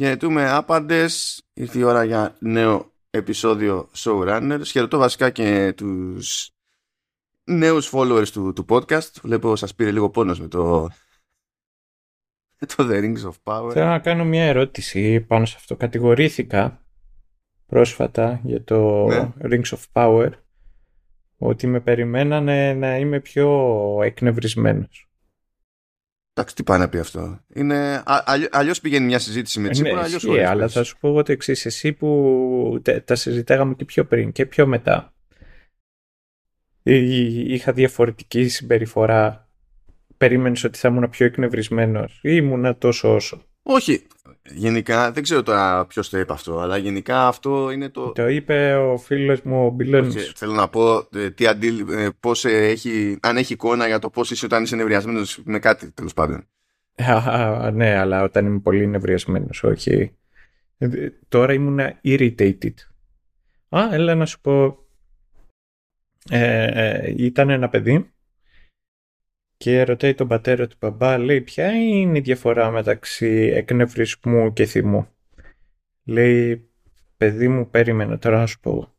Χαιρετούμε άπαντες. Ήρθε η ώρα για νέο επεισόδιο Showrunners. Χαιρετώ βασικά και τους νέους followers του, του podcast. Βλέπω σας πήρε λίγο πόνος με το, το The Rings of Power. Θέλω να κάνω μια ερώτηση πάνω σε αυτό. Κατηγορήθηκα πρόσφατα για το Ναι. Rings of Power ότι με περιμένανε να είμαι πιο εκνευρισμένος. Εντάξει, τι πάει να πει αυτό. Είναι, α, αλλιώ- αλλιώς πηγαίνει μια συζήτηση με Τσίπρα, ναι, αλλιώς ισχύει, χωρίς, αλλά πες. θα σου πω εγώ το εξής. Εσύ που τε- τα συζητάγαμε και πιο πριν και πιο μετά. Ή- Είχα διαφορετική συμπεριφορά. Περίμενες ότι θα ήμουν πιο εκνευρισμένος ή ήμουν τόσο όσο; Όχι, γενικά, δεν ξέρω τώρα ποιος το είπε αυτό, αλλά γενικά αυτό είναι το... Το είπε ο φίλος μου ο Μπιλόνης. Όχι, θέλω να πω ε, τι αντίλη, ε, πώς ε, έχει, αν έχει εικόνα για το πώς είσαι όταν είσαι νευριασμένος με κάτι, τέλος πάντων. Α, ναι, αλλά όταν είμαι πολύ νευριασμένος, όχι. Ε, Τώρα ήμουν irritated. Α, έλα να σου πω. Ε, ε, ήταν ένα παιδί και ρωτάει τον πατέρα του μπαμπά, λέει, ποια είναι η διαφορά μεταξύ εκνευρισμού και θυμού; Λέει, παιδί μου, περίμενε τώρα να σου πω.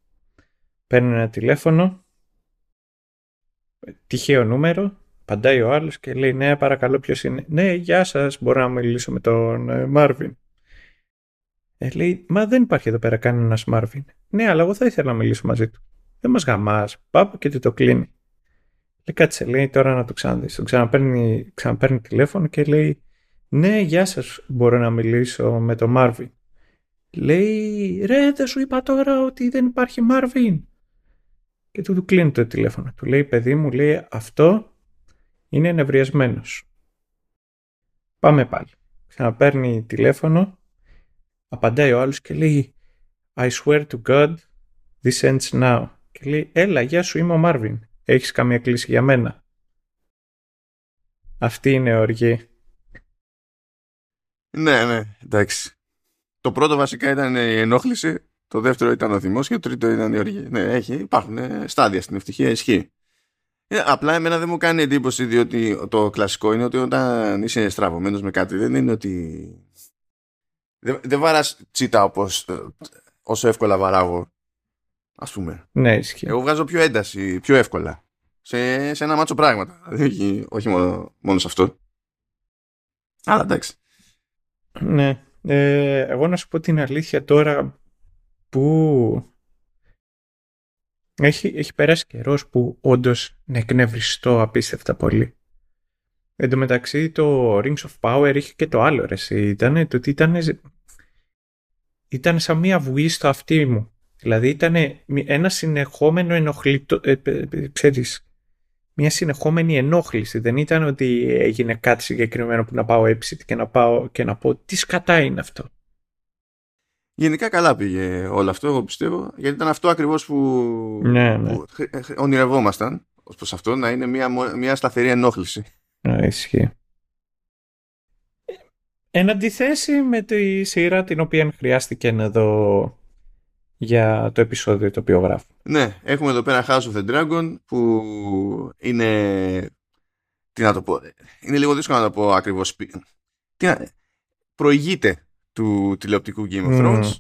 Παίρνει ένα τηλέφωνο, τυχαίο νούμερο, Παντάει ο άλλος και λέει ναι παρακαλώ ποιος είναι; Ναι γεια σας μπορώ να μιλήσω με τον ε, Μάρβιν. Ε, λέει μα δεν υπάρχει εδώ πέρα κανένας Μάρβιν. Ναι αλλά εγώ θα ήθελα να μιλήσω μαζί του. Δεν μας γαμάς. Πάπα και τι το κλείνει. Λέει κάτσε λέει τώρα να το ξαναδείς. Τον ξαναπαίρνει, ξαναπαίρνει τηλέφωνο και λέει ναι γεια σας μπορώ να μιλήσω με τον Μάρβιν. Λέει ρε δεν σου είπα τώρα ότι δεν υπάρχει Μάρβιν. Και του, του κλείνει το τηλέφωνο. Του λέει παιδί μου λέει αυτό είναι νευριασμένος. Πάμε πάλι. Ξαναπαίρνει τηλέφωνο, απαντάει ο άλλος και λέει I swear to God, this ends now. Και λέει έλα γεια σου είμαι ο Μάρβιν. Έχεις καμία κλίση για μένα. Αυτή είναι οργή. Ναι, ναι, εντάξει. Το πρώτο βασικά ήταν η ενόχληση, το δεύτερο ήταν ο θυμός και το τρίτο ήταν η οργή. Ναι, έχει, υπάρχουν ε, στάδια στην ευτυχία, ισχύει. Ε, απλά εμένα δεν μου κάνει εντύπωση διότι το κλασικό είναι ότι όταν είσαι στραβωμένος με κάτι δεν είναι ότι δεν, δεν βαράς τσίτα όπως ε, όσο εύκολα βαράγω ας πούμε. Ναι, ισχύει. Εγώ βγάζω πιο ένταση, πιο εύκολα σε, σε ένα μάτσο πράγματα. Δηλαδή, όχι, όχι μόνο, μόνο σε αυτό. Αλλά εντάξει. Ναι. Ε, εγώ να σου πω την αλήθεια τώρα που έχει, έχει περάσει καιρός που όντως να εκνευριστώ απίστευτα πολύ. Εν τω μεταξύ το Rings of Power είχε και το άλλο ρε εσύ. Ήταν το ότι ήταν, ήταν σαν μία βουή στο αυτί μου. Δηλαδή ήταν ένα συνεχόμενο ενοχλητό, ε, ε, ε, ξέρεις, μια συνεχόμενη ενόχληση. Δεν ήταν ότι έγινε κάτι συγκεκριμένο που να πάω exit και να, πάω και να πω τι σκατά είναι αυτό. Γενικά καλά πήγε όλο αυτό, εγώ πιστεύω, γιατί ήταν αυτό ακριβώς που, Ναι, ναι. που χρ- χρ- ονειρευόμασταν ως προς αυτό, να είναι μια, μο- μια σταθερή ενόχληση. Ναι, ισχύει. Εν αντιθέσει με τη σειρά την οποία χρειάστηκε να δω για το επεισόδιο το οποίο γράφω. Ναι, έχουμε εδώ πέρα House of the Dragon που είναι. Τι να το πω. Είναι λίγο δύσκολο να το πω ακριβώς. Τι να... Προηγείται του τηλεοπτικού Game of Μμμ. Thrones.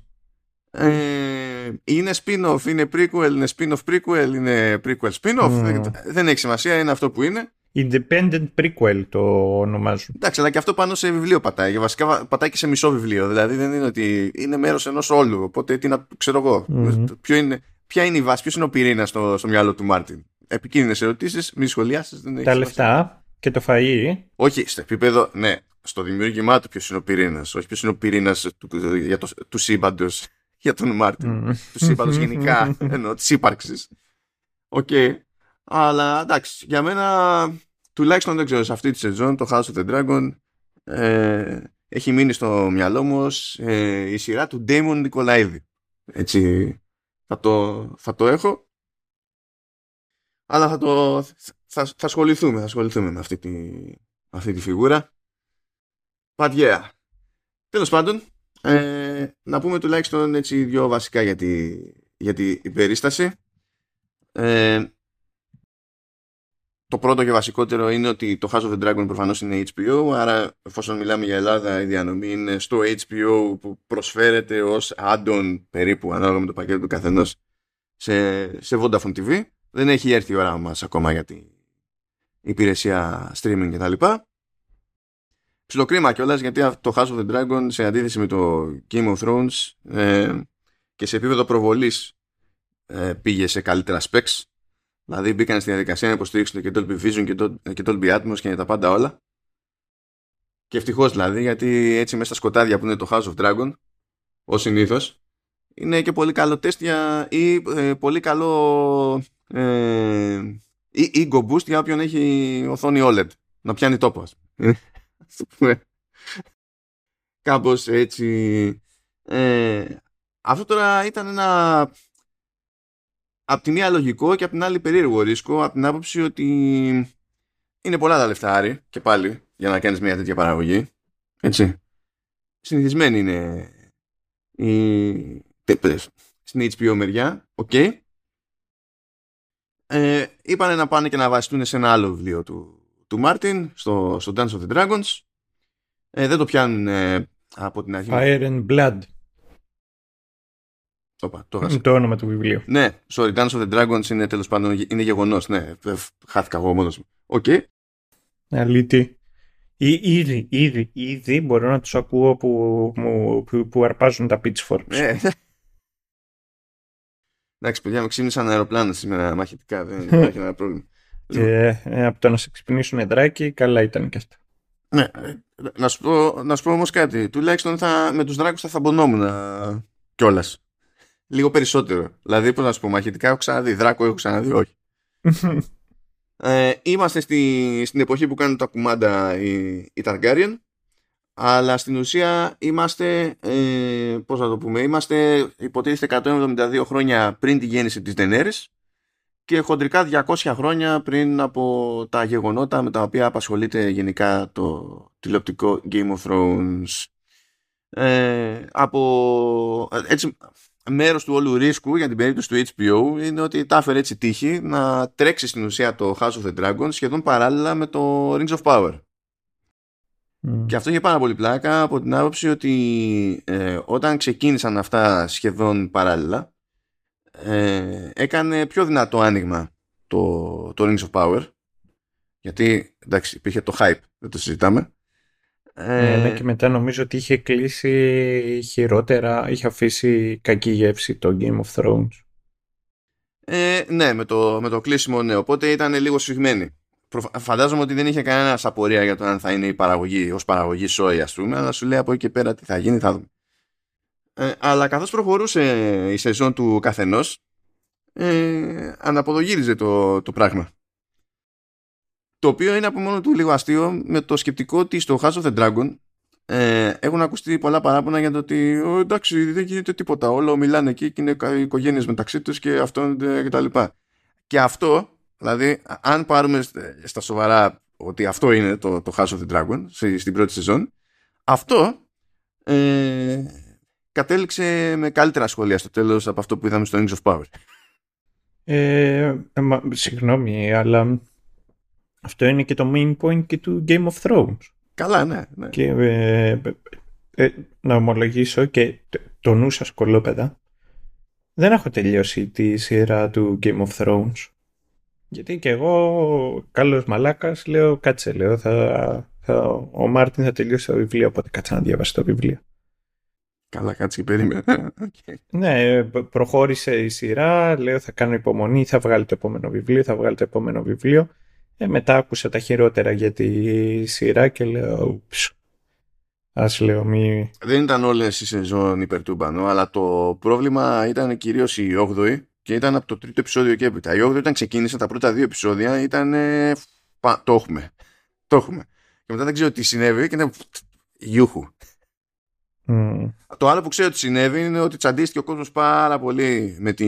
Ε, είναι spin-off, είναι prequel, είναι spin-off prequel, είναι prequel spin-off. Μμμ. Δεν, δεν έχει σημασία, είναι αυτό που είναι. Independent prequel το ονομάζουν. Εντάξει, αλλά και αυτό πάνω σε βιβλίο πατάει. Και βασικά πατάει και σε μισό βιβλίο. Δηλαδή δεν είναι ότι είναι μέρος ενός όλου. Οπότε τι να ξέρω εγώ. Μμμ. Ποιο είναι, ποια είναι η βάση, ποιος είναι ο πυρήνα στο, στο μυαλό του Μάρτιν. Επικίνδυνες ερωτήσεις, μη σχολιάσεις. Δεν έχει Τα σημασία. λεφτά και το φαΐ. Όχι, στο επίπεδο, ναι, στο δημιούργημά του ποιος είναι ο πυρήνας. Όχι ποιος είναι ο πυρήνας του, για το, του σύμπαντος για τον Μάρτιν. Μμ. Του σύμπαντος γενικά, εννοώ της ύπαρξης. Οκ. Αλλά εντάξει, για μένα τουλάχιστον δεν ξέρω, σε αυτή τη σεζόν το House of the Dragon ε, έχει μείνει στο μυαλό μου ως, ε, η σειρά του Damon Νικολαίδη. Έτσι θα το, θα το έχω. Αλλά θα, το, θα, θα ασχοληθούμε, θα ασχοληθούμε με αυτή τη, αυτή τη φιγούρα. But yeah. Τέλος πάντων, ε, να πούμε τουλάχιστον έτσι δύο βασικά για, τη, για την περίσταση. Ε, το πρώτο και βασικότερο είναι ότι το House of the Dragon προφανώς είναι HBO, άρα εφόσον μιλάμε για Ελλάδα η διανομή είναι στο HBO που προσφέρεται ως add-on περίπου ανάλογα με το πακέτο του καθενός σε, σε Vodafone TV. Δεν έχει έρθει η ώρα μας ακόμα για την υπηρεσία streaming κτλ. Ψιλοκρίμα κιόλας γιατί το House of the Dragon σε αντίθεση με το Game of Thrones ε, και σε επίπεδο προβολής ε, πήγε σε καλύτερα specs Δηλαδή μπήκαν στη διαδικασία να υποστηρίξουν και Dolby Vision και, το, και Dolby Atmos και τα πάντα όλα. Και ευτυχώς δηλαδή, γιατί έτσι μέσα στα σκοτάδια που είναι το House of Dragon, ως συνήθως, είναι και πολύ καλό τεστ για, ή ε, πολύ καλό ε, ή, ή go boost για όποιον έχει οθόνη OLED. Να πιάνει τόπο. Κάπως έτσι. Ε, αυτό τώρα ήταν ένα απ' τη μία λογικό και απ' την άλλη περίεργο ρίσκο από την άποψη ότι είναι πολλά τα λεφτά Άρη και πάλι για να κάνεις μια τέτοια παραγωγή έτσι. Συνηθισμένη είναι η... στην HBO μεριά OK. Okay. ε, είπανε να πάνε και να βασιστούν σε ένα άλλο βιβλίο του, του Μάρτιν στο, στο Dance of the Dragons. Ε, δεν το πιάνουν ε, από την αρχή. Fire and Blood Οπα, το, το όνομα του βιβλίου. Ναι, sorry, Dance of the Dragons είναι τέλος πάντων είναι γεγονός. Ναι, χάθηκα εγώ μόνος μου. OK. Okay. Αλήτη. Ήδη, ήδη, ήδη μπορώ να τους ακούω που, που, που, αρπάζουν τα pitchforks. Ναι. Εντάξει, παιδιά, με ξύπνησαν αεροπλάνα σήμερα μαχητικά. Δεν υπάρχει ένα πρόβλημα. Και ε, από το να σε ξυπνήσουν δράκι, καλά ήταν και αυτά. Ναι, να σου πω, να σου πω όμως κάτι. Τουλάχιστον θα, με τους δράκους θα θαμπονόμουν κιόλας λίγο περισσότερο. Δηλαδή, πώς να σου πω, μαχητικά έχω ξαναδεί, δράκο έχω ξαναδεί, όχι. ε, είμαστε στη, στην εποχή που κάνουν τα κουμάντα οι, οι Targaryen, αλλά στην ουσία είμαστε, ε, πώς να το πούμε, είμαστε υποτίθεται 172 χρόνια πριν τη γέννηση της Daenerys και χοντρικά 200 χρόνια πριν από τα γεγονότα με τα οποία απασχολείται γενικά το τηλεοπτικό Game of Thrones. Ε, από, έτσι, μέρος του όλου ρίσκου για την περίπτωση του HBO είναι ότι τα έφερε έτσι τύχη να τρέξει στην ουσία το House of the Dragon σχεδόν παράλληλα με το Rings of Power. Και αυτό είχε πάρα πολύ πλάκα από την άποψη ότι ε, όταν ξεκίνησαν αυτά σχεδόν παράλληλα ε, έκανε πιο δυνατό άνοιγμα το, το Rings of Power. Γιατί εντάξει υπήρχε το hype δεν το συζητάμε ναι, ναι, και μετά νομίζω ότι είχε κλείσει χειρότερα, είχε αφήσει κακή γεύση το Game of Thrones. Ε, ναι, με το, με το κλείσιμο ναι, οπότε ήταν λίγο σφιγμένη. Φαντάζομαι ότι δεν είχε κανένα απορία για το αν θα είναι η παραγωγή ως παραγωγή σόι ας πούμε, αλλά σου λέει από εκεί και πέρα τι θα γίνει, θα δούμε. Ε, αλλά καθώς προχωρούσε η σεζόν του καθενός, ε, αναποδογύριζε το, το πράγμα. Το οποίο είναι από μόνο του λίγο αστείο με το σκεπτικό ότι στο House of the Dragon ε, έχουν ακουστεί πολλά παράπονα για το ότι εντάξει δεν γίνεται τίποτα. Όλο μιλάνε εκεί και είναι οικογένειες μεταξύ τους και αυτό και τα λοιπά. Και αυτό, δηλαδή, αν πάρουμε στα σοβαρά ότι αυτό είναι το, το House of the Dragon στην πρώτη σεζόν, αυτό ε, κατέληξε με καλύτερα σχόλια στο τέλος από αυτό που είδαμε στο Rings of Power. Ε, μα, συγγνώμη, αλλά αυτό είναι και το main point και του Game of Thrones. Καλά, ναι. ναι. Και ε, ε, να ομολογήσω και το νου σας κολόπεδα, δεν έχω τελειώσει τη σειρά του Game of Thrones. Γιατί και εγώ, καλός μαλάκας, λέω κάτσε, λέω, θα, θα, ο Μάρτιν θα τελειώσει το βιβλίο, οπότε κάτσε να διαβάσει το βιβλίο. Καλά, κάτσε και περίμενε. Okay. Ναι, προχώρησε η σειρά, λέω θα κάνω υπομονή, θα βγάλει το επόμενο βιβλίο, θα βγάλει το επόμενο βιβλίο. Ε, μετά άκουσα τα χειρότερα για τη σειρά και λέω ας λέω μη... Δεν ήταν όλες οι σεζόν υπερτούμπανο, αλλά το πρόβλημα ήταν κυρίως η 8η και ήταν από το τρίτο επεισόδιο και έπειτα. Η 8η όταν ξεκίνησε τα πρώτα δύο επεισόδια ήταν το έχουμε. Το έχουμε. Και μετά δεν ξέρω τι συνέβη και ήταν γιούχου. Mm. Το άλλο που ξέρω ότι συνέβη είναι ότι τσαντίστηκε ο κόσμος πάρα πολύ με, τη,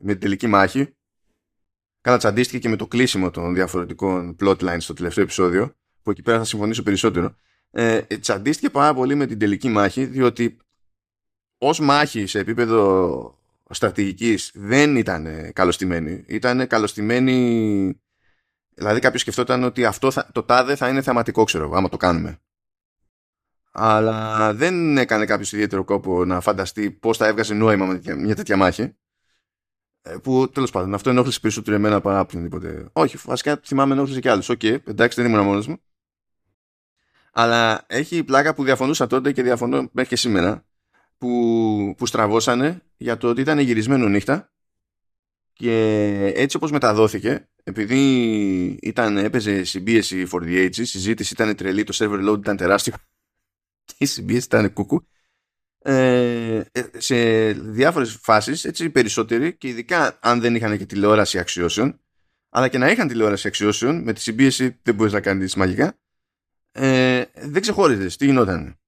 με την τελική μάχη Καλά, τσαντίστηκε και με το κλείσιμο των διαφορετικών plotlines στο τελευταίο επεισόδιο, που εκεί πέρα θα συμφωνήσω περισσότερο. Ε, τσαντίστηκε πάρα πολύ με την τελική μάχη, διότι ως μάχη σε επίπεδο στρατηγικής δεν ήταν καλοστημένη. Ήταν καλοστημένη Δηλαδή κάποιος σκεφτόταν ότι αυτό θα, το τάδε θα είναι θεματικό, ξέρω άμα το κάνουμε. Αλλά δεν έκανε κάποιος ιδιαίτερο κόπο να φανταστεί πώς θα έβγαζε νόημα με μια τέτοια μάχη. Ε, που τέλος πάντων αυτό ενόχλησε περισσότερο εμένα παρά από οτιδήποτε. Όχι, βασικά θυμάμαι ενόχλησε και άλλου. OK, okay, εντάξει, δεν ήμουν μόνος μου. Αλλά έχει πλάκα που διαφωνούσα τότε και διαφωνώ μέχρι και σήμερα. Που, που στραβώσανε για το ότι ήταν γυρισμένο νύχτα και έτσι όπως μεταδόθηκε επειδή ήταν, έπαιζε συμπίεση for the ages η συζήτηση ήταν τρελή, το server load ήταν τεράστιο και η συμπίεση ήταν κούκου ε, ε, σε διάφορες φάσεις έτσι περισσότεροι και ειδικά αν δεν είχαν και τηλεόραση αξιώσεων αλλά και να είχαν τηλεόραση αξιώσεων με τη συμπίεση δεν μπορείς να κάνεις μαγικά ε, δεν ξεχώριζες τι γινόταν;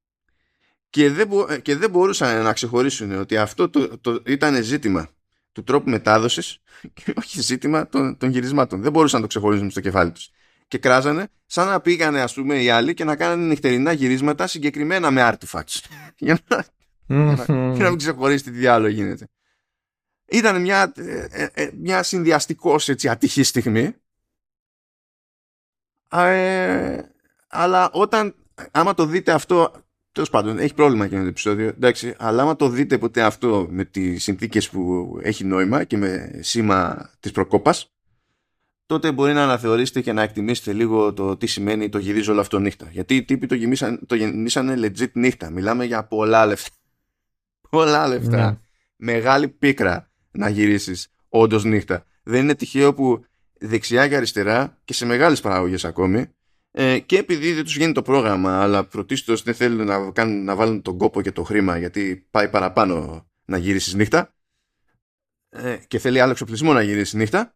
Και δεν, μπο, και δεν μπορούσαν να ξεχωρίσουν ότι αυτό το, το ήταν ζήτημα του τρόπου μετάδοσης και όχι ζήτημα των, των γυρισμάτων. Δεν μπορούσαν να το ξεχωρίσουν στο κεφάλι τους. Και κράζανε σαν να πήγανε ας πούμε οι άλλοι και να κάνανε νυχτερινά γυρίσματα συγκεκριμένα με artifacts. για, να, για, να, μην ξεχωρίσει τι διάλογο γίνεται. Ήταν μια, ε, ε, ε, μια συνδυαστικός έτσι ατυχής στιγμή. Ε, αλλά όταν άμα το δείτε αυτό Τέλος πάντων, έχει πρόβλημα και με το επεισόδιο. Εντάξει, αλλά άμα το δείτε ποτέ αυτό με τις συνθήκες που έχει νόημα και με σήμα της προκόπας, τότε μπορεί να αναθεωρήσετε και να εκτιμήσετε λίγο το τι σημαίνει το γυρίζω όλο αυτό νύχτα. Γιατί οι τύποι το, γεμίσαν, το γεννήσανε legit νύχτα. Μιλάμε για πολλά λεφτά. Πολλά λεφτά. Ναι. Μεγάλη πίκρα να γυρίσεις όντως νύχτα. Δεν είναι τυχαίο που δεξιά και αριστερά και σε μεγάλες παραγωγές ακόμη ε, και επειδή δεν τους γίνει το πρόγραμμα αλλά πρωτίστως δεν θέλουν να, κάνουν, να βάλουν τον κόπο και το χρήμα γιατί πάει παραπάνω να γυρίσεις νύχτα ε, και θέλει άλλο εξοπλισμό να γυρίσεις νύχτα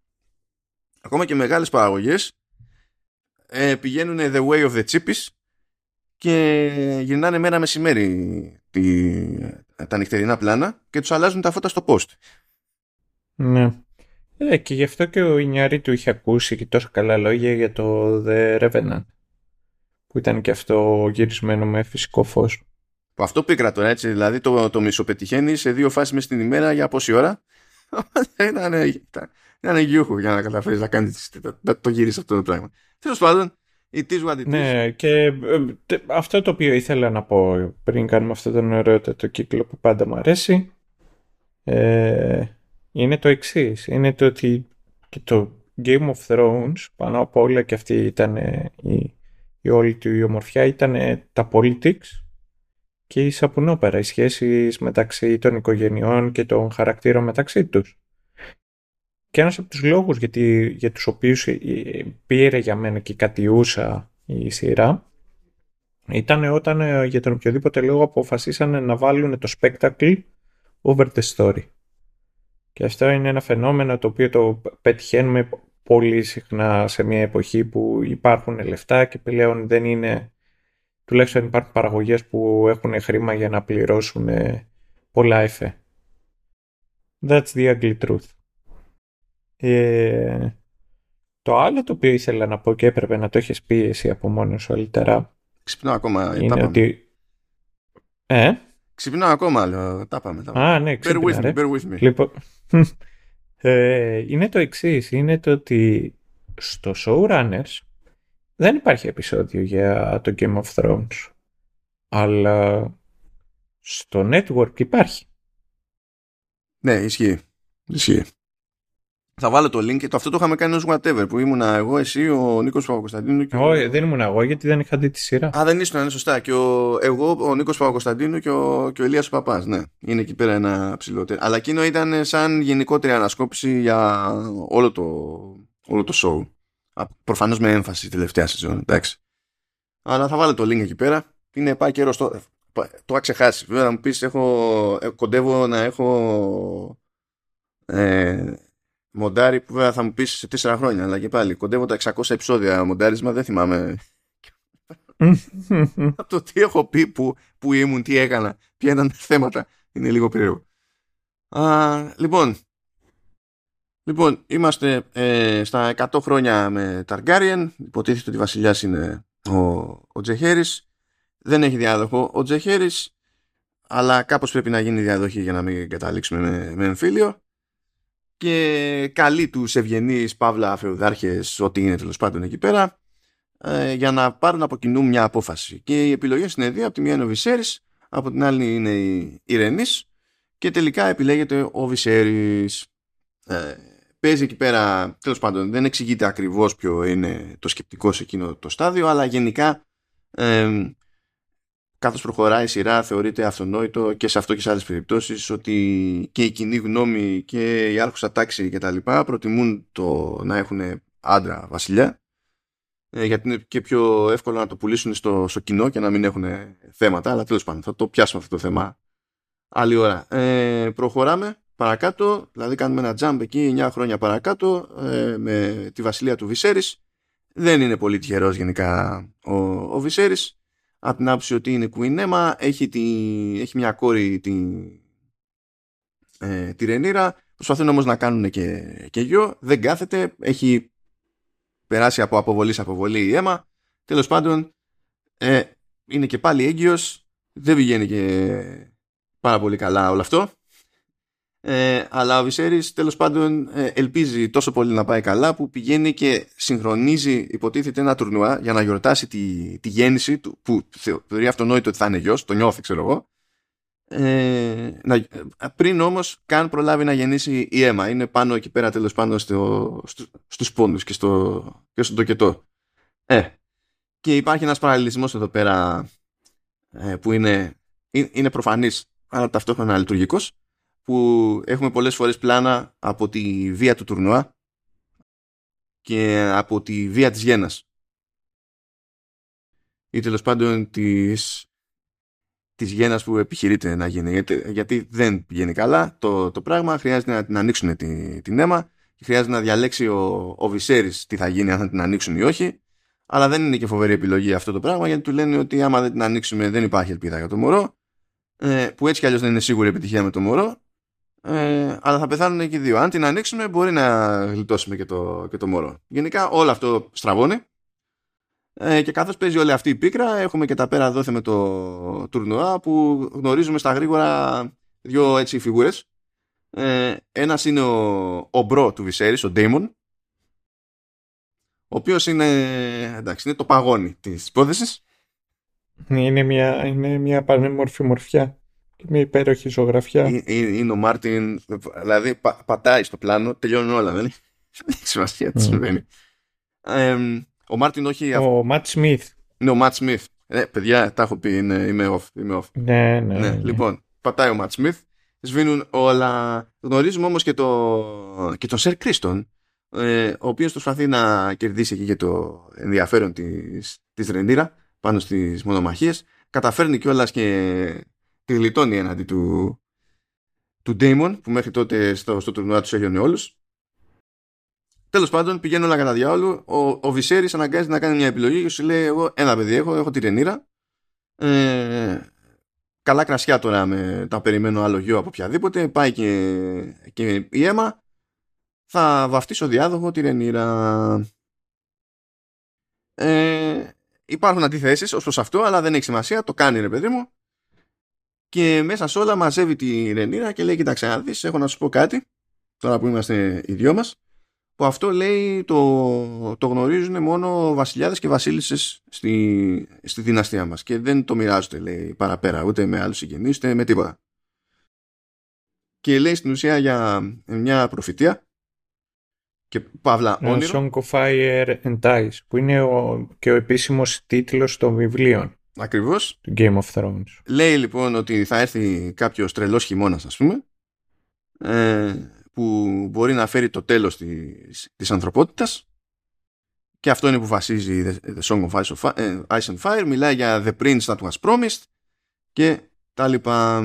ακόμα και μεγάλες παραγωγές ε, πηγαίνουν the way of the cheapest και γυρνάνε μέρα μεσημέρι τη, τα νυχτερινά πλάνα και τους αλλάζουν τα φώτα στο post. Ναι. Ε, και γι' αυτό και ο Ινιάρη του είχε ακούσει και τόσο καλά λόγια για το The Revenant. Που ήταν και αυτό γυρισμένο με φυσικό φως. Αυτό πίκρα τώρα έτσι, δηλαδή το, το μισοπετυχαίνει σε δύο φάσεις μες την ημέρα για πόση ώρα. ήταν, ήταν γιούχου για να καταφέρεις να κάνεις το, το γύρισε αυτό το πράγμα. Τέλος πάντων, η is Ναι, και ε, αυτό το οποίο ήθελα να πω πριν κάνουμε αυτό τον ωραίο κύκλο που πάντα μου αρέσει. Ε, είναι το εξής. Είναι το ότι και το Game of Thrones πάνω από όλα και αυτή ήταν η, η όλη του η ομορφιά ήταν τα politics και η σαπουνόπερα, οι σχέσεις μεταξύ των οικογενειών και των χαρακτήρων μεταξύ τους. Και ένας από τους λόγους γιατί, για τους οποίους πήρε για μένα και κατιούσα η σειρά ήταν όταν ε, για τον οποιοδήποτε λόγο αποφασίσανε να βάλουν το spectacle over the story. Και αυτό είναι ένα φαινόμενο το οποίο το πετυχαίνουμε πολύ συχνά σε μια εποχή που υπάρχουν λεφτά και πλέον δεν είναι, τουλάχιστον υπάρχουν παραγωγές που έχουν χρήμα για να πληρώσουν πολλά εφέ. That's the ugly truth. Ε, το άλλο το οποίο ήθελα να πω και έπρεπε να το έχεις πει εσύ από μόνος σου αλύτερα. Ξυπνώ ακόμα. Είναι ότι... Ε; Ξυπνάω ακόμα, λέω. Τα πάμε. Τα πάμε. Α, ναι, bear with me, bear with me. Λοιπόν, ε, είναι το εξής. Είναι το ότι στο Showrunners δεν υπάρχει επεισόδιο για το Game of Thrones. Αλλά στο network υπάρχει. Ναι, ισχύει. Ισχύει. Θα βάλω το link και το αυτό το είχαμε κάνει ως whatever που ήμουνα εγώ, εσύ, ο Νίκος Παπακοσταντίνου. Και Όχι, δεν ήμουν εγώ γιατί δεν είχα δει τη σειρά. Α, δεν ήσουν, είναι σωστά. Και ο, εγώ, ο Νίκος Παπακοσταντίνου και ο, και ο Ελίας Παπάς. Ναι, είναι εκεί πέρα ένα ψηλότερο. Αλλά εκείνο ήταν σαν γενικότερη ανασκόπηση για όλο το, όλο το show. Προφανώς με έμφαση τελευταία σεζόν. Εντάξει. Αλλά θα βάλω το link εκεί πέρα. Είναι πάει καιρός το. Το είχα ξεχάσει. Βέβαια, να μου πεις, ε, κοντεύω να έχω. Ε, μοντάρι που βέβαια θα μου πεις σε τέσσερα χρόνια αλλά και πάλι κοντεύω τα 600 επεισόδια μοντάρισμα δεν θυμάμαι. Από το τι έχω πει που, που ήμουν, τι έκανα ποια ήταν τα θέματα είναι λίγο περίεργο. Λοιπόν λοιπόν είμαστε ε, στα 100 χρόνια με Targaryen υποτίθεται ότι βασιλιάς είναι ο, ο Τζεχέρης. Δεν έχει διάδοχο ο Τζεχέρης αλλά κάπως πρέπει να γίνει διαδοχή για να μην καταλήξουμε με, με εμφύλιο και καλεί τους ευγενείς παύλα φεουδάρχες ό,τι είναι τέλος πάντων εκεί πέρα ε, για να πάρουν από κοινού μια απόφαση. Και οι επιλογές είναι δύο, από τη μία είναι ο Βυσέρης, από την άλλη είναι η Ιρενής και τελικά επιλέγεται ο Βυσέρης. Ε, παίζει εκεί πέρα, τέλος πάντων δεν εξηγείται ακριβώς ποιο είναι το σκεπτικό σε εκείνο το στάδιο, αλλά γενικά ε, καθώς προχωράει η σειρά θεωρείται αυτονόητο και σε αυτό και σε άλλες περιπτώσεις ότι και η κοινή γνώμη και η άρχουσα τάξη και τα λοιπά προτιμούν το να έχουν άντρα βασιλιά ε, γιατί είναι και πιο εύκολο να το πουλήσουν στο, στο κοινό και να μην έχουν θέματα αλλά τέλος πάντων θα το πιάσουμε αυτό το θέμα άλλη ώρα. Ε, προχωράμε παρακάτω, δηλαδή κάνουμε ένα jump εκεί 9 χρόνια παρακάτω ε, με τη βασιλεία του Βυσέρης δεν είναι πολύ τυχερός γενικά ο, ο Βυσέρης από την άποψη ότι είναι Queen Emma, έχει, τη, έχει μια κόρη τη, ε, τη Ρενίρα, προσπαθούν όμως να κάνουν και, και γιο, δεν κάθεται, έχει περάσει από αποβολή σε αποβολή η αίμα, τέλος πάντων ε, είναι και πάλι έγκυος, δεν βγαίνει και πάρα πολύ καλά όλο αυτό ε, αλλά ο Βυσέρης τέλος πάντων ε, ελπίζει τόσο πολύ να πάει καλά που πηγαίνει και συγχρονίζει υποτίθεται ένα τουρνουά για να γιορτάσει τη, τη γέννηση του που θεωρεί αυτονόητο ότι θα είναι γιος, το νιώθει ξέρω εγώ. Ε, να, πριν όμως καν προλάβει να γεννήσει η αίμα είναι πάνω εκεί πέρα τέλος πάντων στο, στο, στους πόντους και, στο, και στον τοκετό. Ε, και υπάρχει ένας παραλληλισμός εδώ πέρα ε, που είναι, είναι προφανής αλλά ταυτόχρονα λειτουργικός που έχουμε πολλές φορές πλάνα από τη βία του τουρνουά και από τη βία της γένας. Ή τέλος πάντων της, της γένας που επιχειρείται να γίνει γιατί δεν πηγαίνει καλά το, το πράγμα χρειάζεται να την ανοίξουν τη, την αίμα και χρειάζεται να διαλέξει ο, ο Βυσέρης τι θα γίνει αν θα την ανοίξουν ή όχι αλλά δεν είναι και φοβερή επιλογή αυτό το πράγμα γιατί του λένε ότι άμα δεν την ανοίξουμε δεν υπάρχει ελπίδα για το μωρό ε, που έτσι κι αλλιώς δεν είναι σίγουρη επιτυχία με το μωρό ε, αλλά θα πεθάνουν και οι δύο. Αν την ανοίξουμε, μπορεί να γλιτώσουμε και το, και το μωρό. Γενικά, όλο αυτό στραβώνει. Ε, και καθώς παίζει όλη αυτή η πίκρα, έχουμε και τα πέρα δόθε με το τουρνουά που γνωρίζουμε στα γρήγορα δύο έτσι φιγούρες. Ε, ένας είναι ο, ο bro του Βυσέρης, ο Ντέιμον, ο οποίος είναι, εντάξει, είναι το παγόνι της υπόθεσης. Είναι μια, είναι μια πανέμορφη μορφιά με υπέροχη ζωγραφιά. Είναι ο Μάρτιν, δηλαδή πα, πατάει στο πλάνο, τελειώνουν όλα, δεν έχει σημασία τι συμβαίνει. ο Μάρτιν όχι... Ο Ματ Σμιθ. Ναι, ο Ματ Σμιθ. Ε, παιδιά, τα έχω πει, είναι, είμαι off. Είμαι off. Ναι, ναι, ναι, Λοιπόν, πατάει ο Ματ Σμιθ, σβήνουν όλα. Γνωρίζουμε όμως και, το, και τον Σερ Κρίστον, ε, ο οποίος προσπαθεί να κερδίσει και για το ενδιαφέρον της, της Ρεντήρα πάνω στις μονομαχίες. Καταφέρνει κιόλας και τη γλιτώνει έναντι του, του Damon που μέχρι τότε στο, στο τουρνουά τους έγινε όλους. Τέλος πάντων, πηγαίνουν όλα κατά διάολο. Ο, ο Βυσέρη αναγκάζεται να κάνει μια επιλογή και σου λέει: Εγώ ένα παιδί έχω, έχω τη Ρενίρα. Ε, καλά κρασιά τώρα με τα περιμένω άλλο γιο από οποιαδήποτε. Πάει και, και η αίμα. Θα βαφτίσω διάδοχο τη Ρενίρα. Ε, υπάρχουν αντιθέσεις ως προς αυτό, αλλά δεν έχει σημασία. Το κάνει ρε παιδί μου και μέσα σε όλα μαζεύει τη Ρενίρα και λέει κοίταξε να δεις έχω να σου πω κάτι τώρα που είμαστε οι δυο μας που αυτό λέει το, το γνωρίζουν μόνο βασιλιάδες και βασίλισσες στη, στη δυναστεία μας και δεν το μοιράζονται λέει παραπέρα ούτε με άλλους συγγενείς ούτε με τίποτα και λέει στην ουσία για μια προφητεία και παύλα όνειρο. Song of Fire and Ice που είναι ο, και ο επίσημος τίτλος των βιβλίων Ακριβώς. Του Game of Thrones. Λέει λοιπόν ότι θα έρθει κάποιος τρελός χειμώνας ας πούμε ε, που μπορεί να φέρει το τέλος της, της ανθρωπότητας. Και αυτό είναι που βασίζει The Song of Ice, of, ε, Ice and Fire. Μιλάει για The Prince that was promised και τα λοιπά.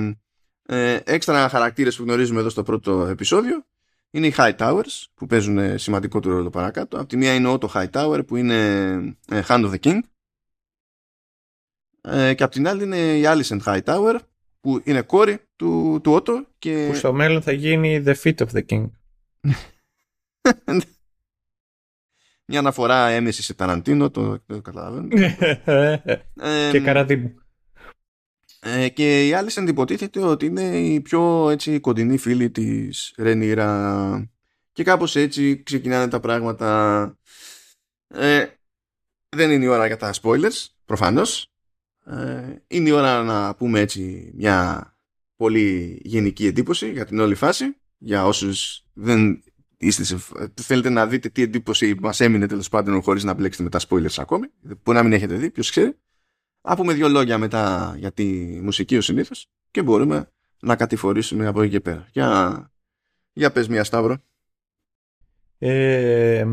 Ε, έξτρα χαρακτήρες που γνωρίζουμε εδώ στο πρώτο επεισόδιο είναι οι High Towers που παίζουν σημαντικό του ρόλο παρακάτω. Από τη μία είναι ο το High Tower που είναι ε, Hand of the King ε, και απ' την άλλη είναι η Alicent High Tower που είναι κόρη του, του Ότο και... που στο μέλλον θα γίνει The Feet of the King μια αναφορά έμεση σε Ταραντίνο το, το καταλαβαίνω και Καραδίμου ε, και η Alicent υποτίθεται ότι είναι η πιο έτσι κοντινή φίλη της Ρενίρα Και κάπως έτσι ξεκινάνε τα πράγματα. Ε, δεν είναι η ώρα για τα spoilers, προφανώς. Ε, είναι η ώρα να πούμε έτσι μια πολύ γενική εντύπωση για την όλη φάση. Για όσους δεν είστε σε, θέλετε να δείτε τι εντύπωση μας έμεινε τέλος πάντων χωρίς να μπλέξετε με τα spoilers ακόμη. Που να μην έχετε δει, ποιος ξέρει. Να πούμε δύο λόγια μετά για τη μουσική ο συνήθως και μπορούμε να κατηφορήσουμε από εκεί και πέρα. Για, για πες μια Σταύρο. Ε,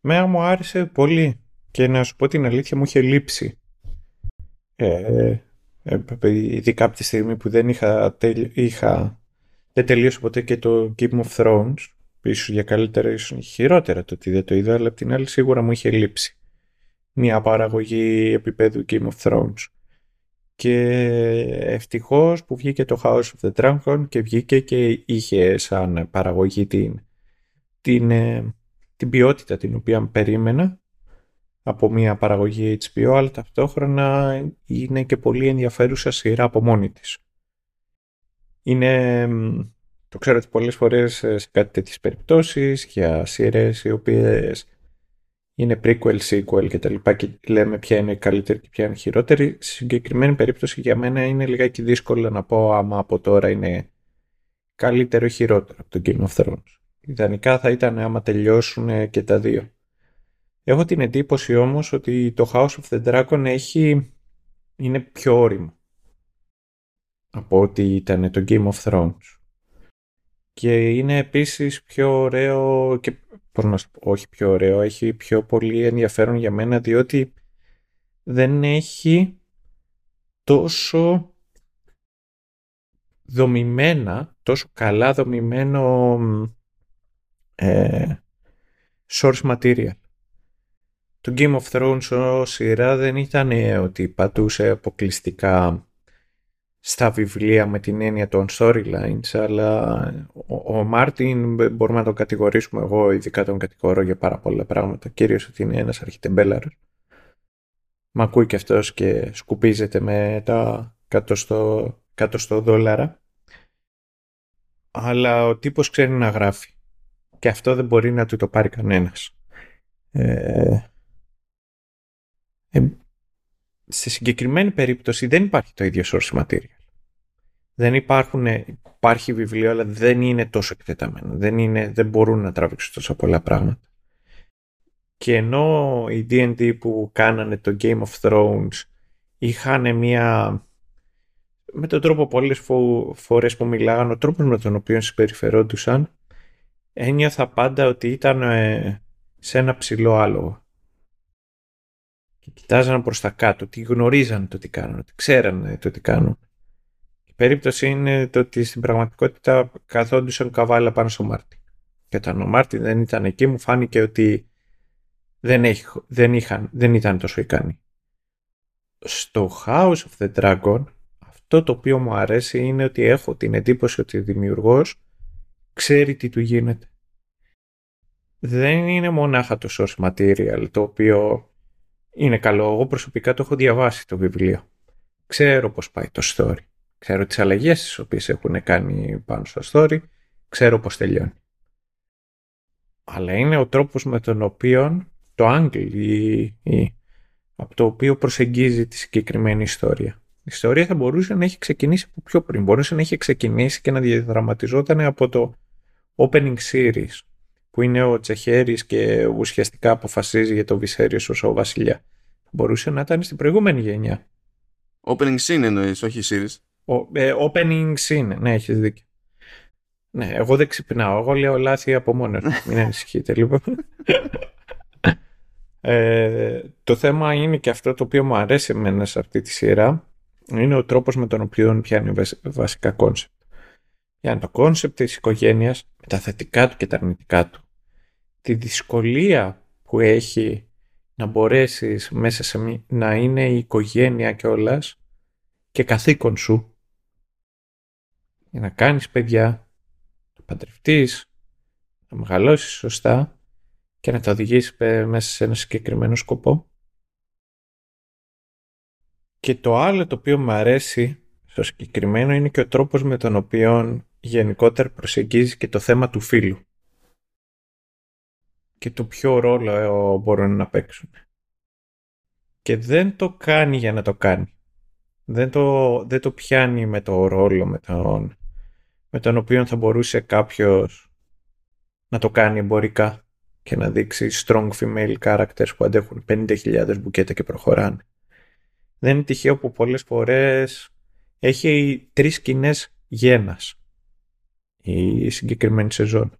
μένα μου άρεσε πολύ και να σου πω την αλήθεια μου είχε λείψει. Ε, ε, ειδικά από τη στιγμή που δεν είχα, είχα δεν τελείωσε ποτέ και το Game of Thrones ίσως για καλύτερα ίσως χειρότερα το ότι δεν το είδα αλλά απ' την άλλη σίγουρα μου είχε λείψει. Μια παραγωγή επίπεδου Game of Thrones. Και ευτυχώς που βγήκε το House of the Dragon και βγήκε και είχε σαν παραγωγή την, την, ε, την ποιότητα την οποία περίμενα από μια παραγωγή HBO αλλά ταυτόχρονα είναι και πολύ ενδιαφέρουσα σειρά από μόνη της. Είναι, το ξέρω ότι πολλές φορές σε κάτι τέτοιες περιπτώσεις για σειρές οι οποίες είναι prequel, sequel και τα λοιπά και λέμε ποια είναι καλύτερη και ποια είναι χειρότερη. Σε συγκεκριμένη περίπτωση για μένα είναι λιγάκι δύσκολο να πω άμα από τώρα είναι καλύτερο ή χειρότερο από το Game of Thrones. Ιδανικά θα ήταν άμα τελειώσουν και τα δύο. Έχω την εντύπωση όμως ότι το House of the Dragon έχει... είναι πιο όριμο από ότι ήταν το Game of Thrones. Και είναι επίσης πιο ωραίο και πώς να πω, όχι πιο ωραίο, έχει πιο πολύ ενδιαφέρον για μένα διότι δεν έχει τόσο δομημένα, τόσο καλά δομημένο ε, source material. Το Game of Thrones ως σειρά δεν ήταν ότι πατούσε αποκλειστικά στα βιβλία με την έννοια των storylines, αλλά ο, ο Μάρτιν μπορούμε να τον κατηγορήσουμε, εγώ ειδικά τον κατηγορώ για πάρα πολλά πράγματα, κυρίως ότι είναι ένας αρχιτεμπέλαρος. Μ' ακούει και αυτός και σκουπίζεται με τα κάτω στο, κάτω στο δόλαρα. Αλλά ο τύπος ξέρει να γράφει. Και αυτό δεν μπορεί να του το πάρει κανένας. Ε, ε, σε συγκεκριμένη περίπτωση δεν υπάρχει το ίδιο source material. Δεν υπάρχουν, υπάρχει βιβλίο, αλλά δεν είναι τόσο εκτεταμένο. Δεν, είναι, δεν μπορούν να τραβήξουν τόσο πολλά πράγματα. Και ενώ οι D&D που κάνανε το Game of Thrones είχαν μια... Με τον τρόπο πολλές φο... φορές που μιλάγαν, ο τρόπος με τον οποίο συμπεριφερόντουσαν, ένιωθα πάντα ότι ήταν ε, σε ένα ψηλό άλογο και κοιτάζαν προς τα κάτω, ότι γνωρίζαν το τι κάνουν, ότι ξέραν το τι κάνουν. Η περίπτωση είναι το ότι στην πραγματικότητα καθόντουσαν καβάλα πάνω στο Μάρτιν. Και όταν ο Μάρτιν δεν ήταν εκεί μου φάνηκε ότι δεν, έχει, δεν, είχαν, δεν ήταν τόσο ικανοί. Στο House of the Dragon αυτό το οποίο μου αρέσει είναι ότι έχω την εντύπωση ότι ο δημιουργός ξέρει τι του γίνεται. Δεν είναι μονάχα το source material το οποίο είναι καλό. Εγώ προσωπικά το έχω διαβάσει το βιβλίο. Ξέρω πώς πάει το story. Ξέρω τις αλλαγές τις οποίες έχουν κάνει πάνω στο story. Ξέρω πώς τελειώνει. Αλλά είναι ο τρόπος με τον οποίο το angle ή, από το οποίο προσεγγίζει τη συγκεκριμένη ιστορία. Η ιστορία θα μπορούσε να έχει ξεκινήσει από πιο πριν. Μπορούσε να έχει ξεκινήσει και να διαδραματιζόταν από το opening series που είναι ο Τσεχέρης και ουσιαστικά αποφασίζει για το Βυσέριο ως ο βασιλιά. Μπορούσε να ήταν στην προηγούμενη γενιά. Opening scene εννοείς, όχι series. Ο, ε, opening scene, ναι, έχεις δίκιο. Ναι, εγώ δεν ξυπνάω. Εγώ λέω λάθη από μόνος. Μην ανησυχείτε λοιπόν. ε, το θέμα είναι και αυτό το οποίο μου αρέσει εμένα σε αυτή τη σειρά είναι ο τρόπος με τον οποίο πιάνει βασικά κόνσεπτ. Για το κόνσεπτ της οικογένειας με τα θετικά του και τα αρνητικά του τη δυσκολία που έχει να μπορέσεις μέσα σε να είναι η οικογένεια κιόλας και καθήκον σου για να κάνεις παιδιά, να παντρευτείς, να μεγαλώσεις σωστά και να τα οδηγήσεις μέσα σε ένα συγκεκριμένο σκοπό. Και το άλλο το οποίο μου αρέσει στο συγκεκριμένο είναι και ο τρόπος με τον οποίο γενικότερα προσεγγίζει και το θέμα του φίλου και το ποιο ρόλο ε, μπορούν να παίξουν. Και δεν το κάνει για να το κάνει. Δεν το, δεν το πιάνει με το ρόλο με τον, με τον οποίο θα μπορούσε κάποιος να το κάνει εμπορικά και να δείξει strong female characters που αντέχουν 50.000 μπουκέτα και προχωράνε. Δεν είναι τυχαίο που πολλές φορές έχει τρεις σκηνές γένας η συγκεκριμένη σεζόν.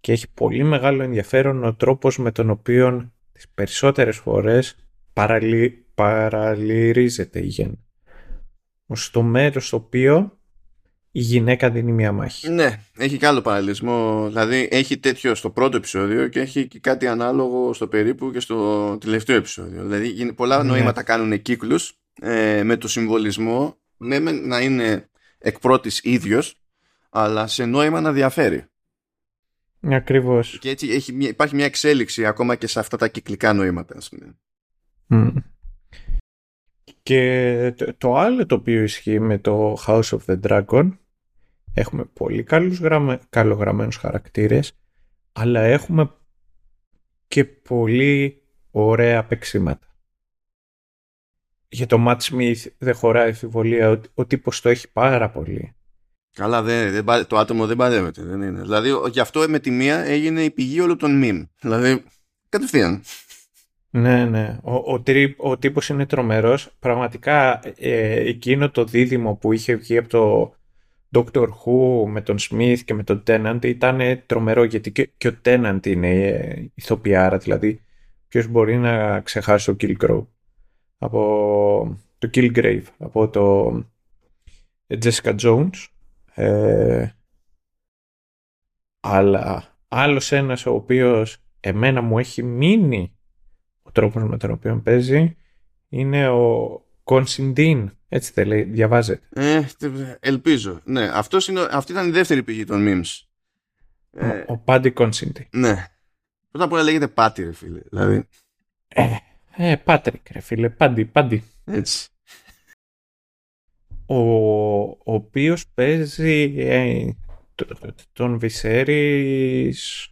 Και έχει πολύ μεγάλο ενδιαφέρον ο τρόπος με τον οποίο τις περισσότερες φορές παραλυ... παραλυρίζεται η γέννα. Στο μέρος στο οποίο η γυναίκα δίνει μια μάχη. Ναι, έχει και άλλο παραλληλισμό. Δηλαδή έχει τέτοιο στο πρώτο επεισόδιο και έχει και κάτι ανάλογο στο περίπου και στο τελευταίο επεισόδιο. Δηλαδή πολλά ναι. νοήματα κάνουν κύκλους ε, με το συμβολισμό ναι, να είναι εκ πρώτης ίδιος αλλά σε νόημα να διαφέρει. Ακριβώς. Και έτσι έχει, υπάρχει μια εξέλιξη ακόμα και σε αυτά τα κυκλικά νοήματα. Ας πούμε. Και το, άλλο το οποίο ισχύει με το House of the Dragon έχουμε πολύ καλούς γραμμε, καλογραμμένους χαρακτήρες αλλά έχουμε και πολύ ωραία παίξήματα. Για το Matt Smith δεν χωράει εφηβολία ο, ο τύπος το έχει πάρα πολύ. Καλά, δεν, δεν, το άτομο δεν παρέμβεται. Δεν είναι. Δηλαδή, γι' αυτό με τη μία έγινε η πηγή όλων των meme. Δηλαδή, κατευθείαν. Ναι, ναι. Ο, ο, ο τύπος είναι τρομερός. Πραγματικά ε, εκείνο το δίδυμο που είχε βγει από το Doctor Who με τον Smith και με τον Tennant ήταν τρομερό γιατί και, και ο Tennant είναι ε, ηθοποιάρα. Δηλαδή, ποιος μπορεί να ξεχάσει το Killgrave από το Killgrave από το Jessica Jones ε, αλλά άλλος ένας ο οποίος εμένα μου έχει μείνει ο τρόπος με τον οποίο παίζει είναι ο Κονσιντίν. Έτσι δεν λέει, διαβάζεται. Ε, ελπίζω. Ναι, αυτός είναι, αυτή ήταν η δεύτερη πηγή των memes. Ο, ε, ο Πάντι Κονσιντίν. Ναι. Πρώτα απ' όλα λέγεται Πάτι, ρε φίλε. Δηλαδή. Ε, ε, Πάτρικ, ρε φίλε. Πάντι, Πάντι. Έτσι ο, ο οποίος παίζει ε, τον Βυσέρης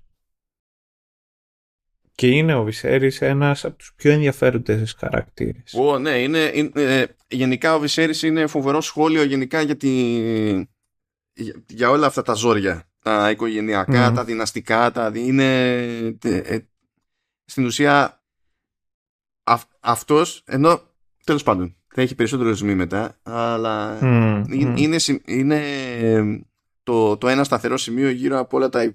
και είναι ο Βυσέρης ένας από τους πιο ενδιαφέροντες χαρακτήρες. Ω, ναι, είναι, ε, γενικά ο Βυσέρης είναι φοβερό σχόλιο γενικά για, για, όλα αυτά τα ζόρια. Τα οικογενειακά, τα δυναστικά, τα, είναι ε, στην ουσία αυ, αυτός, ενώ τέλος πάντων θα έχει περισσότερο ζουμί μετά, αλλά είναι, είναι το, το ένα σταθερό σημείο γύρω από, όλα τα,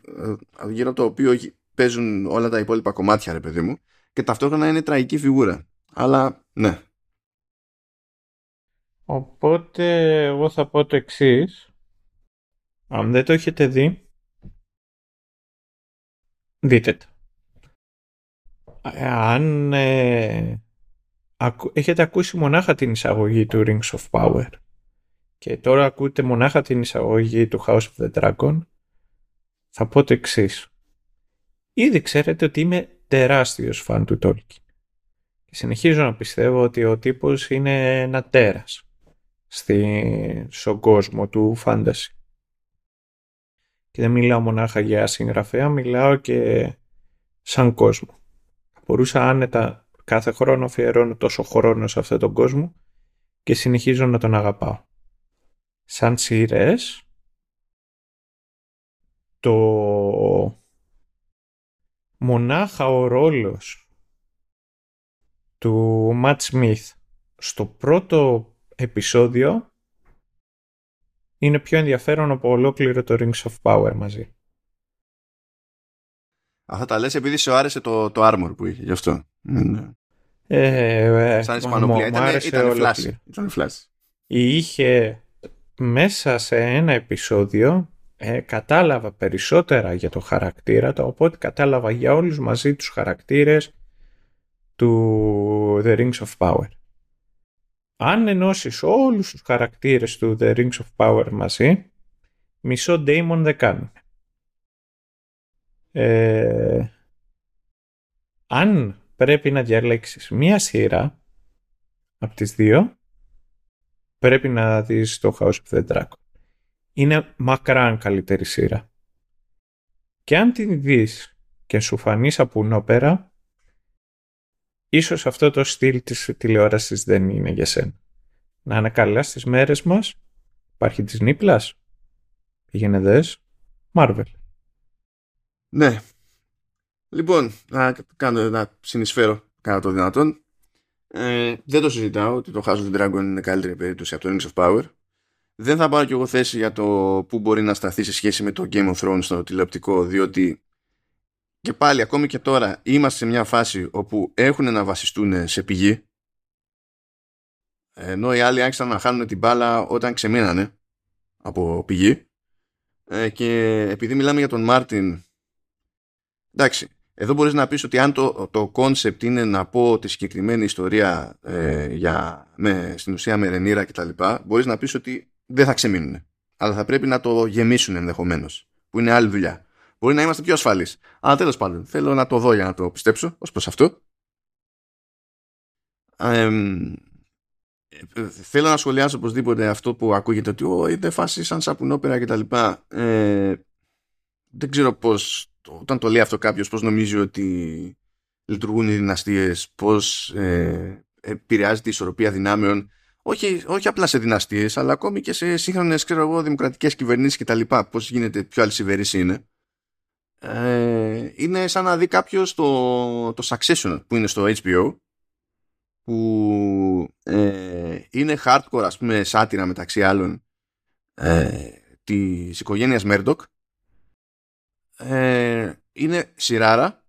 γύρω από το οποίο παίζουν όλα τα υπόλοιπα κομμάτια, ρε παιδί μου, και ταυτόχρονα είναι τραγική φιγούρα. Αλλά ναι. Οπότε εγώ θα πω το εξής. Αν δεν το έχετε δει, δείτε το. Αν ε, έχετε ακούσει μονάχα την εισαγωγή του Rings of Power και τώρα ακούτε μονάχα την εισαγωγή του House of the Dragon, θα πω το εξής. Ήδη ξέρετε ότι είμαι τεράστιος φαν του Tolkien. Και συνεχίζω να πιστεύω ότι ο τύπος είναι ένα τέρας στη, στον κόσμο του fantasy. Και δεν μιλάω μονάχα για συγγραφέα, μιλάω και σαν κόσμο. Μπορούσα άνετα κάθε χρόνο αφιερώνω τόσο χρόνο σε αυτόν τον κόσμο και συνεχίζω να τον αγαπάω. Σαν σειρές, το μονάχα ο ρόλος του Ματ Σμιθ στο πρώτο επεισόδιο είναι πιο ενδιαφέρον από ολόκληρο το Rings of Power μαζί. Αυτά τα λες επειδή σου άρεσε το, το armor που είχε, γι' αυτό. Ναι. Ε, Σαν ισπανοπλία. Ήταν, ήταν, φλάση. ήταν φλάση. Είχε μέσα σε ένα επεισόδιο ε, κατάλαβα περισσότερα για το χαρακτήρα του οπότε κατάλαβα για όλους μαζί τους χαρακτήρες του The Rings of Power. Αν ενώσεις όλους τους χαρακτήρες του The Rings of Power μαζί, μισό Daemon δεν κάνουν. Ε, αν πρέπει να διαλέξεις μία σειρά από τις δύο, πρέπει να δεις το House of the Dragon. είναι μακράν καλύτερη σειρά. Και αν την δεις και σου φανείς σαπουνόπερα, ίσως αυτό το στυλ της τηλεόρασης δεν είναι για σένα. Να είναι καλά στις μέρες μας, υπάρχει της νύπλας, πήγαινε δες, Marvel. Ναι. Λοιπόν, να, κάνω, να συνεισφέρω κατά το δυνατόν. Ε, δεν το συζητάω ότι το House of the Dragon είναι καλύτερη περίπτωση από το Rings of Power. Δεν θα πάρω κι εγώ θέση για το πού μπορεί να σταθεί σε σχέση με το Game of Thrones στο τηλεοπτικό, διότι και πάλι ακόμη και τώρα είμαστε σε μια φάση όπου έχουν να βασιστούν σε πηγή ενώ οι άλλοι άρχισαν να χάνουν την μπάλα όταν ξεμείνανε από πηγή ε, και επειδή μιλάμε για τον Μάρτιν εντάξει εδώ μπορείς να πεις ότι αν το, το concept είναι να πω τη συγκεκριμένη ιστορία ε, για, με, στην ουσία με Ρενίρα κτλ μπορείς να πεις ότι δεν θα ξεμείνουν αλλά θα πρέπει να το γεμίσουν ενδεχομένως, που είναι άλλη δουλειά. Μπορεί να είμαστε πιο ασφαλείς. Αλλά τέλος πάντων θέλω να το δω για να το πιστέψω ως προς αυτό. Ε, θέλω να σχολιάσω οπωσδήποτε αυτό που ακούγεται ότι ο, είναι φάση σαν σαπουνόπερα κτλ. Ε, δεν ξέρω πώς, όταν το λέει αυτό κάποιος, πώς νομίζει ότι λειτουργούν οι δυναστείες, πώς ε, επηρεάζεται η ισορροπία δυνάμεων, όχι, όχι απλά σε δυναστείες, αλλά ακόμη και σε σύγχρονες, ξέρω εγώ, δημοκρατικές κυβερνήσεις κτλ. Πώς γίνεται πιο αλυσιβερής είναι. Ε, είναι σαν να δει κάποιος το, το Succession που είναι στο HBO που ε, είναι hardcore ας πούμε σάτυρα μεταξύ άλλων ε, της οικογένειας Μέρντοκ ε, είναι σειράρα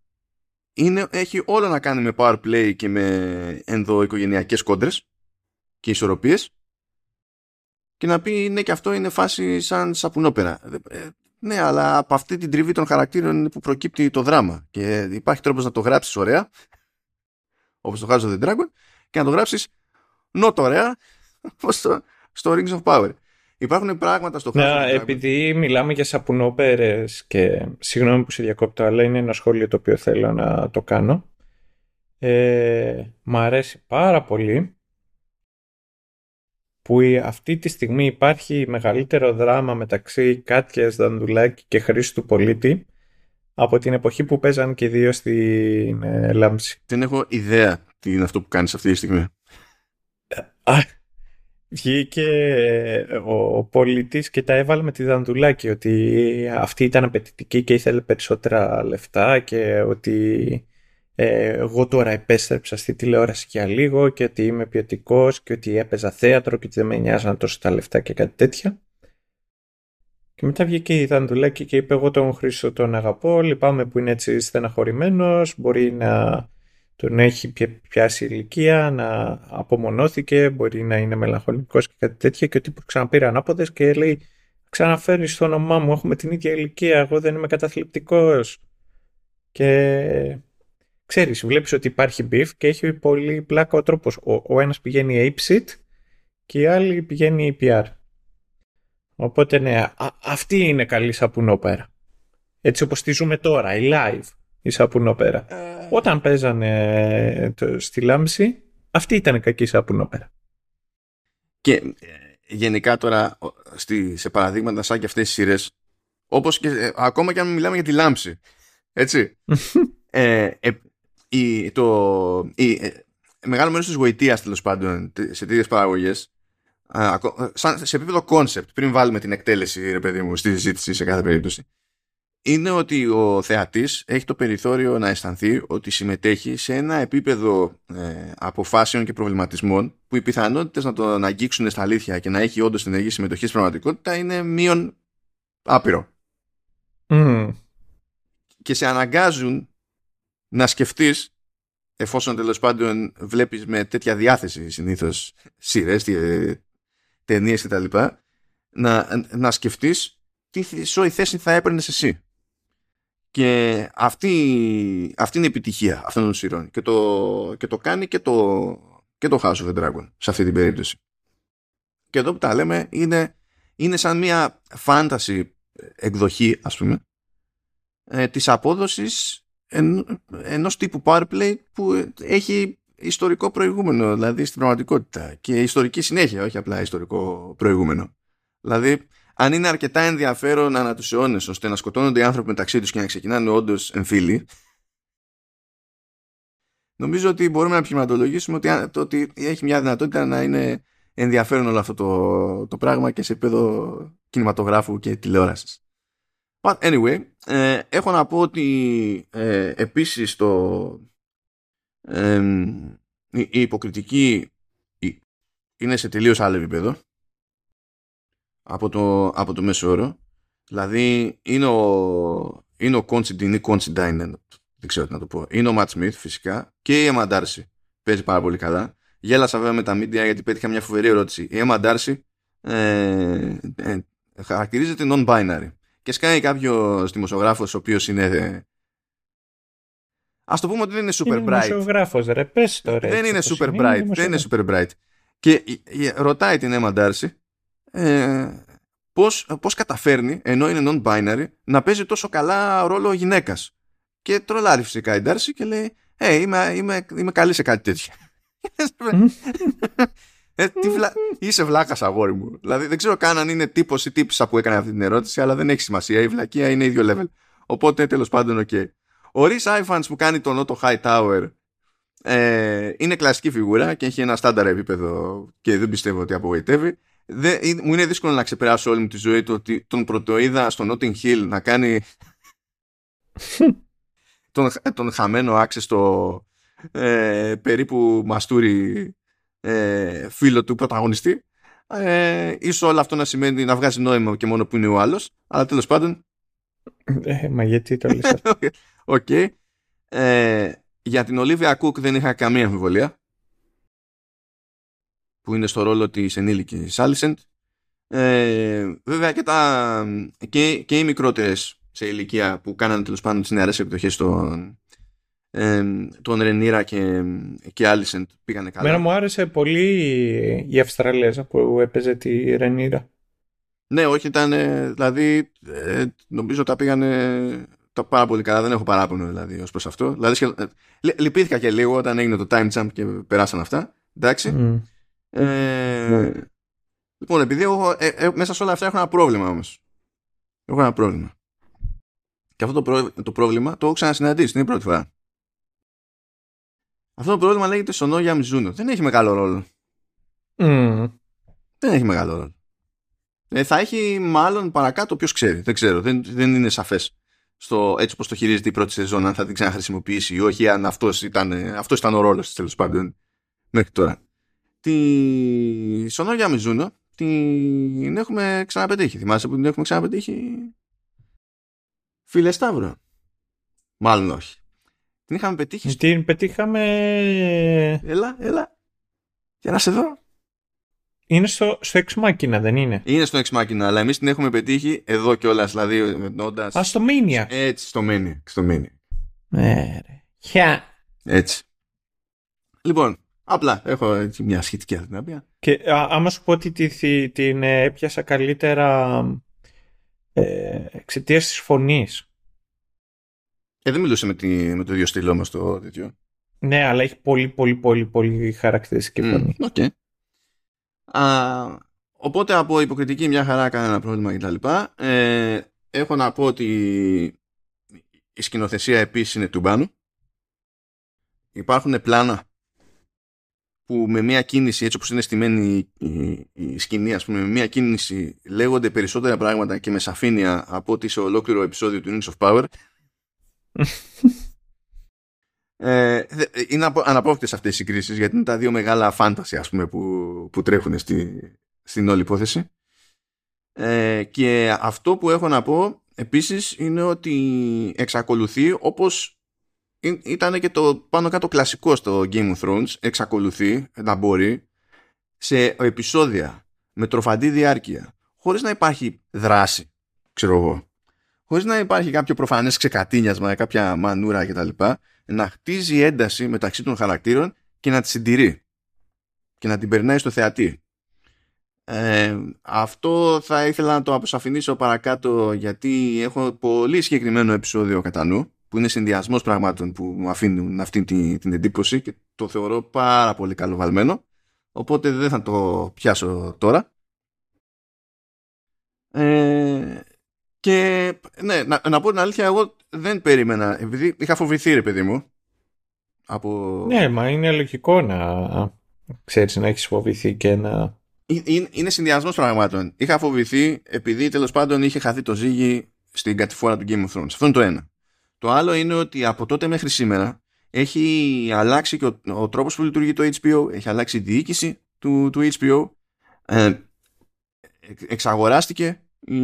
είναι, έχει όλα να κάνει με power play και με ενδοοικογενειακές κόντρες και ισορροπίες. Και να πει ναι και αυτό είναι φάση σαν σαπουνόπερα. Ε, ναι αλλά από αυτή την τριβή των χαρακτήρων που προκύπτει το δράμα. Και υπάρχει τρόπος να το γράψεις ωραία όπως το House of the Dragon και να το γράψεις not ωραία στο, στο Rings of Power. Υπάρχουν πράγματα στο χρόνο. Ναι, επειδή μιλάμε για σαπουνόπερες και συγγνώμη που σε διακόπτω, αλλά είναι ένα σχόλιο το οποίο θέλω να το κάνω. Ε, μ' αρέσει πάρα πολύ που αυτή τη στιγμή υπάρχει μεγαλύτερο δράμα μεταξύ Κάτιας Δανδουλάκη και Χρήστου Πολίτη από την εποχή που παίζαν και οι δύο στην ε, Λάμψη. Δεν έχω ιδέα τι είναι αυτό που κάνεις αυτή τη στιγμή. Βγήκε ε, ο, ο πολιτής και τα έβαλε με τη Δανδουλάκη ότι αυτή ήταν απαιτητική και ήθελε περισσότερα λεφτά και ότι ε, εγώ τώρα επέστρεψα στη τηλεόραση για λίγο και ότι είμαι ποιοτικός και ότι έπαιζα θέατρο και ότι δεν με νοιάζαν τόσο τα λεφτά και κάτι τέτοια. Και μετά βγήκε η Δανδουλάκη και είπε εγώ τον Χρήστο τον αγαπώ, λυπάμαι που είναι έτσι στεναχωρημένος, μπορεί να τον έχει πιάσει ηλικία, να απομονώθηκε, μπορεί να είναι μελαγχολικός και κάτι τέτοια και ο τύπος ξαναπήρε ανάποδες και λέει ξαναφέρει στο όνομά μου, έχουμε την ίδια ηλικία, εγώ δεν είμαι καταθλιπτικός. Και ξέρεις, βλέπεις ότι υπάρχει beef και έχει πολύ πλάκα ο τρόπος. Ο, ο ένας πηγαίνει ape και η άλλη πηγαίνει PR. Οπότε ναι, αυτή είναι καλή σαπουνόπερα. Έτσι όπως τη ζούμε τώρα, η live, η σαπουνόπερα. Ε... Όταν παίζανε το, στη λάμψη, αυτή ήταν κακή σαπουνόπερα. Και ε, γενικά τώρα στη, σε παραδείγματα σαν και αυτές τις σειρές, όπως και ε, ακόμα και αν μιλάμε για τη λάμψη, έτσι, ε, ε, η, το, η, ε, μεγάλο μέρος της γοητείας τέλος πάντων σε τέτοιες παραγωγές σε επίπεδο concept, πριν βάλουμε την εκτέλεση, ρε παιδί μου, στη συζήτηση σε κάθε περίπτωση, είναι ότι ο θεατής έχει το περιθώριο να αισθανθεί ότι συμμετέχει σε ένα επίπεδο ε, αποφάσεων και προβληματισμών που οι πιθανότητες να τον αγγίξουν στα αλήθεια και να έχει όντως την ενεργή συμμετοχής στην πραγματικότητα είναι μείον άπειρο. Και σε αναγκάζουν να σκεφτείς εφόσον τέλος πάντων βλέπεις με τέτοια διάθεση συνήθως σειρές, ταινίες και τα λοιπά, να, να σκεφτείς τι η θέση θα έπαιρνες εσύ. Και αυτή, αυτή είναι η επιτυχία αυτών των σειρών. Και το, και το κάνει και το, και το House of the Dragon σε αυτή την περίπτωση. Και εδώ που τα λέμε είναι, είναι σαν μια φάνταση εκδοχή, ας πούμε, ε, της απόδοσης εν, ενός τύπου powerplay που έχει ιστορικό προηγούμενο, δηλαδή στην πραγματικότητα και ιστορική συνέχεια, όχι απλά ιστορικό προηγούμενο. Δηλαδή, αν είναι αρκετά ενδιαφέρον ανά τους αιώνες ώστε να σκοτώνονται οι άνθρωποι μεταξύ τους και να ξεκινάνε όντως εμφύλοι νομίζω ότι μπορούμε να επιχειρηματολογήσουμε ότι, το, ότι έχει μια δυνατότητα να είναι ενδιαφέρον όλο αυτό το, το πράγμα και σε επίπεδο κινηματογράφου και τηλεόρασης. But anyway, ε, έχω να πω ότι ε, επίσης το, ε, η υποκριτική είναι σε τελείως άλλο επίπεδο από το, από το μέσο όρο. Δηλαδή είναι ο, είναι ο Considine ή Considine, δεν ξέρω τι να το πω. Είναι ο Matt Smith φυσικά και η Emma Darcy παίζει πάρα πολύ καλά. Γέλασα βέβαια με τα media γιατί πέτυχα μια φοβερή ερώτηση. Η Emma Darcy ε, ε, χαρακτηρίζεται non-binary και σκάει κάποιο δημοσιογράφος ο οποίος είναι. Ε, Α το πούμε ότι δεν είναι super είναι bright. Δημοσιογράφος, ρε, πες το, ρε, Δεν είναι super bright. Είναι δεν είναι super bright. Και ρωτάει την Emma Darcy ε, πώς, πώς καταφέρνει, ενώ είναι non-binary, να παίζει τόσο καλά ρόλο γυναίκας. Και τρολάρει φυσικά η Darcy και λέει «Ε, είμαι, είμαι, είμαι καλή σε κάτι τέτοιο». Ε, τι βλα... Είσαι βλάκας, αγόρι μου. Δηλαδή δεν ξέρω καν αν είναι τύπος ή τύπησα που έκανε αυτή την ερώτηση, αλλά δεν έχει σημασία. Η βλακεία είναι ίδιο level. Οπότε τέλος πάντων, OK. Okay. Ο Rhys Ifans που κάνει τον Otto Hightower ε, είναι κλασική φιγούρα και έχει ένα στάνταρ επίπεδο και δεν πιστεύω ότι απογοητεύει. Δεν, μου είναι δύσκολο να ξεπεράσω όλη μου τη ζωή του ότι τον πρωτοείδα στο Notting Hill να κάνει τον, τον χαμένο άξεστο ε, περίπου μαστούρι ε, φίλο του πρωταγωνιστή. Ε, ίσως όλο αυτό να σημαίνει να βγάζει νόημα και μόνο που είναι ο άλλος. Αλλά τέλος πάντων... Ε, μα γιατί το λες OK. Okay. Ε, για την Ολίβια Κούκ δεν είχα καμία αμφιβολία που είναι στο ρόλο της ενήλικης Άλισεντ. Ε, βέβαια και, τα, και, και οι μικρότερες σε ηλικία που κάνανε τέλος πάντων τις νεαρές εκδοχές των, ε, τον Ρενίρα και, και Άλισεντ πήγανε καλά. Μένα μου άρεσε πολύ η Αυστραλέζα που έπαιζε τη Ρενίρα. Ναι, όχι, ήταν, δηλαδή, ε, νομίζω τα πήγανε τα πάρα πολύ καλά. Δεν έχω παράπονο δηλαδή ως προς αυτό. Δηλαδή, λυπήθηκα και λίγο όταν έγινε το time jump και περάσαν αυτά. Εντάξει. Mm. Ε, λοιπόν, επειδή έχω, ε, ε, μέσα σε όλα αυτά έχω ένα πρόβλημα όμως. Έχω ένα πρόβλημα. Και αυτό το, το πρόβλημα το έχω ξανασυναντήσει την πρώτη φορά. Αυτό το πρόβλημα λέγεται Σονόγια Μιζούνο. Δεν έχει μεγάλο ρόλο. Mm. Δεν έχει μεγάλο ρόλο. Ε, θα έχει μάλλον παρακάτω ποιος ξέρει. Δεν ξέρω. Δεν, δεν είναι σαφές στο έτσι όπω το χειρίζεται η πρώτη σεζόν, αν θα την ξαναχρησιμοποιήσει ή όχι, αν αυτός ήταν, αυτός ήταν ο ρόλος της τέλος πάντων μέχρι τώρα. Τη Σονόγια Μιζούνο την έχουμε ξαναπετύχει. Θυμάσαι που την έχουμε ξαναπετύχει; Φίλε Σταύρο. Μάλλον όχι. Την είχαμε πετύχει. Την πετύχαμε. Έλα, έλα. Για να σε δω. Είναι στο, στο Ex Machina, δεν είναι; Είναι στο Ex Machina, αλλά εμείς την έχουμε πετύχει εδώ κιόλας. Δηλαδή, Α, στο Mania. Έτσι, στο Mania. Στο Mania. Ναι, ρε. Έτσι. Λοιπόν, απλά έχω έτσι μια σχετική αδυναμία. Και α, άμα σου πω ότι την, την έπιασα καλύτερα ε, εξαιτίας της φωνής. Ε, δεν μιλούσε με, τη, με το ίδιο στυλό μας το τέτοιο. Ναι, αλλά έχει πολύ, πολύ, πολύ, πολύ χαρακτηριστική φωνή. Okay. Α, οπότε από υποκριτική μια χαρά κανένα πρόβλημα κτλ. Ε, έχω να πω ότι η σκηνοθεσία επίσης είναι του μπάνου. Υπάρχουν πλάνα που με μια κίνηση έτσι όπως είναι στημένη η, η, σκηνή ας πούμε με μια κίνηση λέγονται περισσότερα πράγματα και με σαφήνεια από ότι σε ολόκληρο επεισόδιο του Rings of Power ε, είναι αναπόφευκτες αυτές οι συγκρίσεις γιατί είναι τα δύο μεγάλα φάνταση ας πούμε, που, που τρέχουν στη, στην όλη υπόθεση. Ε, και αυτό που έχω να πω επίσης είναι ότι εξακολουθεί όπως ήταν και το πάνω κάτω κλασικό στο Game of Thrones εξακολουθεί να μπορεί σε επεισόδια με τροφαντή διάρκεια χωρίς να υπάρχει δράση ξέρω εγώ χωρίς να υπάρχει κάποιο προφανές ξεκατίνιασμα κάποια μανούρα κτλ να χτίζει ένταση μεταξύ των χαρακτήρων και να τη συντηρεί και να την περνάει στο θεατή. Ε, αυτό θα ήθελα να το αποσαφηνίσω παρακάτω γιατί έχω πολύ συγκεκριμένο επεισόδιο κατά νου που είναι συνδυασμός πραγμάτων που μου αφήνουν αυτή την, την εντύπωση και το θεωρώ πάρα πολύ καλοβαλμένο οπότε δεν θα το πιάσω τώρα Ε, και ναι, να, να πω την αλήθεια, εγώ δεν περίμενα, επειδή είχα φοβηθεί ρε παιδί μου. Από... Ναι, μα είναι λογικό να ξέρεις να έχεις φοβηθεί και να... Είναι, είναι συνδυασμός πραγμάτων. Είχα φοβηθεί επειδή τέλος πάντων είχε χαθεί το ζύγι στην κατηφόρα του Game of Thrones. Αυτό είναι το ένα. Το άλλο είναι ότι από τότε μέχρι σήμερα έχει αλλάξει και ο, ο τρόπος που λειτουργεί το HBO, έχει αλλάξει η διοίκηση του, του HBO. Ε, εξαγοράστηκε η,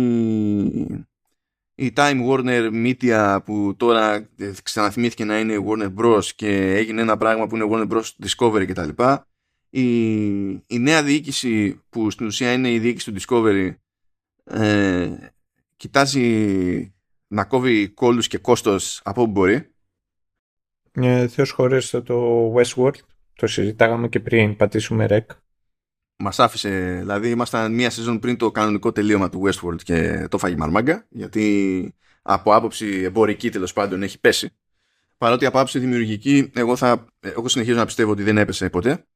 η Time Warner Media που τώρα ξαναθυμήθηκε να είναι Warner Bros και έγινε ένα πράγμα που είναι Warner Bros Discovery κτλ. Η, η νέα διοίκηση που στην ουσία είναι η διοίκηση του Discovery ε, κοιτάζει να κόβει κόλλους και κόστος από όπου μπορεί. Ε, Θεός χωρέστε το Westworld. Το συζητάγαμε και πριν πατήσουμε rec. Μας άφησε, δηλαδή ήμασταν μία σεζόν πριν το κανονικό τελείωμα του Westworld και το φάγει μαρμάγκα, γιατί από άποψη εμπορική τέλος πάντων έχει πέσει. Παρότι από άποψη δημιουργική, εγώ, θα, εγώ συνεχίζω να πιστεύω ότι δεν έπεσε ποτέ.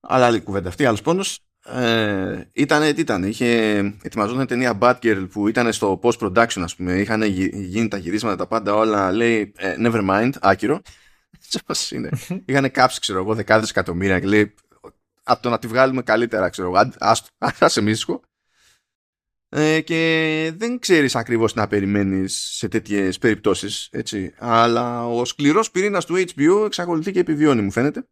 Αλλά άλλη κουβέντα αυτή, άλλος πόνος. Ε, ήταν, τι ήταν, είχε ετοιμαζόταν ταινία Batgirl που ήταν στο post-production ας πούμε, είχαν γίνει τα γυρίσματα τα πάντα όλα, λέει ε, never mind, άκυρο. Πώς είναι. είχαν κάψει ξέρω εγώ δεκάδες εκατομμύρια και λέει από το να τη βγάλουμε καλύτερα ξέρω εγώ, άσε μίσχο. Ε, και δεν ξέρεις ακριβώς να περιμένεις σε τέτοιες περιπτώσεις έτσι. αλλά ο σκληρός πυρήνας του HBO εξακολουθεί και επιβιώνει μου φαίνεται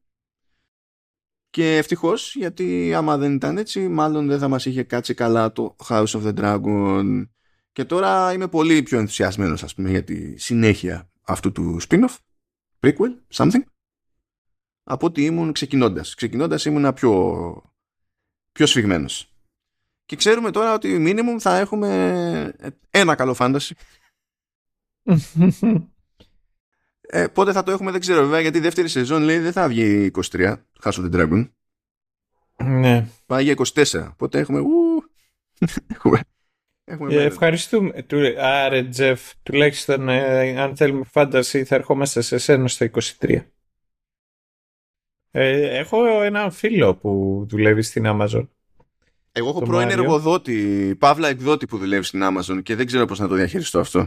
και ευτυχώς, γιατί άμα δεν ήταν έτσι, μάλλον δεν θα μας είχε κάτσει καλά το House of the Dragon. Και τώρα είμαι πολύ πιο ενθουσιασμένος, ας πούμε, για τη συνέχεια αυτού του spin-off, prequel, something, από ότι ήμουν ξεκινώντας. Ξεκινώντας ήμουν πιο, πιο σφιγμένος. Και ξέρουμε τώρα ότι minimum θα έχουμε ένα καλό φάνταση. Ε, πότε θα το έχουμε δεν ξέρω βέβαια γιατί η δεύτερη σεζόν λέει δεν θα βγει 23 House of the Dragon. Ναι. Πάει για 24. Πότε έχουμε... Ου, έχουμε, έχουμε ε, ευχαριστούμε. Άρε Τζεφ, τουλάχιστον ε, αν θέλουμε φάνταση θα ερχόμαστε σε σένα στο 23. Ε, έχω ένα φίλο που δουλεύει στην Amazon. Εγώ έχω πρώην εργοδότη, παύλα εκδότη που δουλεύει στην Amazon και δεν ξέρω πώς να το διαχειριστώ αυτό.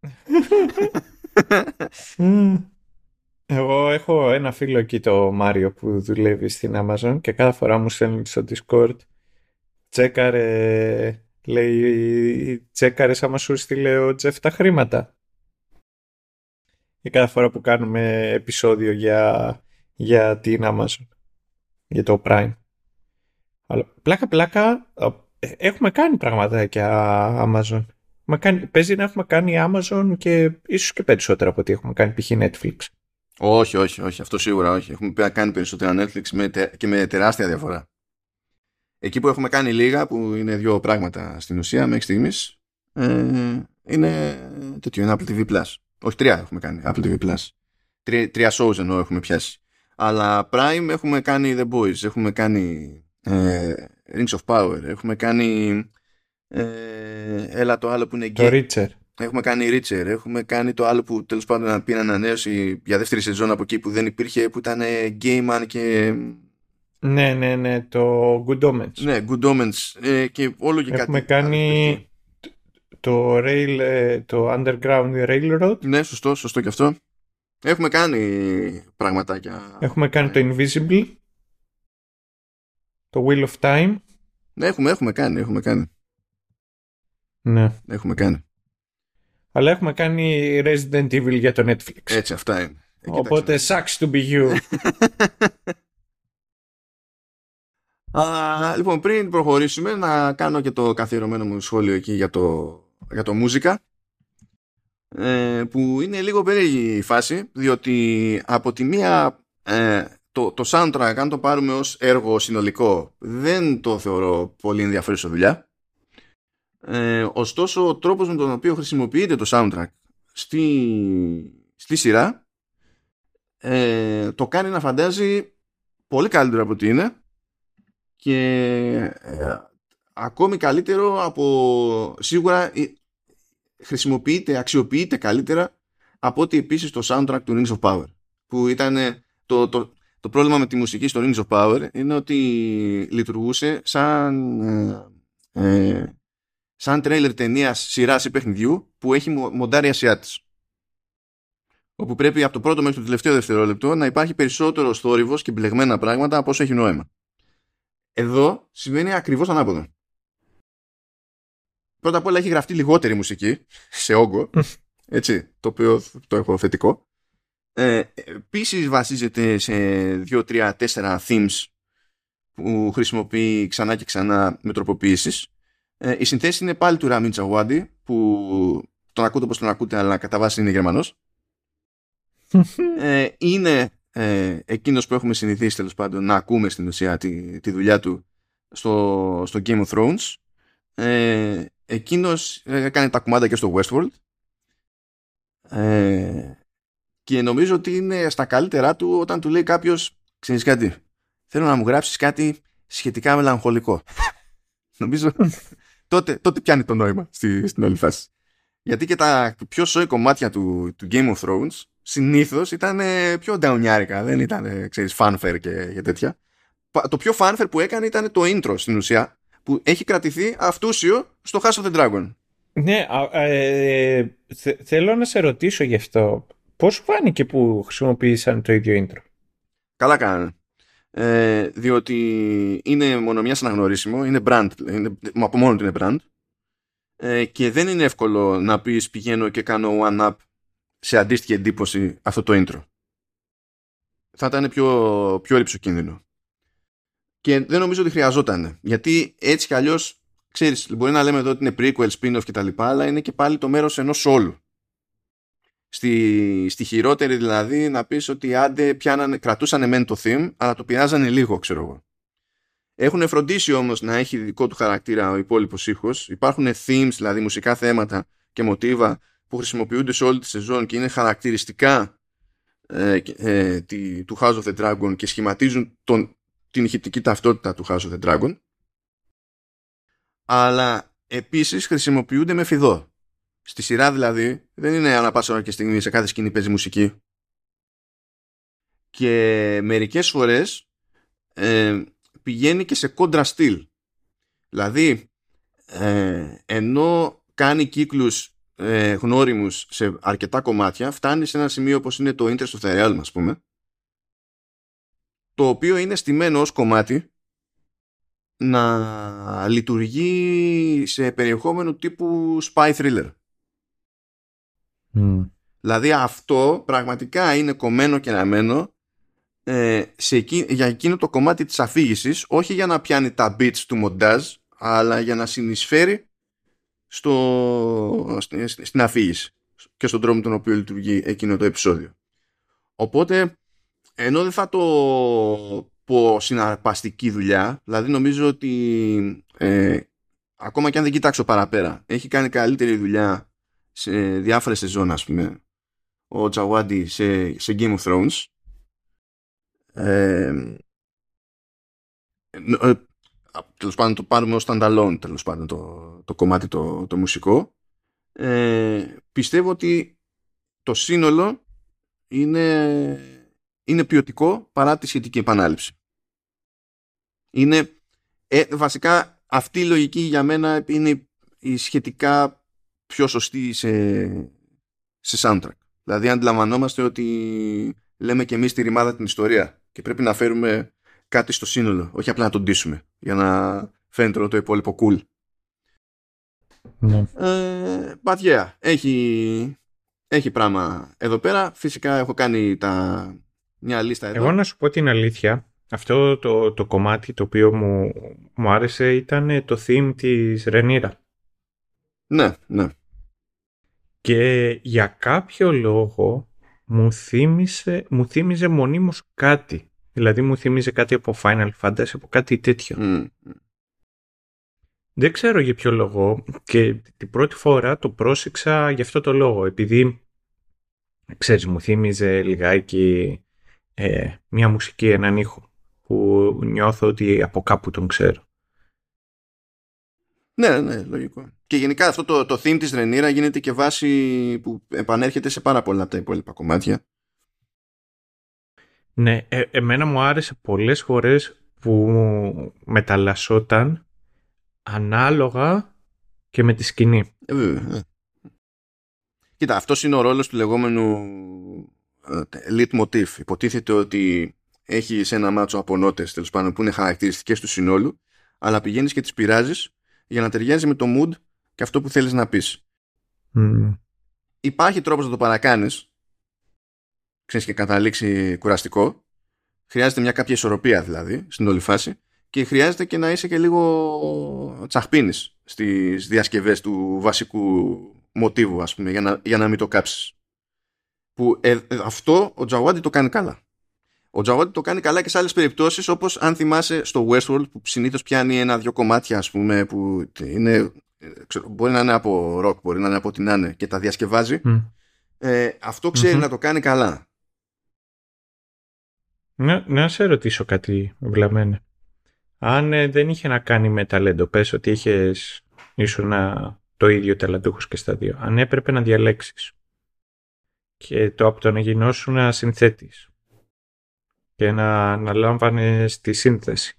Εγώ έχω ένα φίλο εκεί το Μάριο που δουλεύει στην Amazon και κάθε φορά μου στέλνει στο Discord τσέκαρε λέει τσέκαρε άμα σου στείλε ο Τζεφ τα χρήματα και κάθε φορά που κάνουμε επεισόδιο για, για την Amazon για το Prime. Αλλά πλάκα πλάκα ε, έχουμε κάνει πράγματα για Amazon κάνει, παίζει να έχουμε κάνει Amazon και ίσως και περισσότερα από ό,τι έχουμε κάνει π.χ. Netflix. Όχι, όχι, όχι. Αυτό σίγουρα όχι. Έχουμε κάνει περισσότερα Netflix με και με τεράστια διαφορά. Εκεί που έχουμε κάνει λίγα, που είναι δύο πράγματα στην ουσία μέχρι στιγμής, ε, είναι τέτοιο, είναι Apple TV Plus. Όχι, τρία έχουμε κάνει Apple TV Plus. Τρία, τρία shows ενώ έχουμε πιάσει. Αλλά Prime έχουμε κάνει The Boys, έχουμε κάνει ε, Rings of Power, έχουμε κάνει ε, έλα το άλλο που είναι Το Ρίτσερ. Έχουμε κάνει Ρίτσερ. Έχουμε κάνει το άλλο που τέλος πάντων να πει ανανέωση για δεύτερη σεζόν από εκεί που δεν υπήρχε, που ήταν Gayman και. Ναι, ναι, ναι, το Good Omens. Ναι, Good Omens. Ε, και όλο και Έχουμε κάνει το, rail, ε, το Underground Railroad. Ναι, σωστό, σωστό και αυτό. Έχουμε κάνει πραγματάκια. Έχουμε κάνει το Invisible. Το Wheel of Time. Ναι, έχουμε, έχουμε κάνει, έχουμε κάνει. Ναι. Έχουμε κάνει. Αλλά έχουμε κάνει Resident Evil για το Netflix. Έτσι, αυτά είναι. Ε, Οπότε, sucks to be you. Α, λοιπόν, πριν προχωρήσουμε, να κάνω και το καθιερωμένο μου σχόλιο εκεί για το, για το μузικα. Ε, που είναι λίγο περίεργη η φάση, διότι από τη μία ε, το, το soundtrack, αν το πάρουμε ως έργο συνολικό, δεν το θεωρώ πολύ ενδιαφέρουσα δουλειά. Ε, ωστόσο, ο τρόπος με τον οποίο χρησιμοποιείται το soundtrack στη, στη σειρά ε, το κάνει να φαντάζει πολύ καλύτερο από ό,τι είναι και ε, ακόμη καλύτερο από σίγουρα ε, χρησιμοποιείται, αξιοποιείται καλύτερα από ότι επίσης το soundtrack του Rings of Power που ήταν το, το, το πρόβλημα με τη μουσική στο Rings of Power είναι ότι λειτουργούσε σαν ε, σαν τρέιλερ ταινίας σειράς ή παιχνιδιού που έχει μοντάρει ασιάτης όπου πρέπει από το πρώτο μέχρι το τελευταίο δευτερόλεπτο να υπάρχει περισσότερο θόρυβος και μπλεγμένα πράγματα από όσο έχει νόημα. Εδώ σημαίνει ακριβώς ανάποδο. Πρώτα απ' όλα έχει γραφτεί λιγότερη μουσική σε όγκο, έτσι, το οποίο το έχω θετικό. Ε, Επίσης βασίζεται σε 2, 3, 4 themes που χρησιμοποιεί ξανά και ξανά με τροποποιήσεις. Ε, η συνθέση είναι πάλι του Ραμίν Τσαγουάντι που τον ακούτε όπως τον ακούτε αλλά κατά βάση είναι Γερμανός. ε, είναι ε, εκείνος που έχουμε συνηθίσει τέλος πάντων να ακούμε στην ουσία τη, τη δουλειά του στο, στο Game of Thrones. Ε, εκείνος έκανε τα κουμάντα και στο Westworld. Ε, και νομίζω ότι είναι στα καλύτερά του όταν του λέει κάποιος ξέρεις κάτι, θέλω να μου γράψεις κάτι σχετικά μελαγχολικό. νομίζω τότε, τότε πιάνει το νόημα στη, στην όλη φάση. Γιατί και τα πιο σόι κομμάτια του, του Game of Thrones συνήθως ήταν πιο νταουνιάρικα, δεν ήταν, ξέρεις, fanfare και, και τέτοια. Το πιο fanfare που έκανε ήταν το intro στην ουσία, που έχει κρατηθεί αυτούσιο στο House of the Dragon. Ναι, ε, θέλω να σε ρωτήσω γι' αυτό. Πώς φάνηκε που χρησιμοποίησαν το ίδιο intro; Καλά κάνανε. Ε, διότι είναι μόνο μια αναγνωρίσιμο, είναι brand, είναι, από μόνο του είναι brand ε, και δεν είναι εύκολο να πεις πηγαίνω και κάνω one-up σε αντίστοιχη εντύπωση αυτό το intro. Θα ήταν πιο, πιο κίνδυνο. Και δεν νομίζω ότι χρειαζόταν. Γιατί έτσι κι αλλιώς, ξέρεις, μπορεί να λέμε εδώ ότι είναι prequel, spin-off κτλ. Αλλά είναι και πάλι το μέρος ενός όλου. Στη, στη χειρότερη δηλαδή να πεις ότι άντε πιάνανε, κρατούσανε μεν το theme, αλλά το πειράζανε λίγο, ξέρω εγώ. Έχουν φροντίσει όμως να έχει δικό του χαρακτήρα ο υπόλοιπος ήχος. Υπάρχουν themes, δηλαδή μουσικά θέματα και μοτίβα που χρησιμοποιούνται σε όλη τη σεζόν και είναι χαρακτηριστικά ε, ε, τη, του House of the Dragon και σχηματίζουν τον, την ηχητική ταυτότητα του House of the Dragon αλλά επίσης χρησιμοποιούνται με φιδό. Στη σειρά δηλαδή δεν είναι ανά πάσα ώρα και στιγμή σε κάθε σκηνή παίζει μουσική και μερικές φορές ε, πηγαίνει και σε κόντρα στυλ. Δηλαδή ε, ενώ κάνει κύκλους ε, γνώριμους σε αρκετά κομμάτια φτάνει σε ένα σημείο όπως είναι το Interest of the Realm ας πούμε το οποίο είναι στημένο ως κομμάτι να λειτουργεί σε περιεχόμενο τύπου spy thriller. Δηλαδή αυτό πραγματικά είναι κομμένο και ραμμένο ε, σε για εκείνο το κομμάτι της αφήγησης όχι για να πιάνει τα beats του μοντάζ αλλά για να συνεισφέρει στο, στην αφήγηση και στον τρόπο τον οποίο λειτουργεί εκείνο το επεισόδιο. Οπότε, ενώ δεν θα το πω συναρπαστική δουλειά, δηλαδή νομίζω ότι ε, ακόμα και αν δεν κοιτάξω παραπέρα, έχει κάνει καλύτερη δουλειά σε διάφορες σεζόν, ας πούμε, ο Τζαουάντι σε, σε Game of Thrones. Ε, ε τέλος πάντων το πάρουμε ως standalone τέλος πάντων το, το κομμάτι το, το μουσικό. Ε, πιστεύω ότι το σύνολο είναι, είναι ποιοτικό παρά τη σχετική επανάληψη. Είναι ε, βασικά αυτή η λογική για μένα είναι η σχετικά πιο σωστή σε, σε soundtrack δηλαδή αντιλαμβανόμαστε ότι λέμε και εμείς τη ρημάδα την ιστορία και πρέπει να φέρουμε κάτι στο σύνολο, όχι απλά να τον ντύσουμε για να φαίνεται το υπόλοιπο cool. Ναι. Ε, but yeah, έχει, έχει πράγμα εδώ πέρα. Φυσικά έχω κάνει τα, μια λίστα εδώ. Εγώ να σου πω την αλήθεια, αυτό το, το κομμάτι το οποίο μου, μου άρεσε ήταν το theme της Ρενίρα. Ναι, ναι. Και για κάποιο λόγο μου θύμισε, μου θύμιζε μονίμως κάτι. Δηλαδή μου θυμίζει κάτι από Final Fantasy, από κάτι τέτοιο. Δεν ξέρω για ποιο λόγο και την πρώτη φορά το πρόσεξα για αυτό το λόγο. Επειδή, ξέρεις, μου θύμιζε λιγάκι ε, μια μουσική, έναν ήχο που νιώθω ότι από κάπου τον ξέρω. Ναι, ναι, λογικό. Και γενικά αυτό το, το theme της Ρενίρα γίνεται και βάση που επανέρχεται σε πάρα πολλά από τα υπόλοιπα κομμάτια. Ναι, ε, εμένα μου άρεσε πολλές φορές που μεταλλασσόταν ανάλογα και με τη σκηνή. Ε, βέβαια. ε. Κοίτα, αυτός είναι ο ρόλος του λεγόμενου ε, lead motif. Υποτίθεται ότι έχει ένα μάτσο από νότες, τέλος πάντων, που είναι χαρακτηριστικές του συνόλου, αλλά πηγαίνεις και τις πειράζεις για να ταιριάζει με το mood και αυτό που θέλεις να πεις. Μμμ. Υπάρχει τρόπος να το παρακάνεις, ξέρεις και καταλήξει κουραστικό. Χρειάζεται μια κάποια ισορροπία δηλαδή στην όλη φάση και χρειάζεται και να είσαι και λίγο τσαχπίνης στις διασκευές του βασικού μοτίβου ας πούμε για να, για να μην το κάψεις. Που ε, ε, αυτό ο Τζαουάντι το κάνει καλά. Ο Τζαουάντι το κάνει καλά και σε άλλες περιπτώσεις όπως αν θυμάσαι στο Westworld που συνήθως πιάνει ένα-δυο κομμάτια ας πούμε που είναι, ε, ξέρω, μπορεί να είναι από rock, μπορεί να είναι από την άνε και τα διασκευάζει. Μμ. Ε, αυτό ξέρει Μμμ. να το κάνει καλά. Να, να σε ρωτήσω κάτι βλαμμένο. Αν ε, δεν είχε να κάνει με ταλέντο, πες ότι είχες ήσουν το ίδιο ταλαντούχος και στα δύο. Αν έπρεπε να διαλέξεις και το από το να γινώσουν ένα συνθέτης και να αναλάμβανες τη σύνθεση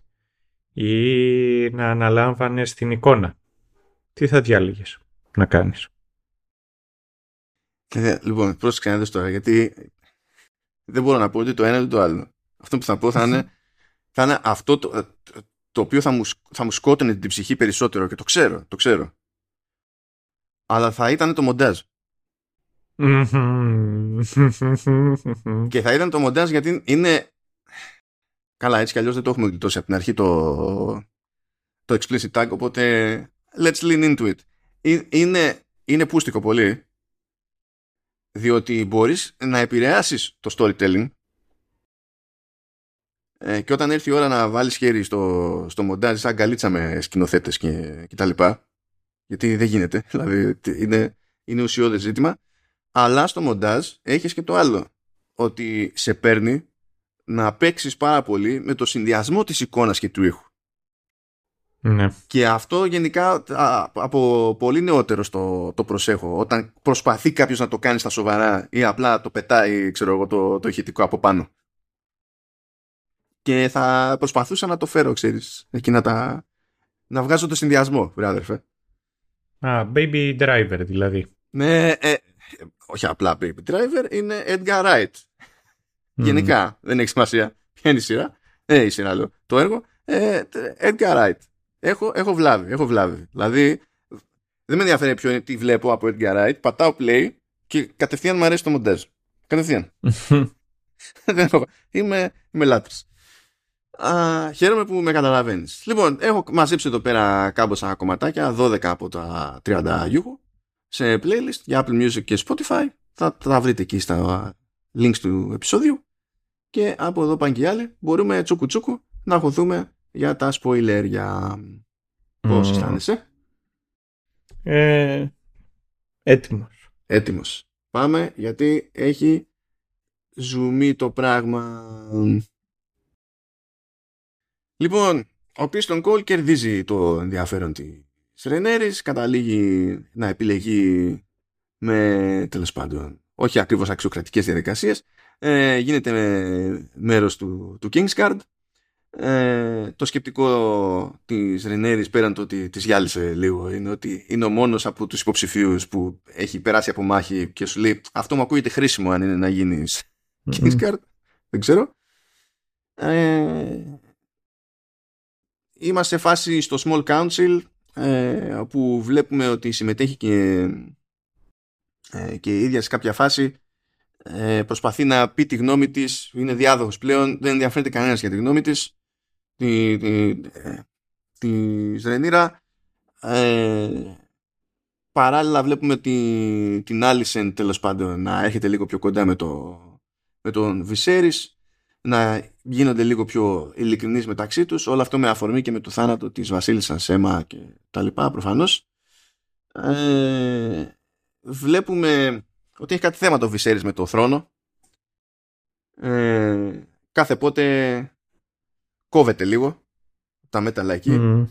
ή να αναλάμβανες την εικόνα, τι θα διάλεγες να κάνεις; Ε, Λοιπόν, πρόσεξε να δεις τώρα, γιατί δεν μπορώ να πω ότι το ένα ή το άλλο. Αυτό που θα πω θα είναι, θα είναι αυτό το, το οποίο θα μου, σκ- θα μου σκότωνε την ψυχή περισσότερο και το ξέρω, το ξέρω. Αλλά θα ήταν το μοντάζ. Και θα ήταν το μοντάζ γιατί είναι... Καλά, έτσι κι αλλιώς δεν το έχουμε γλιτώσει από την αρχή το, το explicit tag, οπότε let's lean into it. Ε- Είναι, είναι πούστικο πολύ, διότι μπορείς να επηρεάσεις το storytelling ε, και όταν έρθει η ώρα να βάλεις χέρι στο, στο μοντάζ σαν καλίτσα με σκηνοθέτες και, και τα λοιπά, γιατί δεν γίνεται, δηλαδή τι- είναι, είναι ουσιώδες ζήτημα, αλλά στο μοντάζ έχεις και το άλλο, ότι σε παίρνει να παίξεις πάρα πολύ με το συνδυασμό της εικόνας και του ήχου. Ναι. Και αυτό γενικά α, από πολύ νεότερο το, το προσέχω. Όταν προσπαθεί κάποιος να το κάνει στα σοβαρά ή απλά το πετάει ξέρω εγώ, το, το ηχητικό από πάνω. Και θα προσπαθούσα να το φέρω, ξέρεις, εκεί να, τα, να βγάζω το συνδυασμό, βρε αδερφέ. Α, baby driver δηλαδή. Ναι, ε, όχι απλά Baby Driver, είναι Edgar Wright. Γενικά, δεν έχει σημασία ποια είναι η σειρά. Ε, η σειρά λέω. Το έργο, ε, Edgar Wright. Έχω, έχω βλάβει, έχω βλάβει. Δηλαδή, δεν με ενδιαφέρει ποιο είναι, τι βλέπω από Edgar Wright. Πατάω play και κατευθείαν μου αρέσει το μοντάζ. Κατευθείαν. Δεν έχω- είμαι, είμαι λάτρης. Α, χαίρομαι που με καταλαβαίνεις. Λοιπόν, έχω μαζέψει εδώ πέρα κάμποσα κομματάκια, 12 από τα 30 γιούχου, σε playlist για Apple Music και Spotify. Θα τα βρείτε εκεί στα links του επεισόδιου. Και από εδώ πάνε και οι άλλοι. Μπορούμε τσούκου τσούκου να χωθούμε για τα spoiler για πώς Μμμ. αισθάνεσαι. Ε, έτοιμος. Έτοιμος. Πάμε γιατί έχει ζουμί το πράγμα. Λοιπόν, ο Pistol Call κερδίζει το ενδιαφέρον της Ρενέρης, καταλήγει να επιλεγεί με τέλος πάντων όχι ακριβώς αξιοκρατικές διαδικασίες, ε, γίνεται με μέρος του, του Kingsguard. Ε, το σκεπτικό της Ρενέρης πέραν το ότι της γυάλισε λίγο είναι ότι είναι ο μόνος από τους υποψηφίους που έχει περάσει από μάχη και σου λέει αυτό μου ακούγεται χρήσιμο αν είναι να γίνεις Kingsguard δεν ξέρω. Ε, είμαστε σε φάση στο Small Council ε, όπου βλέπουμε ότι συμμετέχει και, ε, και η ίδια σε κάποια φάση. Ε, προσπαθεί να πει τη γνώμη της. Είναι διάδοχος πλέον. Δεν ενδιαφέρεται κανένας για τη γνώμη της τη, τη, ε, τη Ρενίρα ε, παράλληλα βλέπουμε τη, την Άλισεν τέλος πάντων να έρχεται λίγο πιο κοντά με, το, με τον Βυσέρης να γίνονται λίγο πιο ειλικρινείς μεταξύ τους. Όλο αυτό με αφορμή και με το θάνατο της Βασίλισσας Σέμα και τα λοιπά προφανώς. Ε, βλέπουμε ότι έχει κάτι θέμα το Βυσέρης με το θρόνο. Ε, κάθε πότε κόβεται λίγο τα μέταλλα εκεί. Μμμ.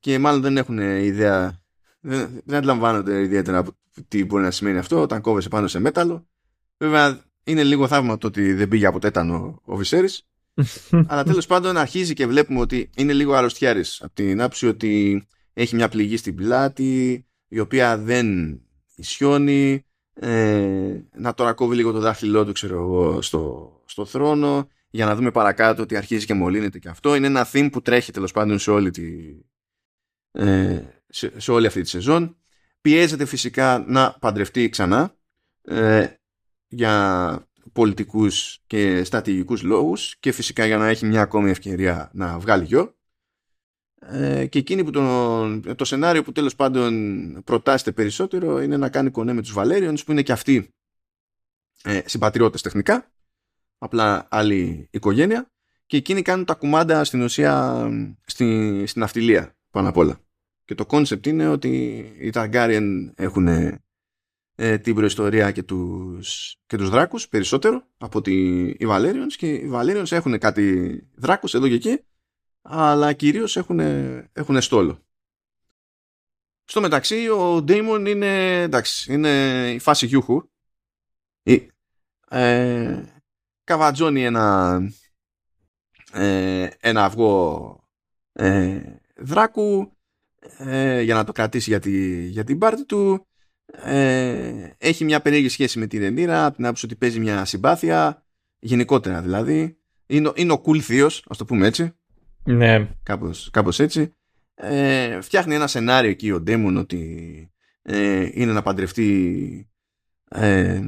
και μάλλον δεν έχουν ιδέα δεν, δεν αντιλαμβάνονται ιδιαίτερα από τι μπορεί να σημαίνει αυτό όταν κόβεσαι πάνω σε μέταλλο. Βέβαια είναι λίγο θαύμα το ότι δεν πήγε από τέτανο ο Βυσέρης. Αλλά τέλος πάντων αρχίζει και βλέπουμε ότι είναι λίγο αρρωστιάρης. Από την άψη ότι έχει μια πληγή στην πλάτη η οποία δεν ισιώνει. Ε, να τώρα κόβει λίγο το δάχτυλό του ξέρω εγώ στο, στο θρόνο για να δούμε παρακάτω ότι αρχίζει και μολύνεται και αυτό. Είναι ένα theme που τρέχει τέλος πάντων σε όλη, τη, ε, σε, σε όλη αυτή τη σεζόν. Πιέζεται φυσικά να παντρευτεί ξανά ε, για πολιτικούς και στρατηγικούς λόγους και φυσικά για να έχει μια ακόμη ευκαιρία να βγάλει γιο. Ε, και εκείνη που το, το σενάριο που τέλος πάντων προτάσετε περισσότερο είναι να κάνει κονέ με τους Βαλέριονς που είναι και αυτοί ε, συμπατριώτες τεχνικά απλά άλλη οικογένεια και εκείνοι κάνουν τα κουμάντα στην ουσία στη, στη ναυτιλία πάνω απ' όλα και το κόνσεπτ είναι ότι οι Ταργκάριεν έχουν ε, την προϊστορία και τους, και τους δράκους περισσότερο από ότι οι Βαλέριονς και οι Βαλέριονς έχουν κάτι δράκους εδώ και εκεί αλλά κυρίως έχουν, έχουν στόλο. Στο μεταξύ ο Ντέιμον είναι, εντάξει, είναι η φάση γιούχου. Ε, καβατζώνει ένα, ε, ένα αυγό ε, δράκου ε, για να το κρατήσει για, τη, για την πάρτη του. Ε, έχει μια περίεργη σχέση με την Ρενίρα, από την άποψη ότι παίζει μια συμπάθεια, γενικότερα δηλαδή. Είναι, είναι ο cool θείος, ας το πούμε έτσι. Ναι. Κάπως, κάπως έτσι. Ε, φτιάχνει ένα σενάριο εκεί ο Ντέμον ότι ε, είναι να παντρευτεί ε,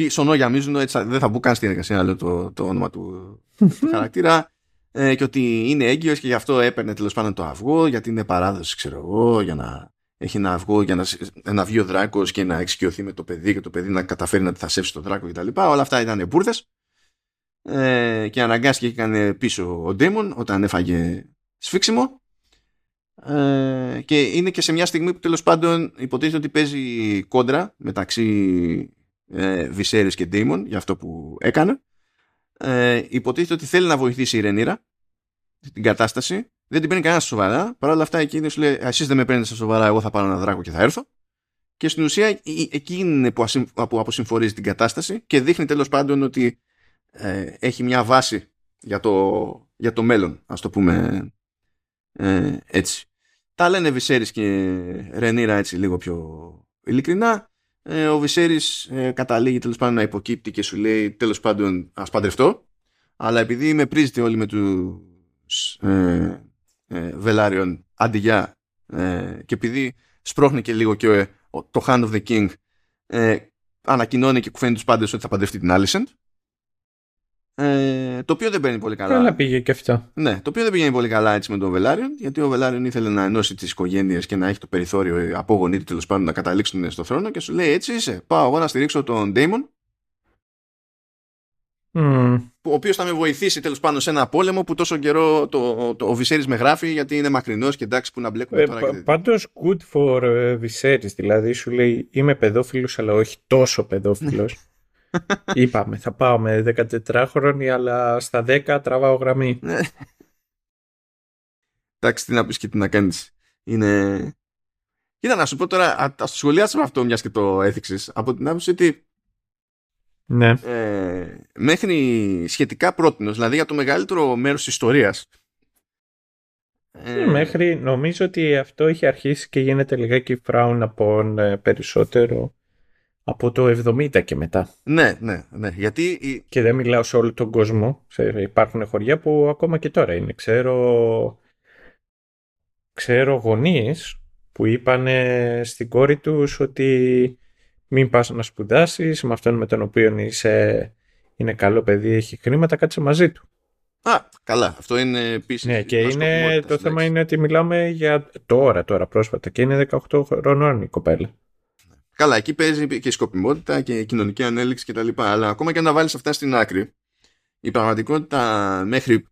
τι σωνό γαμίζουν, έτσι δεν θα μπω καν στην εργασία να λέω το, το όνομα του, του χαρακτήρα. Ε, και ότι είναι έγκυος και γι' αυτό έπαιρνε τέλος πάντων το αυγό γιατί είναι παράδοση ξέρω εγώ για να έχει ένα αυγό για να, να βγει ο δράκος και να εξοικειωθεί με το παιδί και το παιδί να καταφέρει να θασέψει το δράκο κτλ. Όλα αυτά ήταν μπουρδες. Ε, και αναγκάστηκε και έκανε πίσω ο Ντέμον όταν έφαγε σφίξιμο. Ε, και είναι και σε μια στιγμή που τέλος πάντων υποτίθεται ότι παίζει κόντρα μεταξύ ε, Βυσέρης και Ντέμον για αυτό που έκανε ε, υποτίθεται ότι θέλει να βοηθήσει η Ρενίρα την κατάσταση δεν την παίρνει κανένας σοβαρά παρά όλα αυτά εκείνη σου λέει εσείς δεν με παίρνετε στα σοβαρά εγώ θα πάρω ένα δράκο και θα έρθω και στην ουσία εκείνη είναι που, που αποσυμφορίζει την κατάσταση και δείχνει τέλος πάντων ότι ε, έχει μια βάση για το, για το μέλλον, ας το πούμε ε, έτσι. Τα λένε Βυσέρης και Ρενίρα έτσι λίγο πιο ειλικρινά. Ε, ο Βυσέρης ε, καταλήγει τέλος πάντων να υποκύπτει και σου λέει τέλος πάντων ας παντρευτώ. Αλλά επειδή με πρίζετε όλοι με τους ε, ε, Βελάριον αντιγιά ε, και επειδή σπρώχνει και λίγο και το Hand of the King ε, ανακοινώνει και κουφαίνει τους πάντες ότι θα παντρευτεί την Alicent ε, το οποίο δεν παίρνει πολύ καλά. Καλά πήγε και αυτό. Ναι, το οποίο δεν πήγαινε πολύ καλά έτσι με τον Βελάριον, γιατί ο Βελάριον ήθελε να ενώσει τις οικογένειες και να έχει το περιθώριο οι απόγονοί του τέλος πάντων να καταλήξουν στο θρόνο και σου λέει έτσι είσαι. Πάω εγώ να στηρίξω τον Ντέιμον. Mm. Ο οποίος θα με βοηθήσει τέλος πάντων σε ένα πόλεμο που τόσο καιρό το, το, ο Βυσέρη με γράφει γιατί είναι μακρινός και εντάξει που να μπλέκουμε ε, τώρα. Και... Πάντως good for uh, δηλαδή σου λέει είμαι παιδόφιλος, αλλά όχι τόσο παιδόφιλος. Είπαμε, θα πάω με 14χρονη, αλλά στα 10 τραβάω γραμμή. Ναι. Εντάξει, τι να πεις και τι να κάνεις. Είναι... Κοίτα να σου πω τώρα, α το σχολιάσουμε αυτό μιας και το έθιξες, από την άποψη ότι ναι. ε, μέχρι σχετικά πρότινος, δηλαδή για το μεγαλύτερο μέρος της ιστορίας. Ε, μέχρι, νομίζω ότι αυτό έχει αρχίσει και γίνεται λιγάκι φράουν από ε, περισσότερο από το 70 και μετά. Ναι, ναι, ναι. Γιατί... Και δεν μιλάω σε όλο τον κόσμο. Υπάρχουν χωριά που ακόμα και τώρα είναι. Ξέρω, ξέρω γονείς που είπαν στην κόρη τους ότι μην πας να σπουδάσεις με αυτόν με τον οποίο είσαι, είναι καλό παιδί, έχει χρήματα, κάτσε μαζί του. Α, καλά. Αυτό είναι επίσης. Ναι, και είναι, το θέμα είναι ότι μιλάμε για τώρα, τώρα πρόσφατα και είναι 18 χρονών η κοπέλα. Καλά, εκεί παίζει και η σκοπιμότητα και η κοινωνική ανέλυξη κτλ. Αλλά ακόμα και να βάλεις αυτά στην άκρη, η πραγματικότητα μέχρι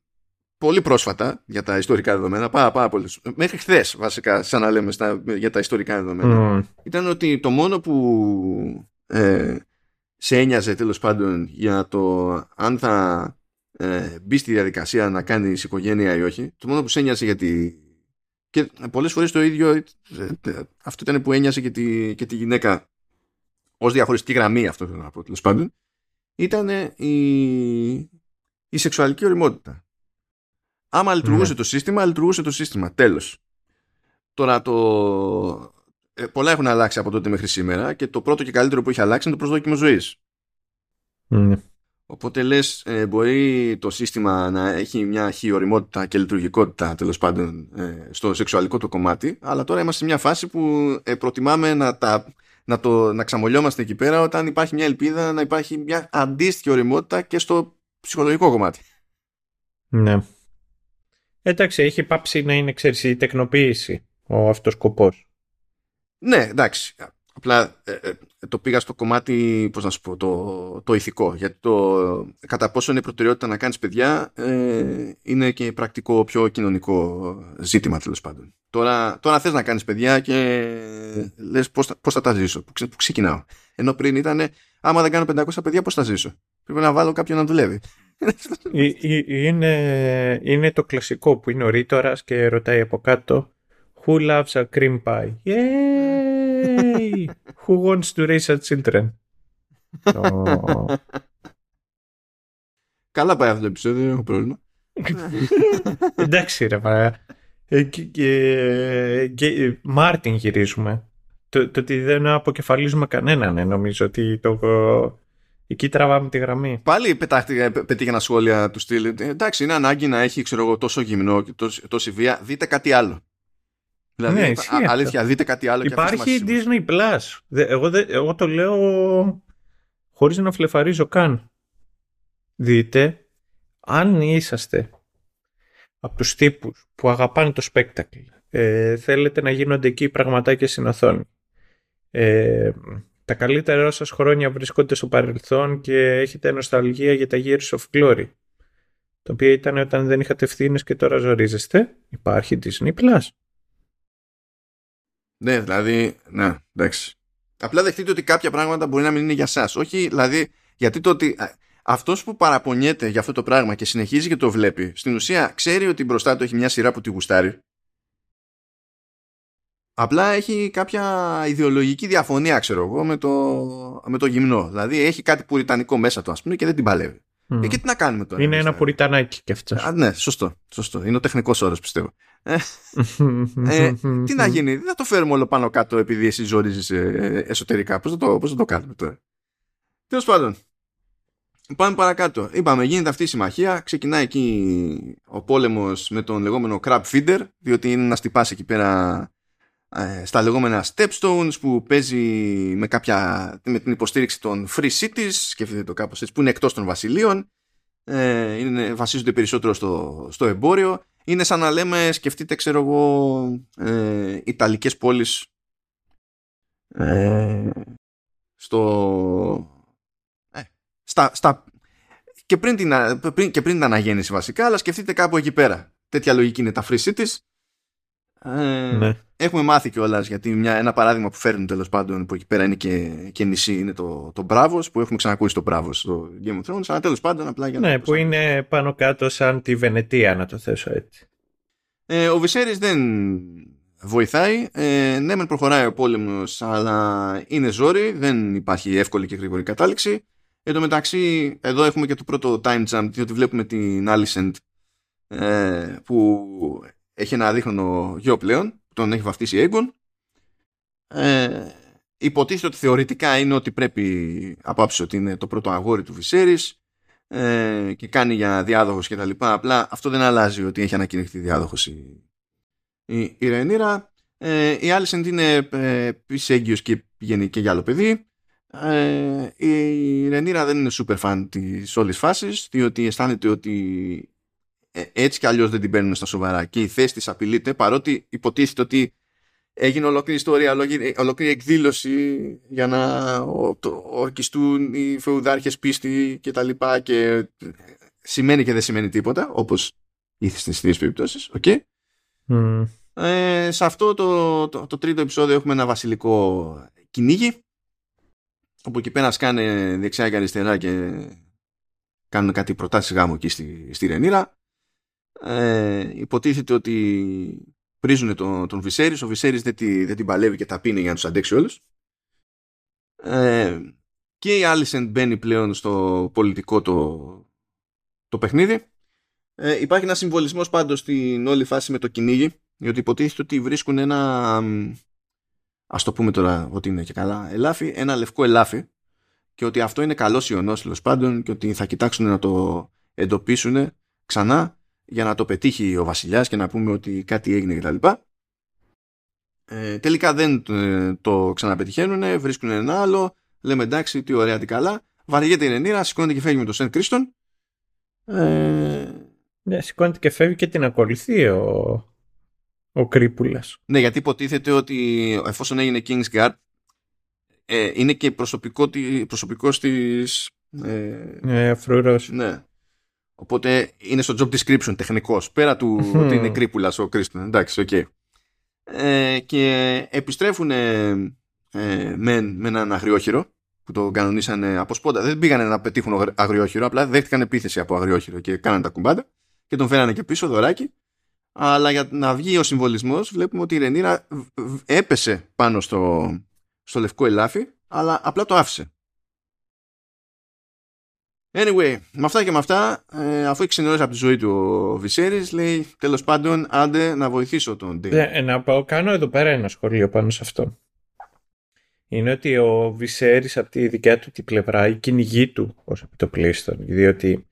πολύ πρόσφατα για τα ιστορικά δεδομένα, πάρα, πάρα πολύ, μέχρι χθες βασικά, σαν να λέμε στα, για τα ιστορικά δεδομένα, ήταν ότι το μόνο που ε, σε ένοιαζε τέλος πάντων για το αν θα ε, μπει στη διαδικασία να κάνεις οικογένεια ή όχι, το μόνο που σε ένοιαζε για τη και πολλές φορές το ίδιο ε, ε, αυτό ήταν που ένοιασε και τη, και τη γυναίκα ως διαχωριστική γραμμή αυτό θέλω να πω τέλος πάντων ήταν η, η σεξουαλική οριμότητα άμα λειτουργούσε ναι. το σύστημα λειτουργούσε το σύστημα τέλος Τώρα το... Ε, πολλά έχουν αλλάξει από τότε μέχρι σήμερα και το πρώτο και καλύτερο που έχει αλλάξει είναι το προσδόκιμο ζωής. Ναι. Οπότε λες, ε, μπορεί το σύστημα να έχει μια χειοριμότητα και λειτουργικότητα τέλος πάντων ε, στο σεξουαλικό το κομμάτι, αλλά τώρα είμαστε σε μια φάση που ε, προτιμάμε να, τα, να, το, να ξαμολιόμαστε εκεί πέρα όταν υπάρχει μια ελπίδα να υπάρχει μια αντίστοιχη οριμότητα και στο ψυχολογικό κομμάτι. Ναι. Εντάξει, έχει πάψει να είναι, ξέρεις, η τεκνοποίηση ο αυτός σκοπός. Ναι, εντάξει. Απλά ε, ε, το πήγα στο κομμάτι, πώς να σου πω, το, το ηθικό. Γιατί το κατά πόσο είναι προτεραιότητα να κάνεις παιδιά ε, είναι και πρακτικό, πιο κοινωνικό ζήτημα τέλος πάντων. Τώρα, τώρα θες να κάνεις παιδιά και λες πώς, πώς θα τα ζήσω, που, που ξεκινάω. Ενώ πριν ήταν, άμα δεν κάνω 500 παιδιά πώς θα ζήσω; Πρέπει να βάλω κάποιον να δουλεύει. Ε, είναι, είναι το κλασικό που είναι ο Ρήτορας και ρωτάει από κάτω Who loves a cream pie? Yay! Who wants to raise a children? Oh. Καλά πάει αυτό το επεισόδιο, δεν έχω πρόβλημα. Εντάξει ρε παρά. Ε, και, και, και, Μάρτιν γυρίζουμε. Το, το ότι δεν αποκεφαλίζουμε κανέναν, ε, νομίζω ότι το, εκεί τραβάμε τη γραμμή. Πάλι πετάχτηκε, πετύχε ένα σχόλια του στυλ. Ε, εντάξει, είναι ανάγκη να έχει ξέρω εγώ, τόσο γυμνό και τόσο, τόση βία. Δείτε κάτι άλλο. Δηλαδή, Ναι, α- ισχύει αυτό. αλήθεια, δείτε κάτι άλλο. και αφήστε Υπάρχει μας ήσυχους. Disney Plus. Δε- Εγώ, δε- εγώ το λέω χωρίς να φλεφαρίζω καν. Δείτε, αν είσαστε από τους τύπους που αγαπάνε το spectacle, ε, θέλετε να γίνονται εκεί πραγματάκια στην οθόνη, ε, τα καλύτερα σας χρόνια βρίσκονται στο παρελθόν και έχετε νοσταλγία για τα Years of Glory, το οποίο ήταν όταν δεν είχατε ευθύνες και τώρα ζορίζεστε, υπάρχει Disney Plus. Ναι, δηλαδή, ναι, εντάξει. Απλά δεχτείτε ότι κάποια πράγματα μπορεί να μην είναι για εσά. Όχι, δηλαδή, γιατί το ότι αυτός που παραπονιέται για αυτό το πράγμα και συνεχίζει και το βλέπει, στην ουσία ξέρει ότι μπροστά του έχει μια σειρά που τη γουστάρει. Απλά έχει κάποια ιδεολογική διαφωνία, ξέρω εγώ, με το, με το γυμνό. Δηλαδή έχει κάτι πουριτανικό μέσα του, ας πούμε, και δεν την παλεύει. Μμ. Ε, και τι να κάνουμε τώρα. Είναι εμείς, ένα ε; πουριτανάκι κι αυτός. Α, ναι, σωστό, σωστό. Είναι ο τεχνικός όρος, πιστεύω. Ε, τι να γίνει, δεν θα το φέρουμε όλο πάνω κάτω επειδή εσύ ζορίζεις ε, εσωτερικά. Πώς θα, το, πώς θα το κάνουμε τώρα; Τέλος πάντων, πάμε παρακάτω. Είπαμε, γίνεται αυτή η συμμαχία. Ξεκινάει εκεί ο πόλεμος με τον λεγόμενο crab feeder, διότι είναι ένας τυπάς εκεί πέρα ε, στα λεγόμενα stepstones που παίζει με, κάποια, με την υποστήριξη των free cities, σκεφτείτε το κάπως έτσι, που είναι εκτός των βασιλείων. Ε, είναι, βασίζονται περισσότερο στο, στο εμπόριο. Είναι σαν να λέμε σκεφτείτε ξέρω εγώ ε, Ιταλικές πόλεις ε, στο ε, στα, στα, και, πριν την, α- πριν, και πριν την αναγέννηση βασικά αλλά σκεφτείτε κάπου εκεί πέρα. Τέτοια λογική είναι τα free cities ε, Ναι. Έχουμε μάθει κιόλας γιατί μια, ένα παράδειγμα που φέρνουν τέλος πάντων που εκεί πέρα είναι και, και νησί είναι το, το Bravos που έχουμε ξανακούσει το Bravos στο Game of Thrones αλλά τέλος πάντων απλά για να Ναι, το που είναι πάνω κάτω σαν τη Βενετία, να το θέσω έτσι. Ε, ο Βυσέρης δεν βοηθάει. Ε, ναι, μεν προχωράει ο πόλεμος, αλλά είναι ζόρι. Δεν υπάρχει εύκολη και γρήγορη κατάληξη. Εν τω μεταξύ, εδώ έχουμε και το πρώτο time jump, διότι βλέπουμε την Alicent ε, που έχει ένα δίχρονο γιο πλέον, που τον έχει βαφτίσει Aegon. Ε, υποτίθεται ότι θεωρητικά είναι ότι πρέπει από άψη ότι είναι το πρώτο αγόρι του Βυσέρης ε, και κάνει για διάδοχος και τα λοιπά. Απλά αυτό δεν αλλάζει ότι έχει ανακηρυχθεί διάδοχος η, η, η Ρενίρα. Ε, η Άλισεντ είναι ε, επίσης έγκυος και πηγαίνει και για άλλο παιδί. Ε, η Ρενίρα δεν είναι super fan της όλης φάσης διότι αισθάνεται ότι ε, έτσι κι αλλιώς δεν την παίρνουν στα σοβαρά και η θέση της απειλείται παρότι υποτίθεται ότι έγινε ολόκληρη ιστορία, ολόκληρη, ολόκληρη εκδήλωση για να ο, το, ορκιστούν οι φεουδάρχες πίστη και τα λοιπά και σημαίνει και δεν σημαίνει τίποτα όπως ήθιστε στις τρεις περιπτώσεις okay. Μμ. ε, σε αυτό το, το, το τρίτο επεισόδιο έχουμε ένα βασιλικό κυνήγι όπου εκεί πέρα σκάνε δεξιά και αριστερά και κάνουν κάτι προτάσεις γάμου εκεί στη, στη Ρενίρα ε, υποτίθεται ότι πρίζουν τον, τον Βυσέρης ο Βυσέρης δεν, τη, δεν την παλεύει και τα πίνει για να τους αντέξει όλους. Ε, και η Άλισεν μπαίνει πλέον στο πολιτικό το, το παιχνίδι. Ε, υπάρχει ένας συμβολισμός πάντως στην όλη φάση με το κυνήγι διότι υποτίθεται ότι βρίσκουν ένα ας το πούμε τώρα ότι είναι και καλά ελάφι, ένα λευκό ελάφι και ότι αυτό είναι καλός ιονός τέλο πάντων και ότι θα κοιτάξουν να το εντοπίσουν ξανά για να το πετύχει ο βασιλιάς και να πούμε ότι κάτι έγινε κτλ. Ε, τελικά δεν ε, το ξαναπετυχαίνουν, βρίσκουν ένα άλλο, λέμε εντάξει, τι ωραία, τι καλά. Βαριέται η Ρενίρα, σηκώνεται και φεύγει με το Σεντ Κρίστον. Ε... Ναι, σηκώνεται και φεύγει και την ακολουθεί ο, ο Κρύπουλας. Ναι, γιατί υποτίθεται ότι εφόσον έγινε Kingsguard, ε, είναι και προσωπικό, προσωπικός της... Ε, ε, φρουρός. Ναι. Οπότε είναι στο job description τεχνικός. Πέρα του ότι είναι Κρύπουλας ο Κρίστον. Εντάξει, OK. Okay. Ε, και επιστρέφουν ε, με, με έναν αγριόχοιρο που το κανονίσανε από σπόντα. Δεν πήγανε να πετύχουν αγριόχοιρο, απλά δέχτηκαν επίθεση από αγριόχοιρο και κάνανε τα κουμάντα και τον φέρανε και πίσω δωράκι. Αλλά για να βγει ο συμβολισμός, βλέπουμε ότι η Ρενίρα έπεσε πάνω στο, στο λευκό ελάφι, αλλά απλά το άφησε. Anyway, με αυτά και με αυτά, ε, αφού έχει ξενερώσει από τη ζωή του ο Βυσέρης, λέει τέλος πάντων άντε να βοηθήσω τον Ντέι. Ε, να πω, κάνω εδώ πέρα ένα σχόλιο πάνω σε αυτό. Είναι ότι ο Βυσέρης από τη δικιά του την πλευρά, η κυνηγή του ως επιτοπλίστων, διότι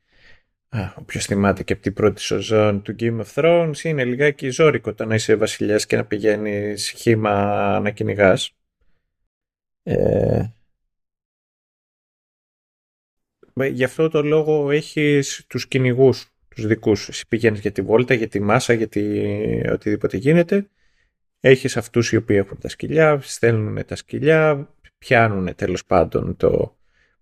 α, όποιος θυμάται και από την πρώτη σοζόν του Game of Thrones είναι λιγάκι ζώρικο το να είσαι βασιλιάς και να πηγαίνεις χήμα να κυνηγάς. Ε, Γι' αυτό το λόγο έχεις τους κυνηγούς τους δικούς. Εσύ πηγαίνεις για τη βόλτα, για τη μάσα, για τη... οτιδήποτε γίνεται. Έχεις αυτούς οι οποίοι έχουν τα σκυλιά, στέλνουν τα σκυλιά, πιάνουν τέλος πάντων το...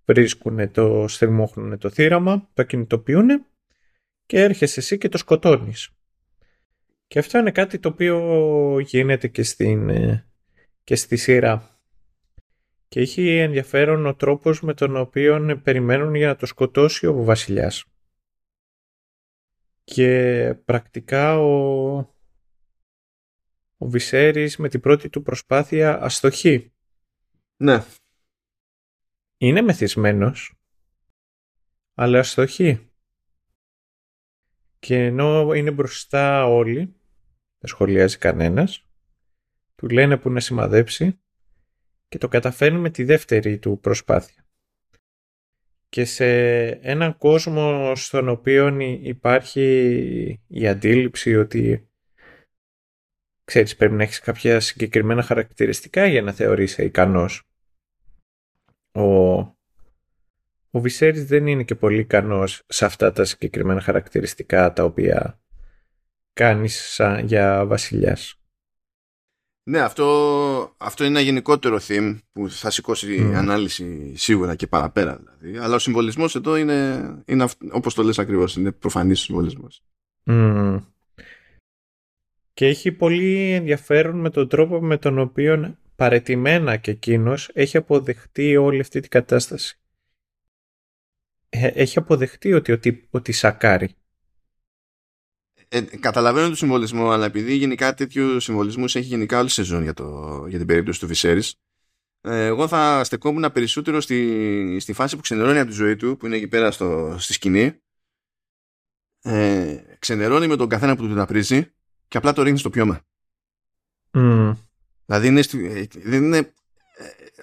βρίσκουν το, στριμώχνουν το θύραμα, το κινητοποιούν και έρχεσαι εσύ και το σκοτώνεις. Και αυτό είναι κάτι το οποίο γίνεται και, στην, ε, και στη σειρά. Και έχει ενδιαφέρον ο τρόπος με τον οποίο περιμένουν για να το σκοτώσει ο βασιλιάς. Και πρακτικά ο, ο Βυσέρης με την πρώτη του προσπάθεια αστοχεί. Ναι. Είναι μεθυσμένος, αλλά αστοχεί. Και ενώ είναι μπροστά όλοι, δεν σχολιάζει κανένας, του λένε που να σημαδέψει και το καταφέρνει τη δεύτερη του προσπάθεια. Και σε έναν κόσμο στον οποίο υπάρχει η αντίληψη ότι ξέρεις πρέπει να έχεις κάποια συγκεκριμένα χαρακτηριστικά για να θεωρείσαι ικανός. Ο, ο Βυσέρης δεν είναι και πολύ ικανός σε αυτά τα συγκεκριμένα χαρακτηριστικά τα οποία κάνεις σαν για βασιλιάς. Ναι, αυτό, αυτό είναι ένα γενικότερο theme που θα σηκώσει mm. ανάλυση σίγουρα και παραπέρα. Δηλαδή. Αλλά ο συμβολισμός εδώ είναι, είναι όπως το λες ακριβώς, είναι προφανής συμβολισμός. Mm. Και έχει πολύ ενδιαφέρον με τον τρόπο με τον οποίο παρετημένα και εκείνος έχει αποδεχτεί όλη αυτή την κατάσταση. Ε, έχει αποδεχτεί ότι, ότι, ότι σακάρει ε, καταλαβαίνω το συμβολισμό, αλλά επειδή γενικά τέτοιου συμβολισμούς έχει γενικά όλη σεζόν για, το, για την περίπτωση του Βυσέρη, ε, εγώ θα στεκόμουν περισσότερο στη, στη φάση που ξενερώνει από τη ζωή του, που είναι εκεί πέρα στο, στη σκηνή. Ε, ξενερώνει με τον καθένα που του ταπρίζει και απλά το ρίχνει στο πιώμα. Mm. Δηλαδή είναι, ε, δεν είναι, ε,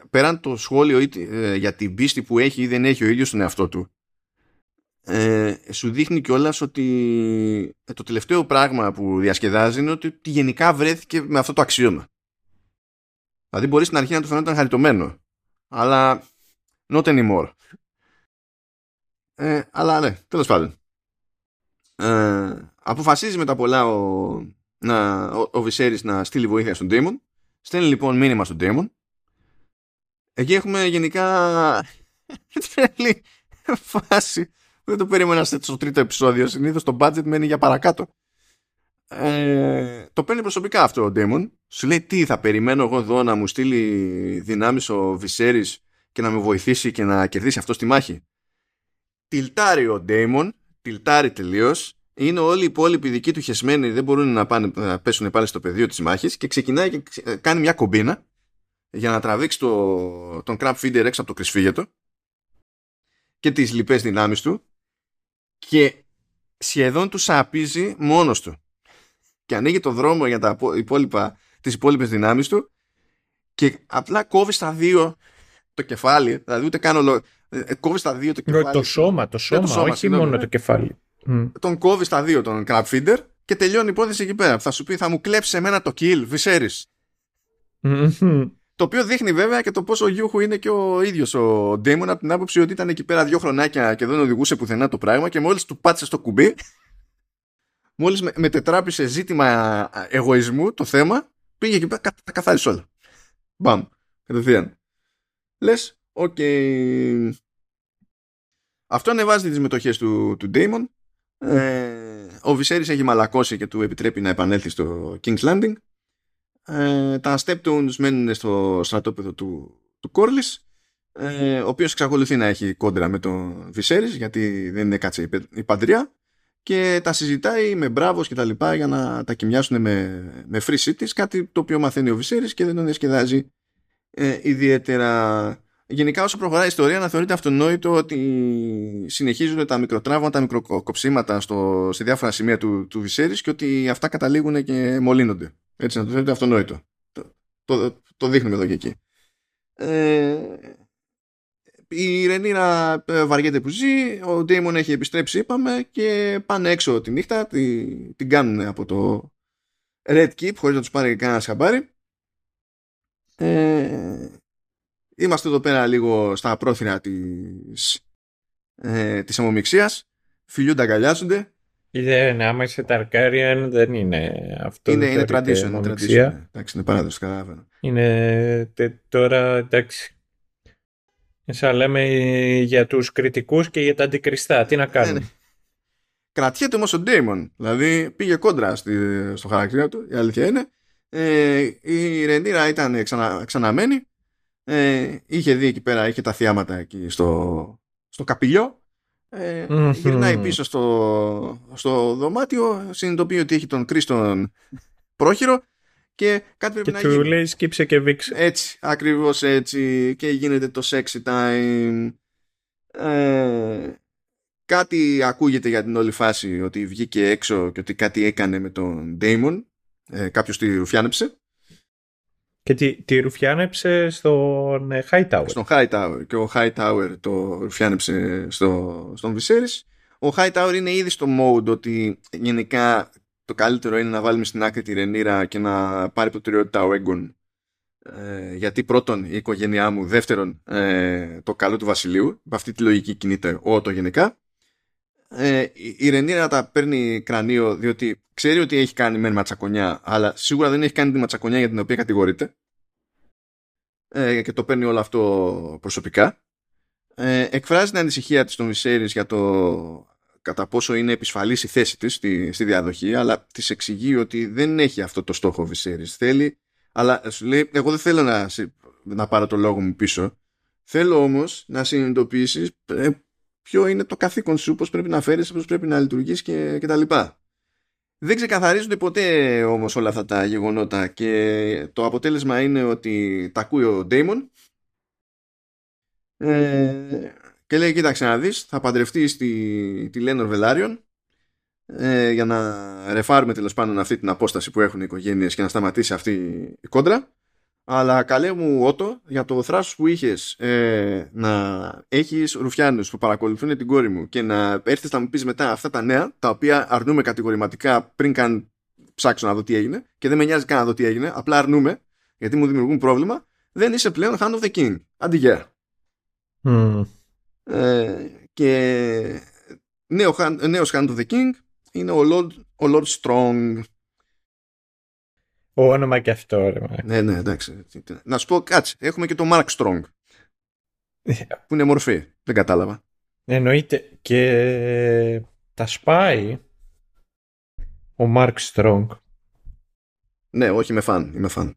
πέραν το σχόλιο για την πίστη που έχει ή δεν έχει ο ίδιος στον εαυτό του ε, σου δείχνει κιόλας ότι ε, το τελευταίο πράγμα που διασκεδάζει είναι ότι γενικά βρέθηκε με αυτό το αξίωμα. Δηλαδή μπορείς στην αρχή να του φαινόταν χαριτωμένο. Αλλά not anymore. Ε, αλλά ναι, τέλος πάντων. Ε, αποφασίζει μετά πολλά ο, να, ο, ο Βυσέρης να στείλει βοήθεια στον Daemon. Στέλνει λοιπόν μήνυμα στον Daemon. Εκεί έχουμε γενικά τρελή φάση δεν το περίμενα στο τρίτο επεισόδιο. Συνήθως το budget μένει για παρακάτω. Ε, το παίρνει προσωπικά αυτό ο Ντέμον. Σου λέει τι θα περιμένω εγώ εδώ να μου στείλει δυνάμεις ο Βυσέρης και να με βοηθήσει και να κερδίσει αυτό στη μάχη. Τιλτάρει ο Ντέμον, τιλτάρει τελείως. Είναι όλοι οι υπόλοιποι δικοί του χεσμένοι, δεν μπορούν να, πάνε, να πέσουν πάλι στο πεδίο της μάχης και ξεκινάει και κάνει μια κομπίνα για να τραβήξει το, τον crab feeder έξω από το κρυσφύγετο και τις λοιπές δυνάμεις του και σχεδόν τους σαπίζει μόνος του. και ανοίγει το δρόμο για τα υπόλοιπα, τις υπόλοιπες δυνάμεις του και απλά κόβει στα δύο το κεφάλι, δηλαδή ούτε καν ολο... Ε, κόβει στα δύο το κεφάλι. Το σώμα, το σώμα, το σώμα όχι μόνο ναι. το κεφάλι. Τον κόβει στα δύο τον crab feeder και τελειώνει η υπόθεση εκεί πέρα. Θα σου πει, θα μου κλέψεις εμένα το kill, Viserys. Το οποίο δείχνει βέβαια και το πόσο γιούχου είναι και ο ίδιος ο Ντέιμον από την άποψη ότι ήταν εκεί πέρα δύο χρονάκια και δεν οδηγούσε πουθενά το πράγμα και μόλις του πάτησε στο κουμπί, μόλις με, μετετράπη σε ζήτημα εγωισμού το θέμα, πήγε εκεί πέρα, τα καθάρισε όλα. Μπαμ. Κατευθείαν. Λες, οκ. Αυτό ανεβάζει τις μετοχές του, του Damon. Ε, ο Viserys έχει μαλακώσει και του επιτρέπει να επανέλθει στο King's Landing. Ε, τα Steptones μένουν στο στρατόπεδο του, του Corlys, ε, ο οποίος εξακολουθεί να έχει κόντρα με τον Viserys γιατί δεν είναι κάτσε η παντριά και τα συζητάει με μπράβος και τα λοιπά για να τα κοιμιάσουν με, με free cities, κάτι το οποίο μαθαίνει ο Viserys και δεν τον διασκεδάζει ε, ιδιαίτερα. Γενικά όσο προχωράει η ιστορία να θεωρείται αυτονόητο ότι συνεχίζουν τα μικροτράβματα, τα μικροκοψίματα στο, σε διάφορα σημεία του, του Viserys και ότι αυτά καταλήγουν και μολύνονται. Έτσι να το θεωρείτε αυτονόητο. Το, το, το δείχνουμε εδώ και εκεί. Ε, η Ρενίρα ε, βαριέται που ζει, ο Ντέιμον έχει επιστρέψει είπαμε και πάνε έξω τη νύχτα, τη, την κάνουν από το Red Keep χωρίς να τους πάρει κανένα χαμπάρι. Ε, είμαστε εδώ πέρα λίγο στα πρόθυρα της, ε, της αμομιξίας, φιλιούνται, αγκαλιάζονται. Ναι, ναι, άμα είσαι Ταρκάριαν δεν είναι αυτό. Είναι, είναι tradition. tradition. Εντάξει, είναι παράδοση, καταλαβαίνω. Είναι τώρα, εντάξει, σαν λέμε για τους κριτικούς και για τα αντικριστά. Τι να κάνουμε; Ναι, ναι. Κρατιέται όμως ο Ντέιμον. Δηλαδή πήγε κόντρα στη, στο χαρακτήρα του. Η αλήθεια είναι. Ε, η Ρεντίρα ήταν ξανα, ξαναμένη. Ε, είχε δει εκεί πέρα, είχε τα θιάματα εκεί στο, στο καπηλιό. Ε, mm-hmm. Γυρνάει πίσω στο, στο δωμάτιο, συνειδητοποιεί ότι έχει τον Κρίστον πρόχειρο και κάτι πρέπει και να του γίνει. λέει σκύψε και βήξε. Έτσι, ακριβώς έτσι και γίνεται το sexy time. Ε, κάτι ακούγεται για την όλη φάση ότι βγήκε έξω και ότι κάτι έκανε με τον Damon. Ε, κάποιος τη ρουφιάνεψε. Και τη, τη ρουφιάνεψε στον ε, High Tower. Στον High Tower. Και ο High Tower το ρουφιάνεψε στο, στον Viserys. Ο High Tower είναι ήδη στο mode ότι γενικά το καλύτερο είναι να βάλουμε στην άκρη τη Ρενίρα και να πάρει προτεραιότητα ο Έγκον. Ε, γιατί πρώτον η οικογένειά μου, δεύτερον ε, το καλό του βασιλείου, με αυτή τη λογική κινείται ο το γενικά. Ε, η Ρενίρα τα παίρνει κρανίο διότι ξέρει ότι έχει κάνει μεν ματσακονιά, αλλά σίγουρα δεν έχει κάνει τη ματσακονιά για την οποία κατηγορείται. Ε, και το παίρνει όλο αυτό προσωπικά. Ε, εκφράζει την ανησυχία της στον Βυσέρης για το κατά πόσο είναι επισφαλής η θέση της στη, στη διαδοχή, αλλά της εξηγεί ότι δεν έχει αυτό το στόχο ο Βυσέρης. Θέλει, αλλά σου λέει, εγώ δεν θέλω να, να πάρω το λόγο μου πίσω. Θέλω όμως να συνειδητοποιήσεις ε, ποιο είναι το καθήκον σου, πώς πρέπει να φέρεις, πώς πρέπει να λειτουργείς και, και τα λοιπά. Δεν ξεκαθαρίζονται ποτέ όμως όλα αυτά τα γεγονότα και το αποτέλεσμα είναι ότι τα ακούει ο Ντέιμον ε, και λέει κοίταξε να δεις θα παντρευτεί στη, τη Λένορ Βελάριον ε, για να ρεφάρουμε τέλος πάντων αυτή την απόσταση που έχουν οι οικογένειες και να σταματήσει αυτή η κόντρα αλλά καλέ μου Ότο για το θράσος που είχες ε, να έχεις ρουφιάνους που παρακολουθούν την κόρη μου και να έρθεις να μου πεις μετά αυτά τα νέα τα οποία αρνούμε κατηγορηματικά πριν καν ψάξω να δω τι έγινε και δεν με νοιάζει καν να δω τι έγινε απλά αρνούμε γιατί μου δημιουργούν πρόβλημα δεν είσαι πλέον Hand of the King. Αντιγέα. Mm. Ε, και νέο, νέος Hand of the King είναι ο Lord, ο Lord Strong. Ο όνομα και αυτό, ρε. Ναι, ναι, εντάξει. Να σου πω, κάτσε, έχουμε και το Mark Strong. που είναι μορφή. Δεν κατάλαβα. Εννοείται. Και τα σπάει ο Mark Strong. Ναι, όχι, είμαι φαν. Είμαι φαν. Εν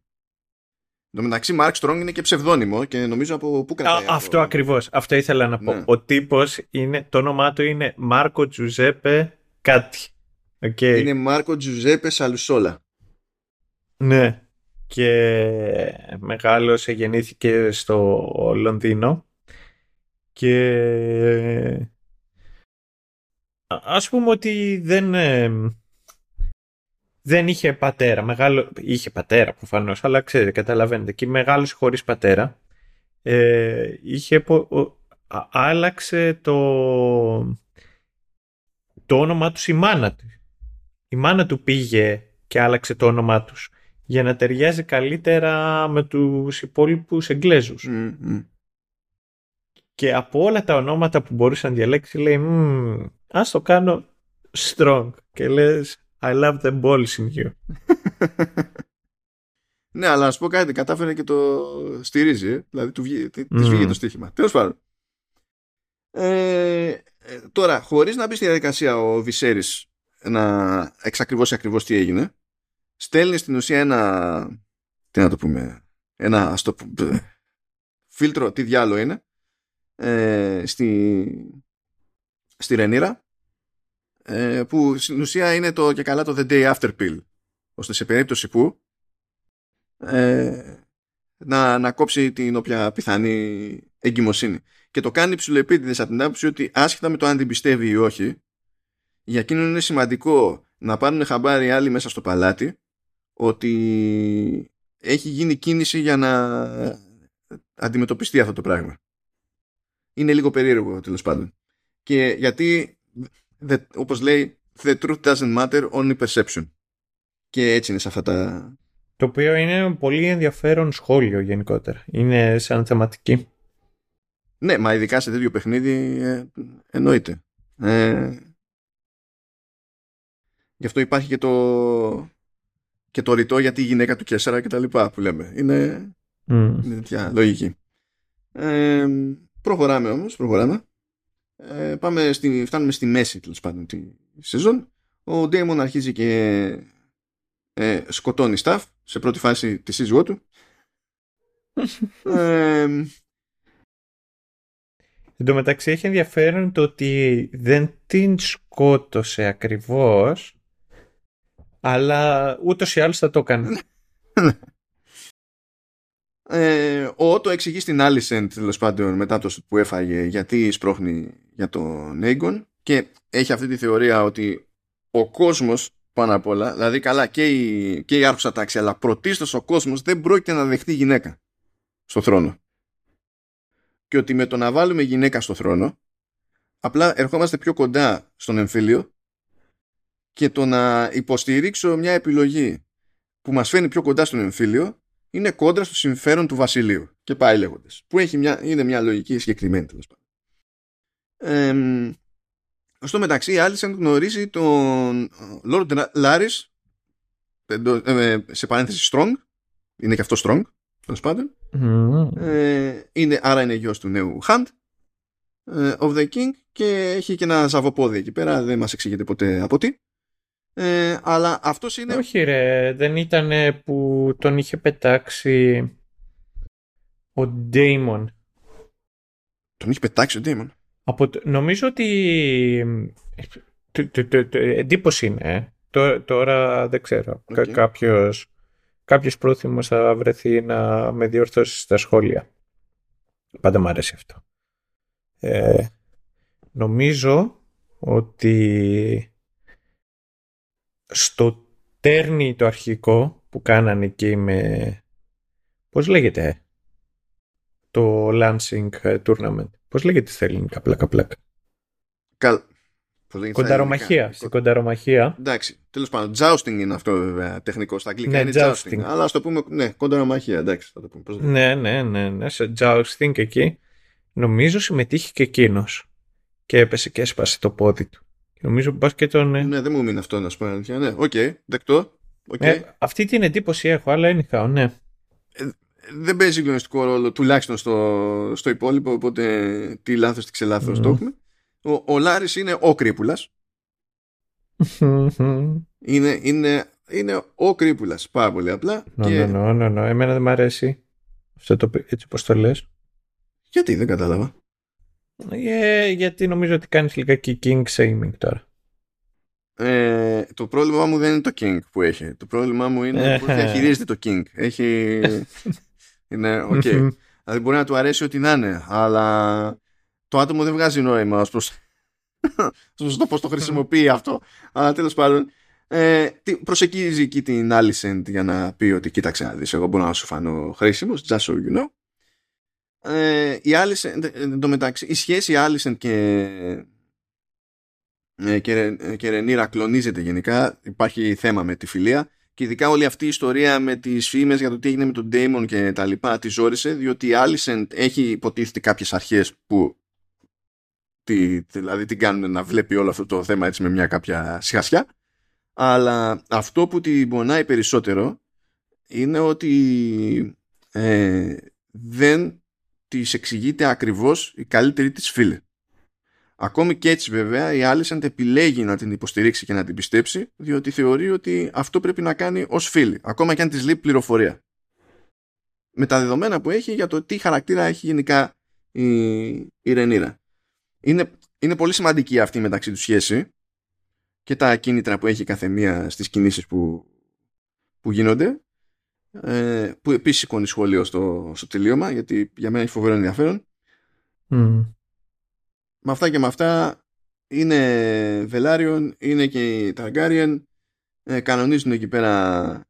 τω μεταξύ, Mark Strong είναι και ψευδόνυμο και νομίζω από πού κρατάει. Α, αυτό ακριβώς. Αυτό ήθελα να πω. Ναι. Ο τύπος είναι, το όνομά του είναι Μάρκο Τζουζέπε κάτι. Okay. Είναι Μάρκο Τζουζέπε Σαλουσόλα. Ναι. Και μεγάλος γεννήθηκε στο Λονδίνο και ας πούμε ότι δεν δεν είχε πατέρα. Μεγάλο... Είχε πατέρα προφανώς, αλλά ξέρετε, καταλαβαίνετε. Και μεγάλο χωρίς πατέρα. Ε, είχε, άλλαξε το, το όνομα τους η μάνα του. Η μάνα του πήγε και άλλαξε το όνομά τους για να ταιριάζει καλύτερα με τους υπόλοιπους Εγγλέζους. Και από όλα τα ονόματα που μπορούσε να διαλέξεις λέει ας το κάνω strong και λες I love the balls in you. ναι, αλλά να σου πω κάτι, κατάφερε και το στηρίζει. Ε. Δηλαδή, του βγήκε, της βγήκε το στοίχημα. Τέλος πάντων. Ε, ε, τώρα, χωρίς να μπει στη διαδικασία ο Βυσέρης να εξακριβώσει ακριβώς τι έγινε, στέλνει στην ουσία ένα. Τι να το πούμε. Ένα ας το πούμε, φίλτρο, τι διάλογο είναι, ε, στη, στη Ρενίρα, ε, που στην ουσία είναι το και καλά το The Day After Pill, ώστε σε περίπτωση που ε, να, να κόψει την όποια πιθανή εγκυμοσύνη. Και το κάνει ψηλοεπίτηδες από την άποψη ότι άσχετα με το αν την πιστεύει ή όχι, για εκείνον είναι σημαντικό να πάρουν χαμπάρι άλλοι μέσα στο παλάτι ότι έχει γίνει κίνηση για να αντιμετωπιστεί αυτό το πράγμα. Είναι λίγο περίεργο τέλος πάντων. Και γιατί, the, όπως λέει, the truth doesn't matter, only perception. Και έτσι είναι σε αυτά τα... Το οποίο είναι πολύ ενδιαφέρον σχόλιο γενικότερα. Είναι σαν θεματική. Ναι, μα ειδικά σε τέτοιο παιχνίδι ε, εννοείται. Ε, γι' αυτό υπάρχει και το, και το ρητό για τη γυναίκα του Κέσσερα και τα λοιπά που λέμε. Είναι, mm. είναι τέτοια λογική. Ε, προχωράμε όμως, προχωράμε. Ε, πάμε στη, φτάνουμε στη μέση τέλος πάντων τη σεζόν. Ο Ντέιμον αρχίζει και ε, σκοτώνει staff σε πρώτη φάση της σύζυγό του. ε, Εν τω μεταξύ έχει ενδιαφέρον το ότι δεν την σκότωσε ακριβώς αλλά ούτως ή άλλως θα το έκανε. ε, ο το εξηγεί στην Άλισεν τέλος πάντων μετά το που έφαγε γιατί σπρώχνει για τον Aegon και έχει αυτή τη θεωρία ότι ο κόσμος πάνω απ' όλα, δηλαδή καλά και η, και η άρχουσα τάξη αλλά πρωτίστως ο κόσμος δεν πρόκειται να δεχτεί γυναίκα στο θρόνο. Και ότι με το να βάλουμε γυναίκα στο θρόνο απλά ερχόμαστε πιο κοντά στον εμφύλιο και το να υποστηρίξω μια επιλογή που μας φαίνει πιο κοντά στον εμφύλιο είναι κόντρα στο συμφέρον του βασιλείου και πάει λέγοντας. Που έχει μια, είναι μια λογική συγκεκριμένη τέλος πάντων. Ε, στο μεταξύ, η Άλισεν γνωρίζει τον Lord Laris ε, σε παρένθεση Strong. Είναι και αυτός Strong, τέλος πάντων. Ε, είναι, άρα είναι γιος του νέου Hunt ε, of the King και έχει και ένα ζαβοπόδι εκεί πέρα. Δεν μας εξηγείται ποτέ από τι. Ε, αλλά αυτός είναι. Όχι, ρε, δεν ήταν που τον είχε πετάξει ο Ντέιμον. Τον είχε πετάξει ο Ντέιμον; Από, νομίζω ότι. Εντύπωση είναι. Ε. Τώρα, δεν ξέρω. Okay. Κάποιος, κάποιος πρόθυμος θα βρεθεί να με διορθώσει στα σχόλια. Πάντα μου αρέσει αυτό. Ε, νομίζω ότι στο τέρνι το αρχικό που κάνανε εκεί με... Πώς λέγεται το Lansing Tournament. Πώς λέγεται στα ελληνικά πλάκα πλάκα. Καλ... Κονταρομαχία. Στην κονταρομαχία. Εντάξει. Τέλος πάντων, jousting είναι αυτό βέβαια τεχνικό. Στα αγγλικά ναι, είναι jousting. Αλλά ας το πούμε. Ναι, κονταρομαχία. Εντάξει. Θα το πούμε. Ναι, ναι, ναι, ναι. Σε jousting εκεί. Νομίζω συμμετείχε και εκείνος. Και έπεσε και έσπασε το πόδι του. Νομίζω πα και τον. Ναι, δεν μου μείνει αυτό να σου πω αλήθεια. Ναι, OK, okay, δεκτό. Okay. Ε, αυτή την εντύπωση έχω, αλλά είναι χαό, ναι. Ε, δεν παίζει γνωστικό ρόλο, τουλάχιστον στο, στο υπόλοιπο, οπότε τι λάθος, τι ξελάθος mm. το έχουμε. Ο, ο Λάρης είναι ο Κρύπουλας. είναι, είναι, είναι ο Κρύπουλας, πάρα πολύ απλά. Ναι, και... ναι, ναι, ναι, εμένα δεν μου αρέσει αυτό το, έτσι πως το λες. Γιατί δεν κατάλαβα. Ε, γιατί νομίζω ότι κάνεις λιγάκι kink shaming τώρα. Ε, το πρόβλημά μου δεν είναι το kink που έχει. Το πρόβλημά μου είναι που διαχειρίζεται το kink. Έχει... είναι OK. Okay. δηλαδή μπορεί να του αρέσει ό,τι να είναι, αλλά το άτομο δεν βγάζει νόημα ως προς, το πώς το χρησιμοποιεί αυτό. Αλλά τέλος πάντων, Ε, προσεκίζει εκεί την Alicent για να πει ότι κοίταξε να δεις, εγώ μπορώ να σου φανώ χρήσιμος, just so you know. Ε, η Alicent, μεταξύ, η σχέση Alicent και, ε, και, και Ρενίρα κλονίζεται γενικά, υπάρχει θέμα με τη φιλία και ειδικά όλη αυτή η ιστορία με τις φήμες για το τι έγινε με τον Damon και τα λοιπά τη ζόρισε διότι η Alicent έχει υποτίθεται κάποιες αρχές που τη, δηλαδή την κάνουν να βλέπει όλο αυτό το θέμα έτσι με μια κάποια σιχασιά αλλά αυτό που την πονάει περισσότερο είναι ότι ε, δεν της εξηγείται ακριβώς η καλύτερη της φίλη. Ακόμη και έτσι βέβαια η Άλισαντ επιλέγει να την υποστηρίξει και να την πιστέψει διότι θεωρεί ότι αυτό πρέπει να κάνει ως φίλη ακόμα και αν της λείπει πληροφορία. Με τα δεδομένα που έχει για το τι χαρακτήρα έχει γενικά η, η Ρενίρα. Είναι, είναι πολύ σημαντική αυτή μεταξύ τους σχέση και τα κίνητρα που έχει κάθε μία στις κινήσεις που, που γίνονται ε, που επίσης σηκώνει σχόλιο στο, στο τελείωμα γιατί για μένα έχει φοβερό ενδιαφέρον. Με αυτά και με αυτά είναι Βελάριον είναι και η Ταργκάριεν ε, κανονίζουν εκεί πέρα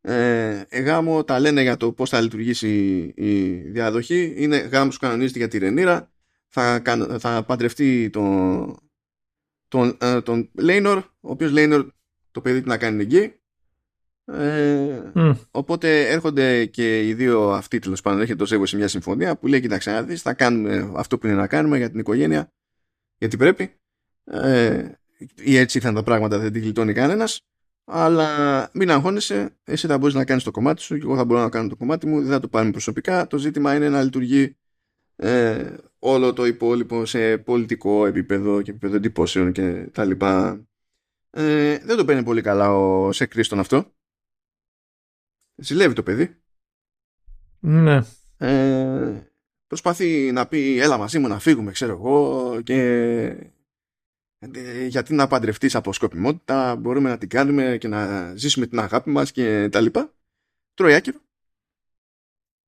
ε, γάμο τα λένε για το πώς θα λειτουργήσει η, διαδοχή. Είναι γάμος που κανονίζεται για τη Ρενίρα θα, θα παντρευτεί τον, τον, ε, τον Λέινορ, ο οποίος Λέινορ το παιδί του να κάνει εκεί. Ε, Οπότε έρχονται και οι δύο αυτοί τέλος πάντων. Έρχεται το Σέβο σε μια συμφωνία που λέει: Κοιτάξτε, να δεις, θα κάνουμε αυτό που είναι να κάνουμε για την οικογένεια, γιατί πρέπει. Ε, ή έτσι ήρθαν τα πράγματα, δεν την γλιτώνει κανένας. Αλλά μην αγχώνεσαι, εσύ θα μπορείς να κάνεις το κομμάτι σου και εγώ θα μπορώ να κάνω το κομμάτι μου. Δεν θα το πάρουμε προσωπικά. Το ζήτημα είναι να λειτουργεί ε, όλο το υπόλοιπο σε πολιτικό επίπεδο και επίπεδο εντυπώσεων και τα λοιπά. Ε, δεν το παίρνει πολύ καλά ο σε Κρίστον αυτό. Ζηλεύει το παιδί. Ναι. Ε, προσπαθεί να πει έλα μαζί μου να φύγουμε ξέρω εγώ και ε, γιατί να παντρευτείς από σκοπιμότητα μπορούμε να την κάνουμε και να ζήσουμε την αγάπη μας και τα λοιπά. Τρώει άκυρο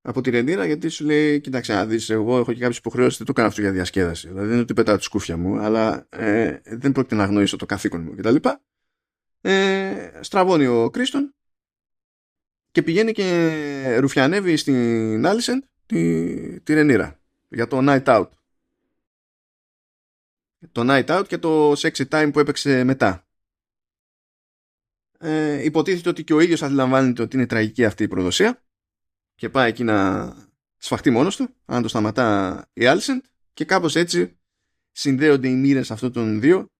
από τη Ρεντήρα γιατί σου λέει κοίταξε να δεις εγώ έχω και κάποιες υποχρεώσεις δεν το κάνω αυτό για διασκέδαση δηλαδή δεν είναι ότι πετάω τη σκούφια μου αλλά ε, δεν πρόκειται να αγνοήσω το καθήκον μου κτλ ε, στραβώνει ο Κρίστον και πηγαίνει και ρουφιανεύει στην Άλισεν τη, τη Ρενίρα για το Night Out. Το Night Out και το Sexy Time που έπαιξε μετά. Ε, υποτίθεται ότι και ο ίδιος αντιλαμβάνεται ότι είναι τραγική αυτή η προδοσία και πάει εκεί να σφαχτεί μόνος του, αν το σταματά η Άλσεντ και κάπως έτσι συνδέονται οι μοίρες αυτών των δύο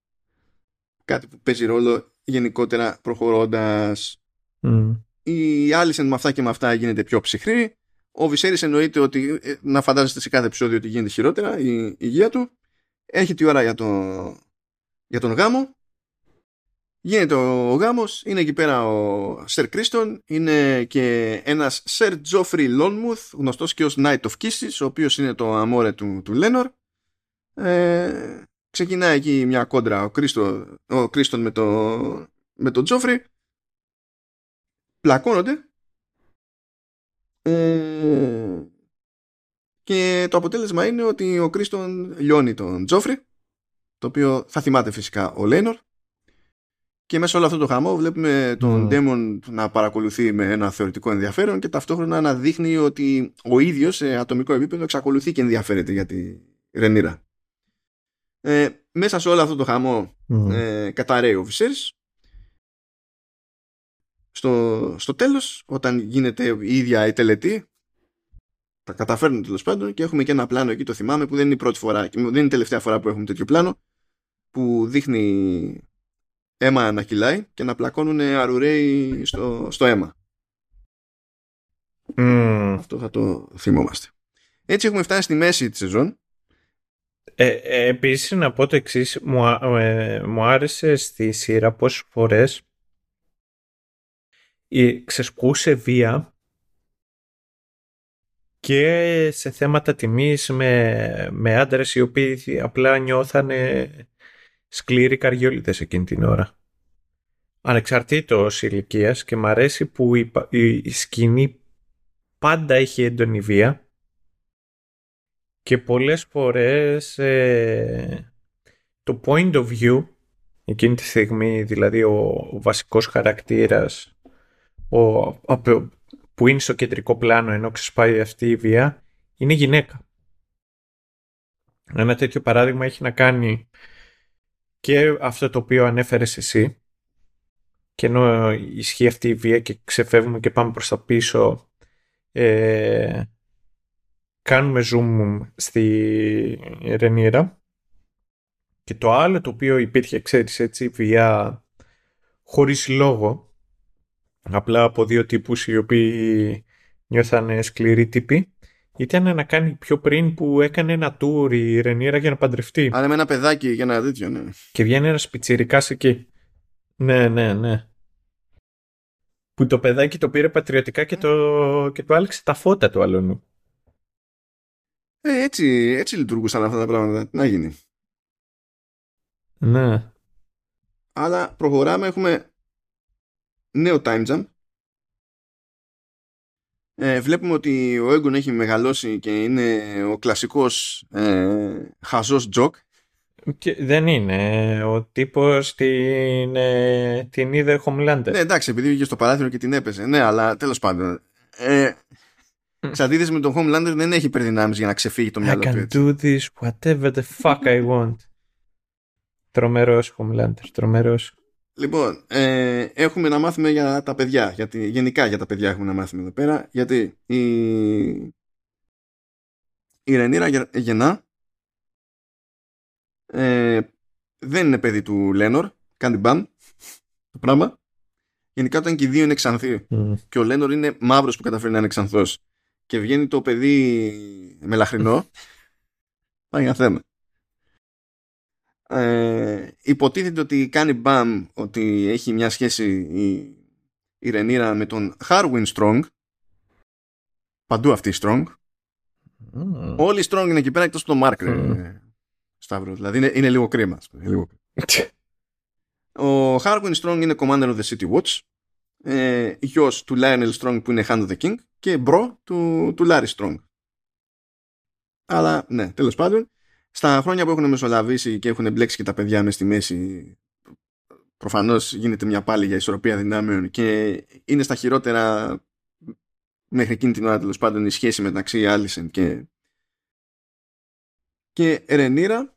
κάτι που παίζει ρόλο γενικότερα προχωρώντας. Mm. Η Άλισεντ με αυτά και με αυτά γίνεται πιο ψυχρή. Ο Βυσέρης εννοείται ότι ε, να φαντάζεστε σε κάθε επεισόδιο ότι γίνεται χειρότερα η υγεία του. Έρχεται η ώρα για, το, για τον γάμο. Γίνεται ο γάμος, είναι εκεί πέρα ο Σερ Κρίστον, είναι και ένας Σερ Τζόφρι Λόνμουθ, γνωστός και ως Knight of Kisses, ο οποίος είναι το αμόρε του, του Λένορ. Ε, ξεκινάει εκεί μια κόντρα ο, Κρίστο, ο Κρίστον με, το, με τον Τζόφρι. Πλακώνονται. Ε, και το αποτέλεσμα είναι ότι ο Κρίστον λιώνει τον Τζόφρι, το οποίο θα θυμάται φυσικά ο Λένορ και μέσα όλο αυτό το χαμό βλέπουμε τον mm. να παρακολουθεί με ένα θεωρητικό ενδιαφέρον και ταυτόχρονα να δείχνει ότι ο ίδιος σε ατομικό επίπεδο εξακολουθεί και ενδιαφέρεται για τη Ρενίρα. Ε, μέσα σε όλο αυτό το χαμό mm. ε, καταραίει ο Βυσέρης. Στο, στο τέλος, όταν γίνεται η ίδια η τελετή, τα καταφέρνουν τέλος πάντων και έχουμε και ένα πλάνο εκεί, το θυμάμαι, που δεν είναι η πρώτη φορά και δεν είναι η τελευταία φορά που έχουμε τέτοιο πλάνο, που δείχνει αίμα να κυλάει και να πλακώνουν αρουραίοι στο, στο αίμα. Αυτό θα το θυμόμαστε. Έτσι έχουμε φτάσει στη μέση της σεζόν. Ε, ε, επίσης να πω το εξής μου, ε, μου άρεσε στη σειρά πόσες φορές ξεσκούσε βία και σε θέματα τιμής με, με άντρες οι οποίοι απλά νιώθανε σκληροί καριόλιδες εκείνη την ώρα. Ανεξαρτήτως ηλικίας και μ' αρέσει που η, η, σκηνή πάντα έχει έντονη βία και πολλές φορές ε, το point of view Εκείνη τη στιγμή δηλαδή ο, ο βασικός χαρακτήρας ο, που είναι στο κεντρικό πλάνο ενώ ξεσπάει αυτή η βία είναι γυναίκα. Ένα τέτοιο παράδειγμα έχει να κάνει και αυτό το οποίο ανέφερες εσύ και ενώ ισχύει αυτή η βία και ξεφεύγουμε και πάμε προς τα πίσω ε, κάνουμε zoom στη Ρενίρα και το άλλο το οποίο υπήρχε ξέρεις έτσι βία χωρίς λόγο απλά από δύο τύπους οι οποίοι νιώθανε σκληροί τύποι ήταν να κάνει πιο πριν που έκανε ένα tour η Ρενίρα για να παντρευτεί. Άρα με ένα παιδάκι για ένα τέτοιο, ναι. Και βγαίνει ένας πιτσιρικάς εκεί. Ναι, ναι, ναι. Που το παιδάκι το πήρε πατριωτικά και το, και το άλεξε τα φώτα του αλλονού. Ε, έτσι, έτσι λειτουργούσαν αυτά τα πράγματα. Να γίνει. Ναι. Αλλά προχωράμε, έχουμε νέο time jump ε, βλέπουμε ότι ο Έγκον έχει μεγαλώσει και είναι ο κλασικός ε, χαζός τζοκ. δεν είναι. Ο τύπος την, ε, την είδε Homelander. Ναι, εντάξει, επειδή βγήκε στο παράθυρο και την έπαιζε. Ναι, αλλά τέλος πάντων. Ε, σε αντίθεση με τον Homelander δεν έχει υπερδυνάμεις για να ξεφύγει το μυαλό του. I can do this whatever the fuck I want. Τρομερός Homelander, τρομερός. Λοιπόν, ε, έχουμε να μάθουμε για τα παιδιά. Γιατί, γενικά για τα παιδιά έχουμε να μάθουμε εδώ πέρα. Γιατί η, η Ρενίρα γεννά ε, δεν είναι παιδί του Λένορ. Κάνει μπαμ το πράγμα. Γενικά όταν και οι δύο είναι ξανθοί και ο Λένορ είναι μαύρος που καταφέρει να είναι ξανθός και βγαίνει το παιδί μελαχρινό πάει για θέμα ε, υποτίθεται ότι κάνει μπαμ ότι έχει μια σχέση η, η Ρενίρα με τον Harwin Strong παντού αυτή η Strong mm. όλοι οι Strong είναι εκεί πέρα εκτός από τον Mark mm. Σταύρος δηλαδή είναι, είναι λίγο κρίμα λίγο. ο Harwin Strong είναι commander of the City Watch ε, γιος του Lionel Strong που είναι Hand of the King και bro του, του Larys Strong αλλά ναι τέλος πάντων στα χρόνια που έχουν μεσολαβήσει και έχουν μπλέξει και τα παιδιά μες στη μέση προφανώς γίνεται μια πάλι για ισορροπία δυνάμεων και είναι στα χειρότερα μέχρι εκείνη την ώρα τέλος πάντων η σχέση μεταξύ Άλισεν και και Ρενίρα.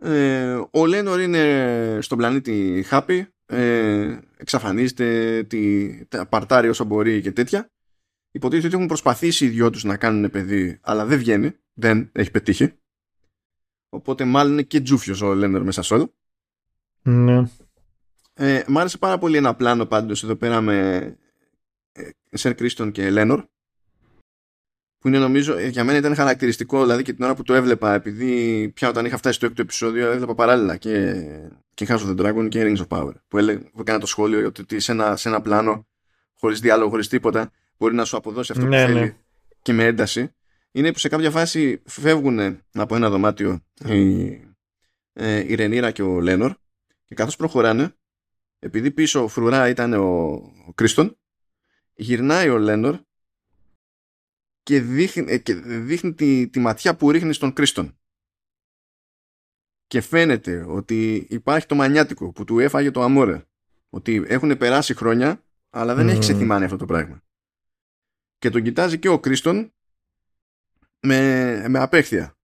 Ε, ο Λένορ είναι στον πλανήτη Happy ε, εξαφανίζεται τη, τα παρτάρει όσο μπορεί και τέτοια. Υποτίθεται ότι έχουν προσπαθήσει οι δυο τους να κάνουν παιδί αλλά δεν βγαίνει δεν έχει πετύχει Οπότε μάλλον είναι και τζούφιος ο Λένερ μέσα σε όλο. Ναι. Ε, μ' άρεσε πάρα πολύ ένα πλάνο πάντως εδώ πέρα με ε, Σερ Κρίστον και Λένορ που είναι νομίζω ε, για μένα ήταν χαρακτηριστικό δηλαδή και την ώρα που το έβλεπα επειδή πια όταν είχα φτάσει στο έκτο επεισόδιο έβλεπα παράλληλα και, και House of the Dragon και Rings of Power που, έλεγε, που έκανα το σχόλιο ότι σε ένα, σε ένα πλάνο χωρίς διάλογο, χωρίς τίποτα μπορεί να σου αποδώσει αυτό ναι, που θέλει ναι. και με ένταση είναι που σε κάποια φάση φεύγουν από ένα δωμάτιο η, ε, η Ρενίρα και ο Λένορ και καθώς προχωράνε επειδή πίσω φρουρά ήταν ο, ο Κρίστον γυρνάει ο Λένορ και δείχνει, ε, και δείχνει τη, τη ματιά που ρίχνει στον Κρίστον. Και φαίνεται ότι υπάρχει το μανιάτικο που του έφαγε το αμόρε ότι έχουν περάσει χρόνια αλλά δεν έχεις ξεθυμάνει αυτό το πράγμα. Και τον κοιτάζει και ο Κρίστον με, με απέχθεια.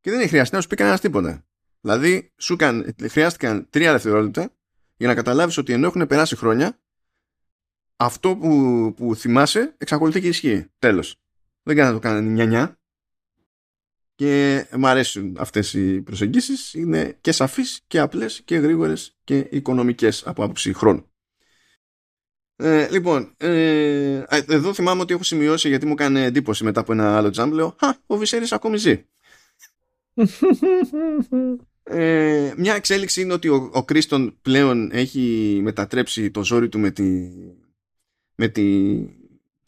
Και δεν έχει χρειαστεί να σου πει κανένας τίποτα. Δηλαδή, σου καν, χρειάστηκαν τρία δευτερόλεπτα για να καταλάβεις ότι ενώ έχουν περάσει χρόνια, αυτό που, που θυμάσαι εξακολουθεί και ισχύει. Τέλος. Δεν κάνει να το κάνει νιά Και μου αρέσουν αυτές οι προσεγγίσεις. Είναι και σαφείς και απλές και γρήγορες και οικονομικές από άποψη χρόνου. Ε, λοιπόν, ε, εδώ θυμάμαι ότι έχω σημειώσει γιατί μου έκανε εντύπωση μετά από ένα άλλο τζάμπ. Λέω, Χα, ο Βυσέρης ακόμη ζει. ε, μια εξέλιξη είναι ότι ο, ο Κρίστον πλέον έχει μετατρέψει το ζόρι του με τη, με τη,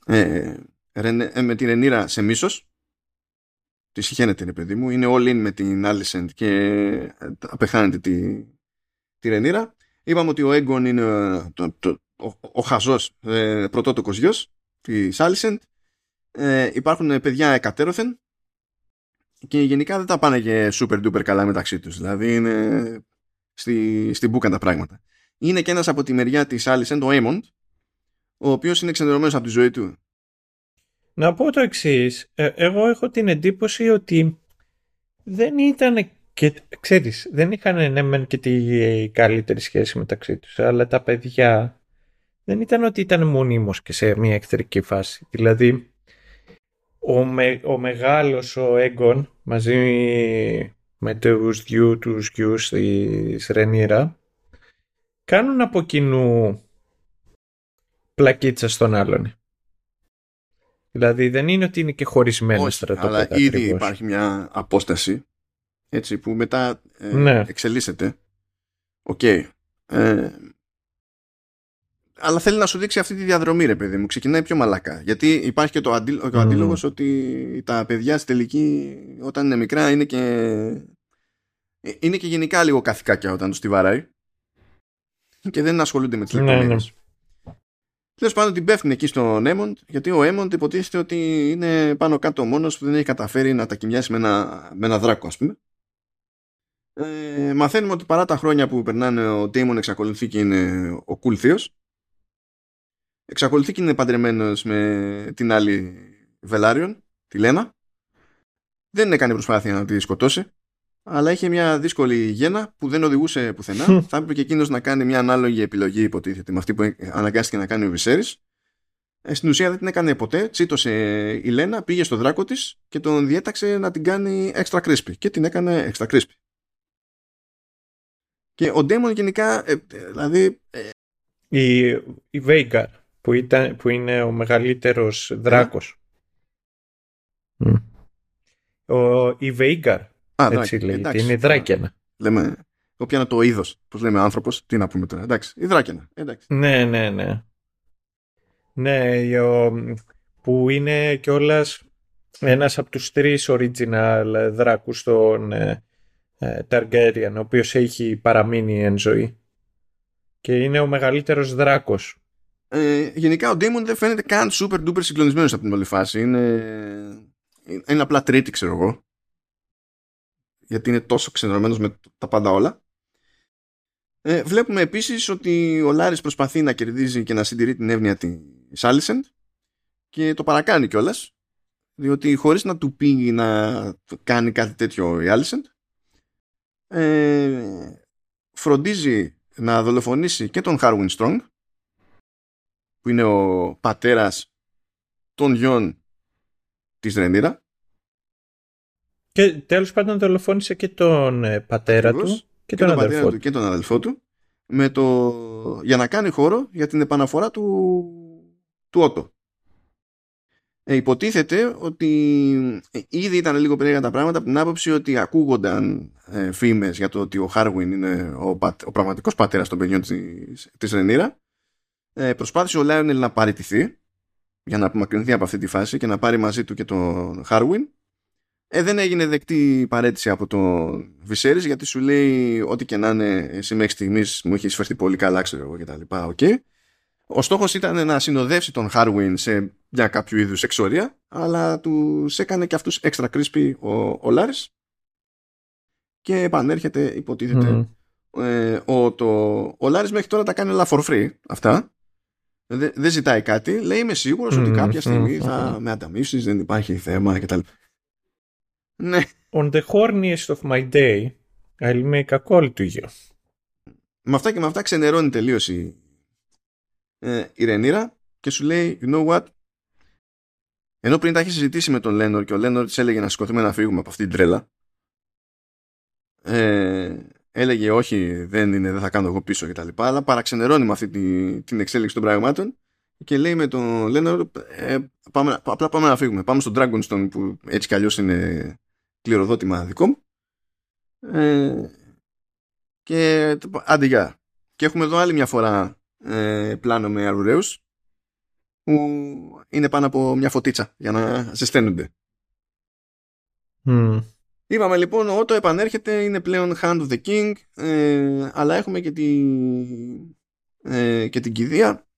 ε, ε με τη Ρενίρα σε μίσος. Τη συχαίνεται, ρε παιδί μου. Είναι all in με την Άλισεντ και ε, απεχάνεται τη, τη Ρενίρα. Είπαμε ότι ο Έγκον είναι το, το, ο, ο χαζός ε, πρωτότοκος γιος της Άλισεντ ε, υπάρχουν παιδιά εκατέρωθεν και γενικά δεν τα πάνε και super duper καλά μεταξύ τους δηλαδή είναι στη, στην μπούκα τα πράγματα. Είναι και ένας από τη μεριά της Άλισεν, ο Έμοντ, ο οποίος είναι ξενερωμένος από τη ζωή του. Να πω το εξής. εγώ έχω την εντύπωση ότι δεν ήταν και ξέρεις, δεν είχαν ναι μεν και τη καλύτερη σχέση μεταξύ τους, αλλά τα παιδιά δεν ήταν ότι ήταν μονίμως και σε μια εχθρική φάση. Δηλαδή, ο, με, ο μεγάλος, ο Έγκον, μαζί με τους δυο τους γιους της Ρενίρα, κάνουν από κοινού πλακίτσα στον άλλον. Δηλαδή δεν είναι ότι είναι και χωρισμένο στρατόπεδα. Αλλά ήδη υπάρχει μια απόσταση έτσι, που μετά ε, ναι. εξελίσσεται. Οκ. Ε, αλλά θέλει να σου δείξει αυτή τη διαδρομή, ρε παιδί μου. Ξεκινάει πιο μαλακά. Γιατί υπάρχει και το, αντί, ο αντίλογος ότι τα παιδιά στη τελική, όταν είναι μικρά, είναι και, είναι και γενικά λίγο καθικάκια όταν τους τη βαράει. Και δεν ασχολούνται με τις ναι, λεπτομέρειες. Ναι. Τέλος πάντων την πέφτουν εκεί στον Έμοντ, γιατί ο Έμοντ υποτίθεται ότι είναι πάνω κάτω μόνος που δεν έχει καταφέρει να τα κοιμιάσει με ένα, με ένα δράκο, ας πούμε. Ε, μαθαίνουμε ότι παρά τα χρόνια που περνάνε ο Ντέιμον εξακολουθεί και είναι ο cool θείος. Εξακολουθεί και είναι παντρεμένος με την άλλη Βελάριον, τη Λένα. Δεν έκανε προσπάθεια να τη σκοτώσει, αλλά είχε μια δύσκολη γέννα που δεν οδηγούσε πουθενά. Θα έπρεπε και εκείνος να κάνει μια ανάλογη επιλογή, υποτίθεται, με αυτή που αναγκάστηκε να κάνει ο Βυσέρης. Ε, στην ουσία δεν την έκανε ποτέ. Τσίτωσε η Λένα, πήγε στο δράκο της και τον διέταξε να την κάνει extra crispy. Και την έκανε extra crispy. Και ο Ντέμον γενικά, ε, δηλαδή... Ε, η, η Veigar, που, ήταν, που είναι ο μεγαλύτερος δράκος. Mm. Ο, η Veigar, έτσι λέγεται, είναι η Δράκαινα. Λέμε, εγώ πιάνω το είδος. Πώς λέμε άνθρωπος, τι να πούμε τώρα. Εντάξει, η Δράκαινα. Εντάξει. Ναι, ναι, ναι. Ναι, ο, που είναι κιόλας ένας από τους τρεις original δράκους στον, ε, Ταργκέριαν, ο οποίος έχει παραμείνει εν ζωή. Και είναι ο μεγαλύτερος δράκος. Ε, γενικά ο Ντέιμον δεν φαίνεται καν super duper συγκλονισμένος από την όλη φάση. Είναι, είναι απλά τρίτη ξέρω εγώ. Γιατί είναι τόσο ξενερωμένος με τα πάντα όλα. Ε, βλέπουμε επίσης ότι ο Λάρης προσπαθεί να κερδίζει και να συντηρεί την εύνοια της Άλισεντ και το παρακάνει κιόλας. διότι χωρίς να του πει να κάνει κάτι τέτοιο η Άλισεντ ε, φροντίζει να δολοφονήσει και τον Χάρουιν Strong που είναι ο πατέρας των γιών της Ρενίρα. Και τέλος πάντων δολοφόνησε και τον ε, πατέρα του και, τον, αδελφό του. και τον αδελφό του με το, για να κάνει χώρο για την επαναφορά του, του Ότο. Ε, υποτίθεται ότι ε, ήδη ήταν λίγο περίεργα τα πράγματα από την άποψη ότι ακούγονταν ε, φήμες για το ότι ο Χάρουιν είναι ο, ο πραγματικός πατέρας των παιδιών της, της Ρενίρα ε, προσπάθησε ο Λάιονελ να παραιτηθεί για να απομακρυνθεί από αυτή τη φάση και να πάρει μαζί του και τον Χάρουιν ε, δεν έγινε δεκτή παρέτηση από τον Βυσέρης γιατί σου λέει ό,τι και να είναι εσύ μέχρι στιγμής μου έχεις φερθεί πολύ καλά ξέρω εγώ και τα λοιπά okay. Ο στόχος ήταν να συνοδεύσει τον Χάρουιν σε μια κάποιο είδους εξορία, αλλά τους έκανε και αυτούς έξτρα κρίσπι ο, ο Λάρης και επανέρχεται, υποτίθεται, ε, ο, το, ο Λάρης μέχρι τώρα τα κάνει όλα for free αυτά. Δεν, δεν ζητάει κάτι. Λέει είμαι σίγουρος ότι κάποια στιγμή θα με ανταμείψεις, δεν υπάρχει θέμα κτλ. Ναι. On the horniest of my day, I'll make a call to you. Με αυτά και με αυτά ξενερώνει τελείως η, ε, η Ρενίρα και σου λέει you know what; Ενώ πριν τα έχει συζητήσει με τον Λένορ και ο Λένορ της έλεγε να σηκωθούμε να φύγουμε από αυτή την τρέλα ε, έλεγε όχι δεν είναι δεν θα κάνω εγώ πίσω και τα λοιπά αλλά παραξενερώνει με αυτή τη, την εξέλιξη των πραγμάτων και λέει με τον Λένορ ε, πάμε, απλά πάμε να φύγουμε πάμε στον Dragonstone που έτσι κι αλλιώς είναι κληροδότημα δικό μου ε, και άντε για και έχουμε εδώ άλλη μια φορά ε, πλάνο με αρουραίους που είναι πάνω από μια φωτίτσα για να ζεσταίνονται. Mm. Είπαμε λοιπόν ο Ότο επανέρχεται είναι πλέον Hand of the King ε, αλλά έχουμε και, τη, ε, και την κηδεία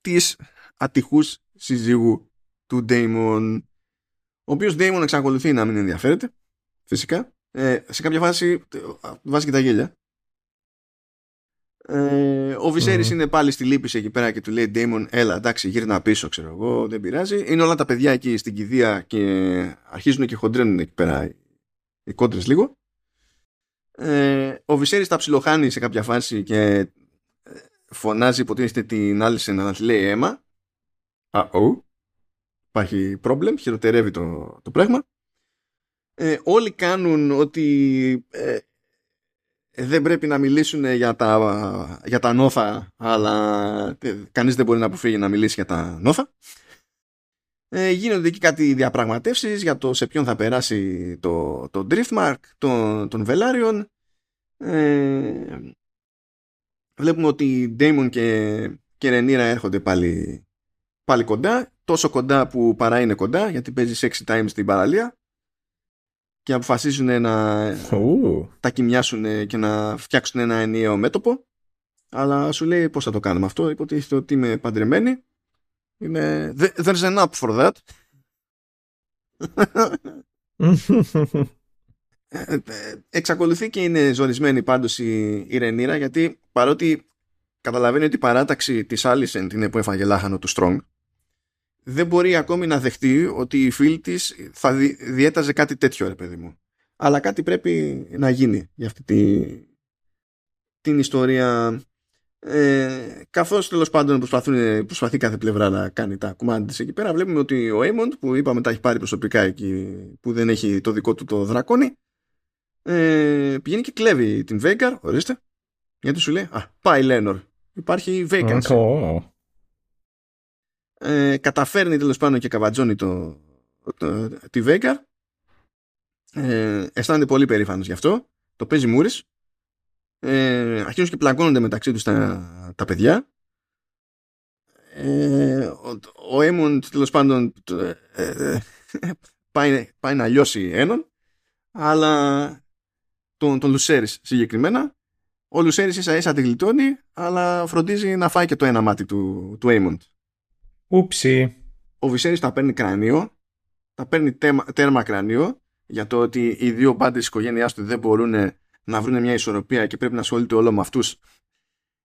της ατυχούς συζύγου του Ντέιμον ο οποίος Ντέιμον εξακολουθεί να μην ενδιαφέρεται φυσικά ε, σε κάποια φάση βάζει και τα γέλια. Ε, ο Βυσέρης είναι πάλι στη λύπηση εκεί πέρα και του λέει Ντέιμον έλα εντάξει γύρνα πίσω ξέρω εγώ δεν πειράζει είναι όλα τα παιδιά εκεί στην κηδεία και αρχίζουν και χοντρένουν εκεί πέρα οι κόντρες λίγο ε, ο Βυσέρης τα ψιλοχάνει σε κάποια φάση και ε, φωνάζει υποτίθεται την άλλη να τη λέει αίμα Α-ο. Υπάρχει πρόβλημα, χειροτερεύει το, το πράγμα. Ε, όλοι κάνουν ότι ε, δεν πρέπει να μιλήσουν για τα, για τα νόθα, αλλά κανείς δεν μπορεί να αποφύγει να μιλήσει για τα νόθα. Ε, γίνονται εκεί κάτι διαπραγματεύσεις για το σε ποιον θα περάσει το, το Driftmark, τον, τον Velaryon. Ε, βλέπουμε ότι Damon και, και Ρενίρα έρχονται πάλι, πάλι κοντά, τόσο κοντά που παρά είναι κοντά, γιατί παίζει 6 times στην παραλία και αποφασίζουν να τα κοιμιάσουν και να φτιάξουν ένα ενιαίο μέτωπο. Αλλά σου λέει πώς θα το κάνουμε αυτό; Υποτίθεται ότι είμαι παντρεμένη. Είμαι... There's an up for that. Ε, ε, εξακολουθεί και είναι ζορισμένη πάντως η, η Ρενίρα γιατί παρότι καταλαβαίνει ότι η παράταξη της Άλισεντ είναι που έφαγε λάχανο του Strong δεν μπορεί ακόμη να δεχτεί ότι η φίλη της θα διέταζε κάτι τέτοιο ρε παιδί μου. Αλλά κάτι πρέπει να γίνει για αυτή τη, την ιστορία. Ε, καθώς τέλος πάντων προσπαθούν, προσπαθεί κάθε πλευρά να κάνει τα κομμάτια της εκεί πέρα βλέπουμε ότι ο Έιμοντ που είπαμε τα έχει πάρει προσωπικά εκεί που δεν έχει το δικό του το δρακόνι ε, πηγαίνει και κλέβει την Βέγκαρ ορίστε γιατί σου λέει α πάει Λένορ υπάρχει Βέγκαρ ε, καταφέρνει τέλος πάντων και καβατζώνει το, το, τη Βέγκαρ ε, αισθάνεται πολύ περήφανος γι' αυτό. Το παίζει Μούρης. Ε, αρχίζουν και πλακώνονται μεταξύ τους τα, τα παιδιά. Ε, ο, ο Έμοντ τέλος πάντων ε, ε, πάει, πάει να λιώσει έναν αλλά τον, τον Λουσέρης συγκεκριμένα. Ο Λουσέρης ίσα ίσα τη γλιτώνει αλλά φροντίζει να φάει και το ένα μάτι του, του Ούψι. Ο Βυσέρης τα παίρνει κρανίο, τα παίρνει τέρμα, τέρμα κρανίο για το ότι οι δύο πάντε της οικογένειάς του δεν μπορούν να βρουν μια ισορροπία και πρέπει να ασχολείται όλο με αυτούς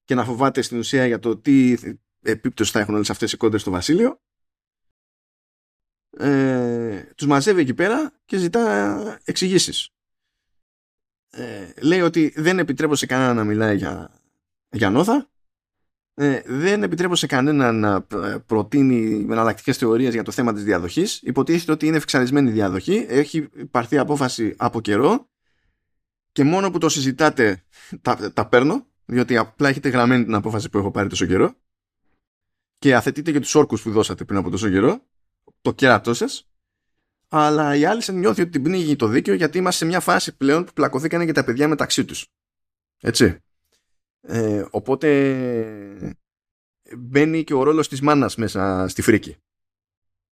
και να φοβάται στην ουσία για το τι επίπτωση θα έχουν όλες αυτές οι κόντε στο Βασίλειο. Ε, τους μαζεύει εκεί πέρα και ζητά εξηγήσεις. Ε, λέει ότι δεν επιτρέπω σε κανένα να μιλάει για, για νόθα ε, δεν επιτρέπω σε κανένα να ε, προτείνει εναλλακτικές θεωρίες για το θέμα της διαδοχής. Υποτίθεται ότι είναι φυξαρισμένη διαδοχή. Έχει πάρθει απόφαση από καιρό και μόνο που το συζητάτε τα, τα παίρνω, διότι απλά έχετε γραμμένη την απόφαση που έχω πάρει τόσο καιρό και αθετείτε και τους όρκους που δώσατε πριν από τόσο καιρό, το κέρατό σας. Αλλά η άλλη νιώθει ότι την πνίγει το δίκαιο γιατί είμαστε σε μια φάση πλέον που πλακωθήκανε και τα παιδιά μεταξύ τους. Έτσι. Ε, οπότε μπαίνει και ο ρόλος της μάνας μέσα στη φρίκη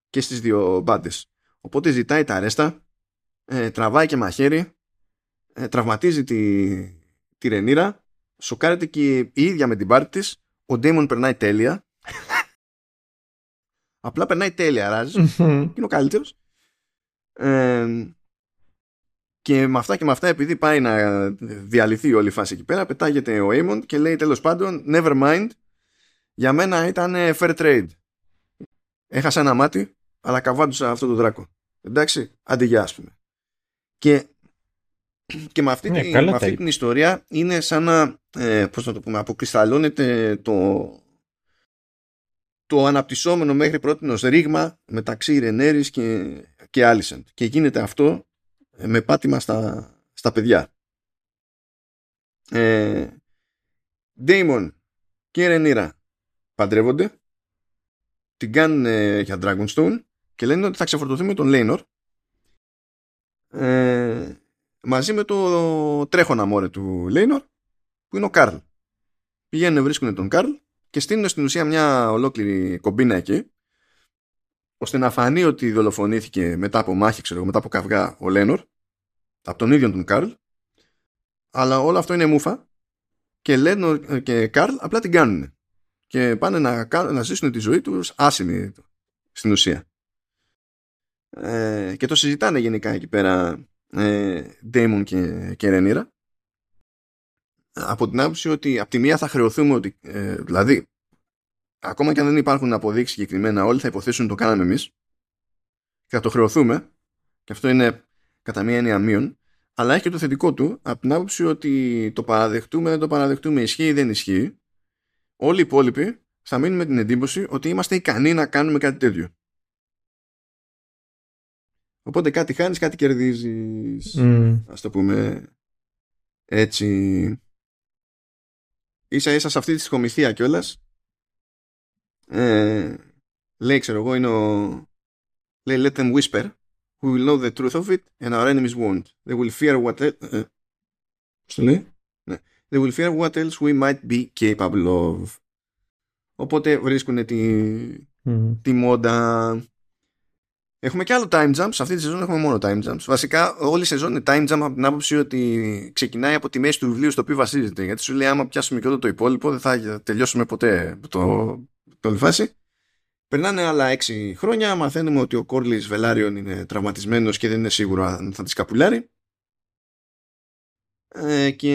και στις δύο μπάντες. Οπότε ζητάει τα αρέστα, ε, τραβάει και μαχαίρι, ε, τραυματίζει τη, τη Ρενίρα, σοκάρεται και η ίδια με την πάρτη της, ο Ντέιμον περνάει τέλεια. Απλά περνάει τέλεια, ράζει. είναι ο καλύτερος. Ε, και με αυτά και με αυτά, επειδή πάει να διαλυθεί όλη η φάση εκεί πέρα, πετάγεται ο Aemon και λέει τέλος πάντων, never mind, για μένα ήταν fair trade. Έχασα ένα μάτι, αλλά καβάντουσα αυτό το δράκο. Εντάξει, αντιγιά, ας πούμε. Και, και με αυτή, ναι, την, με αυτή την ιστορία είναι σαν να, ε, πώς να το πούμε, αποκρισταλώνεται το, το αναπτυσσόμενο μέχρι πρώτη ρήγμα μεταξύ Ρενέρης και, και Άλισεντ. Και γίνεται αυτό με πάτημα στα, στα παιδιά. Ε, Damon και Ρενίρα παντρεύονται, την κάνουν για Dragonstone και λένε ότι θα ξεφορτωθεί με τον Λέινορ ε, μαζί με το τρέχονα μόρε του Λέινορ που είναι ο Καρλ. Πηγαίνουν, βρίσκουν τον Καρλ και στείλουν στην ουσία μια ολόκληρη κομπίνα εκεί ώστε να φανεί ότι δολοφονήθηκε μετά από μάχη, ξέρω, μετά από καυγά ο Λένορ, από τον ίδιο τον Καρλ, αλλά όλο αυτό είναι μούφα και Λένορ και Καρλ απλά την κάνουν και πάνε να, να ζήσουν τη ζωή τους άσημοι στην ουσία. Ε, και το συζητάνε γενικά εκεί πέρα ε, Damon και, και Rhaenyra από την άποψη ότι από τη μία θα χρεωθούμε ότι ε, δηλαδή ακόμα και αν δεν υπάρχουν αποδείξεις συγκεκριμένα όλοι θα υποθέσουν το κάναμε εμείς και θα το χρεωθούμε και αυτό είναι κατά μία έννοια μείον αλλά έχει και το θετικό του από την άποψη ότι το παραδεχτούμε, δεν το παραδεχτούμε, ισχύει ή δεν ισχύει. Όλοι οι υπόλοιποι θα μείνουν με την εντύπωση ότι είμαστε ικανοί να κάνουμε κάτι τέτοιο. Οπότε κάτι χάνεις, κάτι κερδίζεις. Mm. Ας το πούμε έτσι. Ίσα ίσα σε αυτή τη σκομιθία κιόλας. Ε, λέει, ξέρω εγώ, είναι ο... Λέει, let them whisper we will know the truth of it and our enemies won't. They will fear what else... Uh, λέει; Ναι. They will fear what else we might be capable of. Οπότε βρίσκουν τη, mm. τη μόντα. Έχουμε και άλλο time jump. Σε αυτή τη σεζόν έχουμε μόνο time jumps. Βασικά, όλη η σεζόν είναι time jump από την άποψη ότι ξεκινάει από τη μέση του βιβλίου στο οποίο βασίζεται. Γιατί σου λέει, άμα πιάσουμε και όλο το υπόλοιπο, δεν θα τελειώσουμε ποτέ το, το, το Περνάνε άλλα έξι χρόνια, μαθαίνουμε ότι ο Κόρλης Βελάριον είναι τραυματισμένος και δεν είναι σίγουρο αν θα τη σκαπουλάρει. Ε, και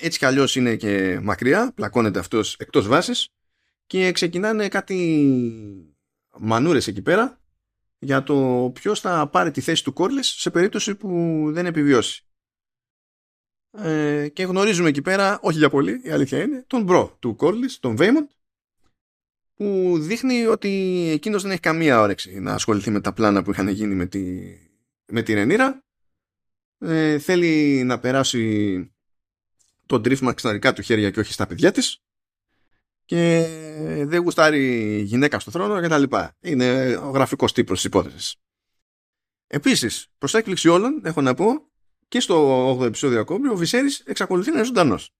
έτσι κι αλλιώς είναι και μακριά, πλακώνεται αυτός εκτός βάσης και ξεκινάνε κάτι μανούρες εκεί πέρα για το ποιος θα πάρει τη θέση του Κόρλης σε περίπτωση που δεν επιβιώσει. Ε, και γνωρίζουμε εκεί πέρα, όχι για πολύ, η αλήθεια είναι, τον bro του Κόρλης, τον Βέιμοντ, που δείχνει ότι εκείνος δεν έχει καμία όρεξη να ασχοληθεί με τα πλάνα που είχαν γίνει με τη, με τη Ρενίρα. Ε, θέλει να περάσει το τρίφημα στα δικά του χέρια και όχι στα παιδιά της και δεν γουστάρει γυναίκα στο θρόνο και τα λοιπά. Είναι ο γραφικός τύπος της υπόθεσης. Επίσης, προς έκπληξη όλων, έχω να πω, και στο 8ο επεισόδιο ακόμη, ο Βυσέρης εξακολουθεί να είναι ζωντανός.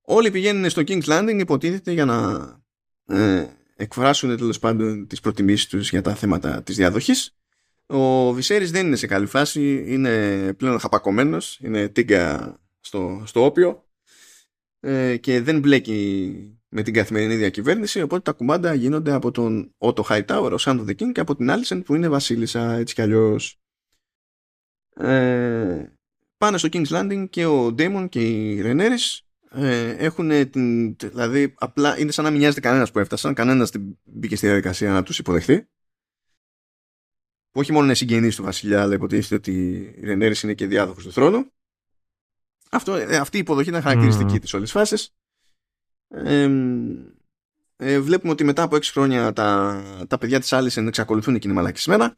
Όλοι πηγαίνουν στο King's Landing υποτίθεται για να ε, εκφράσουν τέλος πάντων τις προτιμήσεις τους για τα θέματα της διαδοχής. Ο Βυσέρης δεν είναι σε καλή φάση, είναι πλέον χαπακωμένος, είναι τίγκα στο, στο όπιο ε, και δεν μπλέκει με την καθημερινή διακυβέρνηση, οπότε τα κουμάντα γίνονται από τον Otto Hightower, ο Sound of the King και από την Άλισεν που είναι βασίλισσα έτσι κι αλλιώς. Ε, πάνε στο King's Landing και ο Ντέμον και η Ρενέρης ε, έχουν την. Δηλαδή, απλά είναι σαν να μην νοιάζεται κανένας που έφτασαν. Κανένας δεν μπήκε στη διαδικασία να τους υποδεχθεί. Που όχι μόνο είναι συγγενεί του Βασιλιά, αλλά υποτίθεται ότι η Ρενέρης είναι και διάδοχος του θρόνου. Αυτό, ε, αυτή η υποδοχή ήταν χαρακτηριστική mm. της όλης φάσης. Ε, ε, βλέπουμε ότι μετά από 6 χρόνια τα, τα παιδιά της Άλισεν εξακολουθούν εκείνη μαλακισμένα.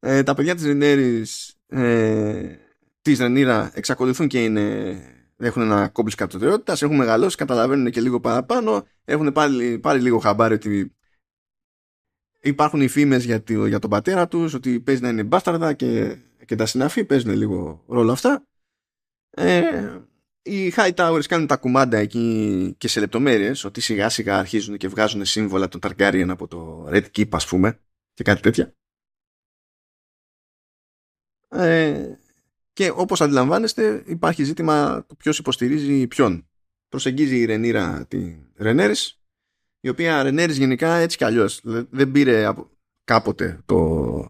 Ε, τα παιδιά της Ρενέρης ε, τη Ρενίρα εξακολουθούν και είναι, έχουν ένα κόμπλι κατωτερότητας, έχουν μεγαλώσει, καταλαβαίνουν και λίγο παραπάνω, έχουν πάρει, πάρει λίγο χαμπάρι ότι υπάρχουν οι φήμες για, για τον πατέρα τους, ότι παίζει να είναι μπάσταρδα και, και τα συναφή, παίζουν λίγο ρόλο αυτά. Ε, οι High Towers κάνουν τα κουμάντα εκεί και σε λεπτομέρειες, ότι σιγά σιγά αρχίζουν και βγάζουν σύμβολα των Targaryen από το Red Keep, ας πούμε, και κάτι τέτοια. Ε, και όπως αντιλαμβάνεστε υπάρχει ζήτημα του ποιος υποστηρίζει ποιον. Προσεγγίζει η Ρενίρα τη Ρενέρης, η οποία Ρενέρης γενικά έτσι κι αλλιώς δεν πήρε κάποτε το,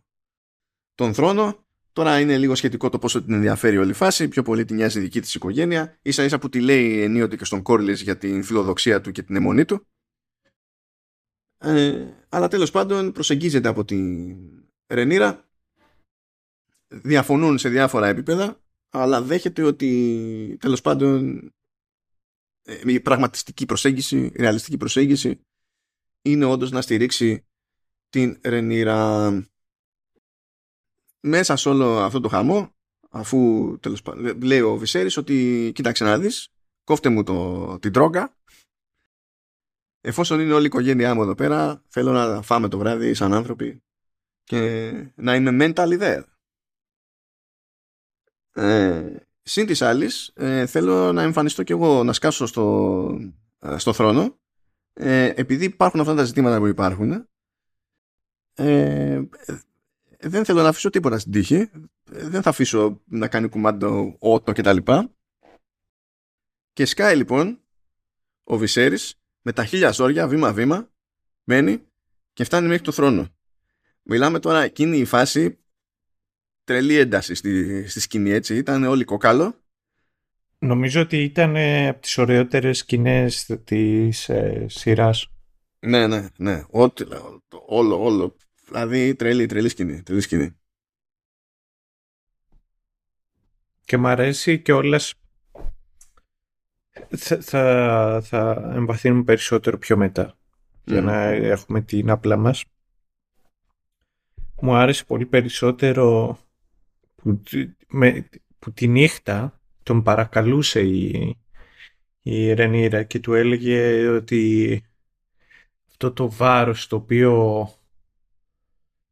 τον θρόνο. Τώρα είναι λίγο σχετικό το πόσο την ενδιαφέρει όλη η φάση, πιο πολύ την νοιάζει η δική της οικογένεια, ίσα ίσα που τη λέει ενίοτε και στον Κόρλης για την φιλοδοξία του και την αιμονή του. Ε, αλλά τέλος πάντων προσεγγίζεται από την Ρενίρα διαφωνούν σε διάφορα επίπεδα αλλά δέχεται ότι τέλος πάντων ε, η πραγματιστική προσέγγιση, η ρεαλιστική προσέγγιση είναι όντως να στηρίξει την Ρενίρα. Μέσα σε όλο αυτό το χαμό αφού τέλος πάντων λέει ο Βυσέρης ότι κοίταξε να δεις κόφτε μου το, την τρόγκα. Εφόσον είναι όλη η οικογένειά μου εδώ πέρα θέλω να φάμε το βράδυ σαν άνθρωποι και να είμαι mentally there ε, συν της άλλης, ε, θέλω να εμφανιστώ κι εγώ να σκάσω στο, ε, στο θρόνο. Ε, επειδή υπάρχουν αυτά τα ζητήματα που υπάρχουν ε, δεν θέλω να αφήσω τίποτα στην τύχη. Δεν θα αφήσω να κάνει κουμάντο ότο και τα λοιπά. Και σκάει λοιπόν ο Βυσέρης με τα χίλια ζόρια βήμα βήμα μένει και φτάνει μέχρι το θρόνο. Μιλάμε τώρα εκείνη η φάση τρελή ένταση στη, στη σκηνή έτσι. Ήταν όλοι κοκάλο. Νομίζω ότι ήταν ε, από τις ωραιότερες σκηνές της ε, σειράς. Ναι, ναι, ναι. Ό,τι, όλο, όλο. Δηλαδή τρελή, τρελή σκηνή. Τρελή σκηνή. Και μ' αρέσει και όλες θα, θα, θα εμβαθύνουμε περισσότερο πιο μετά για να έχουμε την απλά μας. Μου άρεσε πολύ περισσότερο που, με, που τη νύχτα τον παρακαλούσε η, η Ρενίρα και του έλεγε ότι αυτό το βάρος το οποίο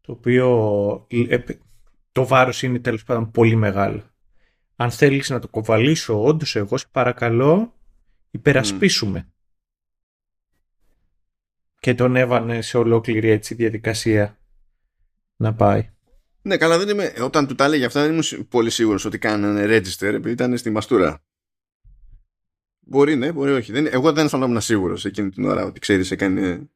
το οποίο ε, το βάρος είναι τέλος πάντων πολύ μεγάλο. Αν θέλεις να το κοβαλήσω όντως εγώ σε παρακαλώ υπερασπίσουμε. Και τον έβανε σε ολόκληρη έτσι διαδικασία να πάει. Ναι, καλά, δεν είμαι. Όταν του τα έλεγε αυτά, δεν ήμουν πολύ σίγουρος ότι κάνανε register επειδή ήταν στη μαστούρα. Μπορεί, ναι, μπορεί όχι. Δεν, εγώ δεν αισθανόμουν σίγουρος εκείνη την ώρα ότι ξέρεις, έκανε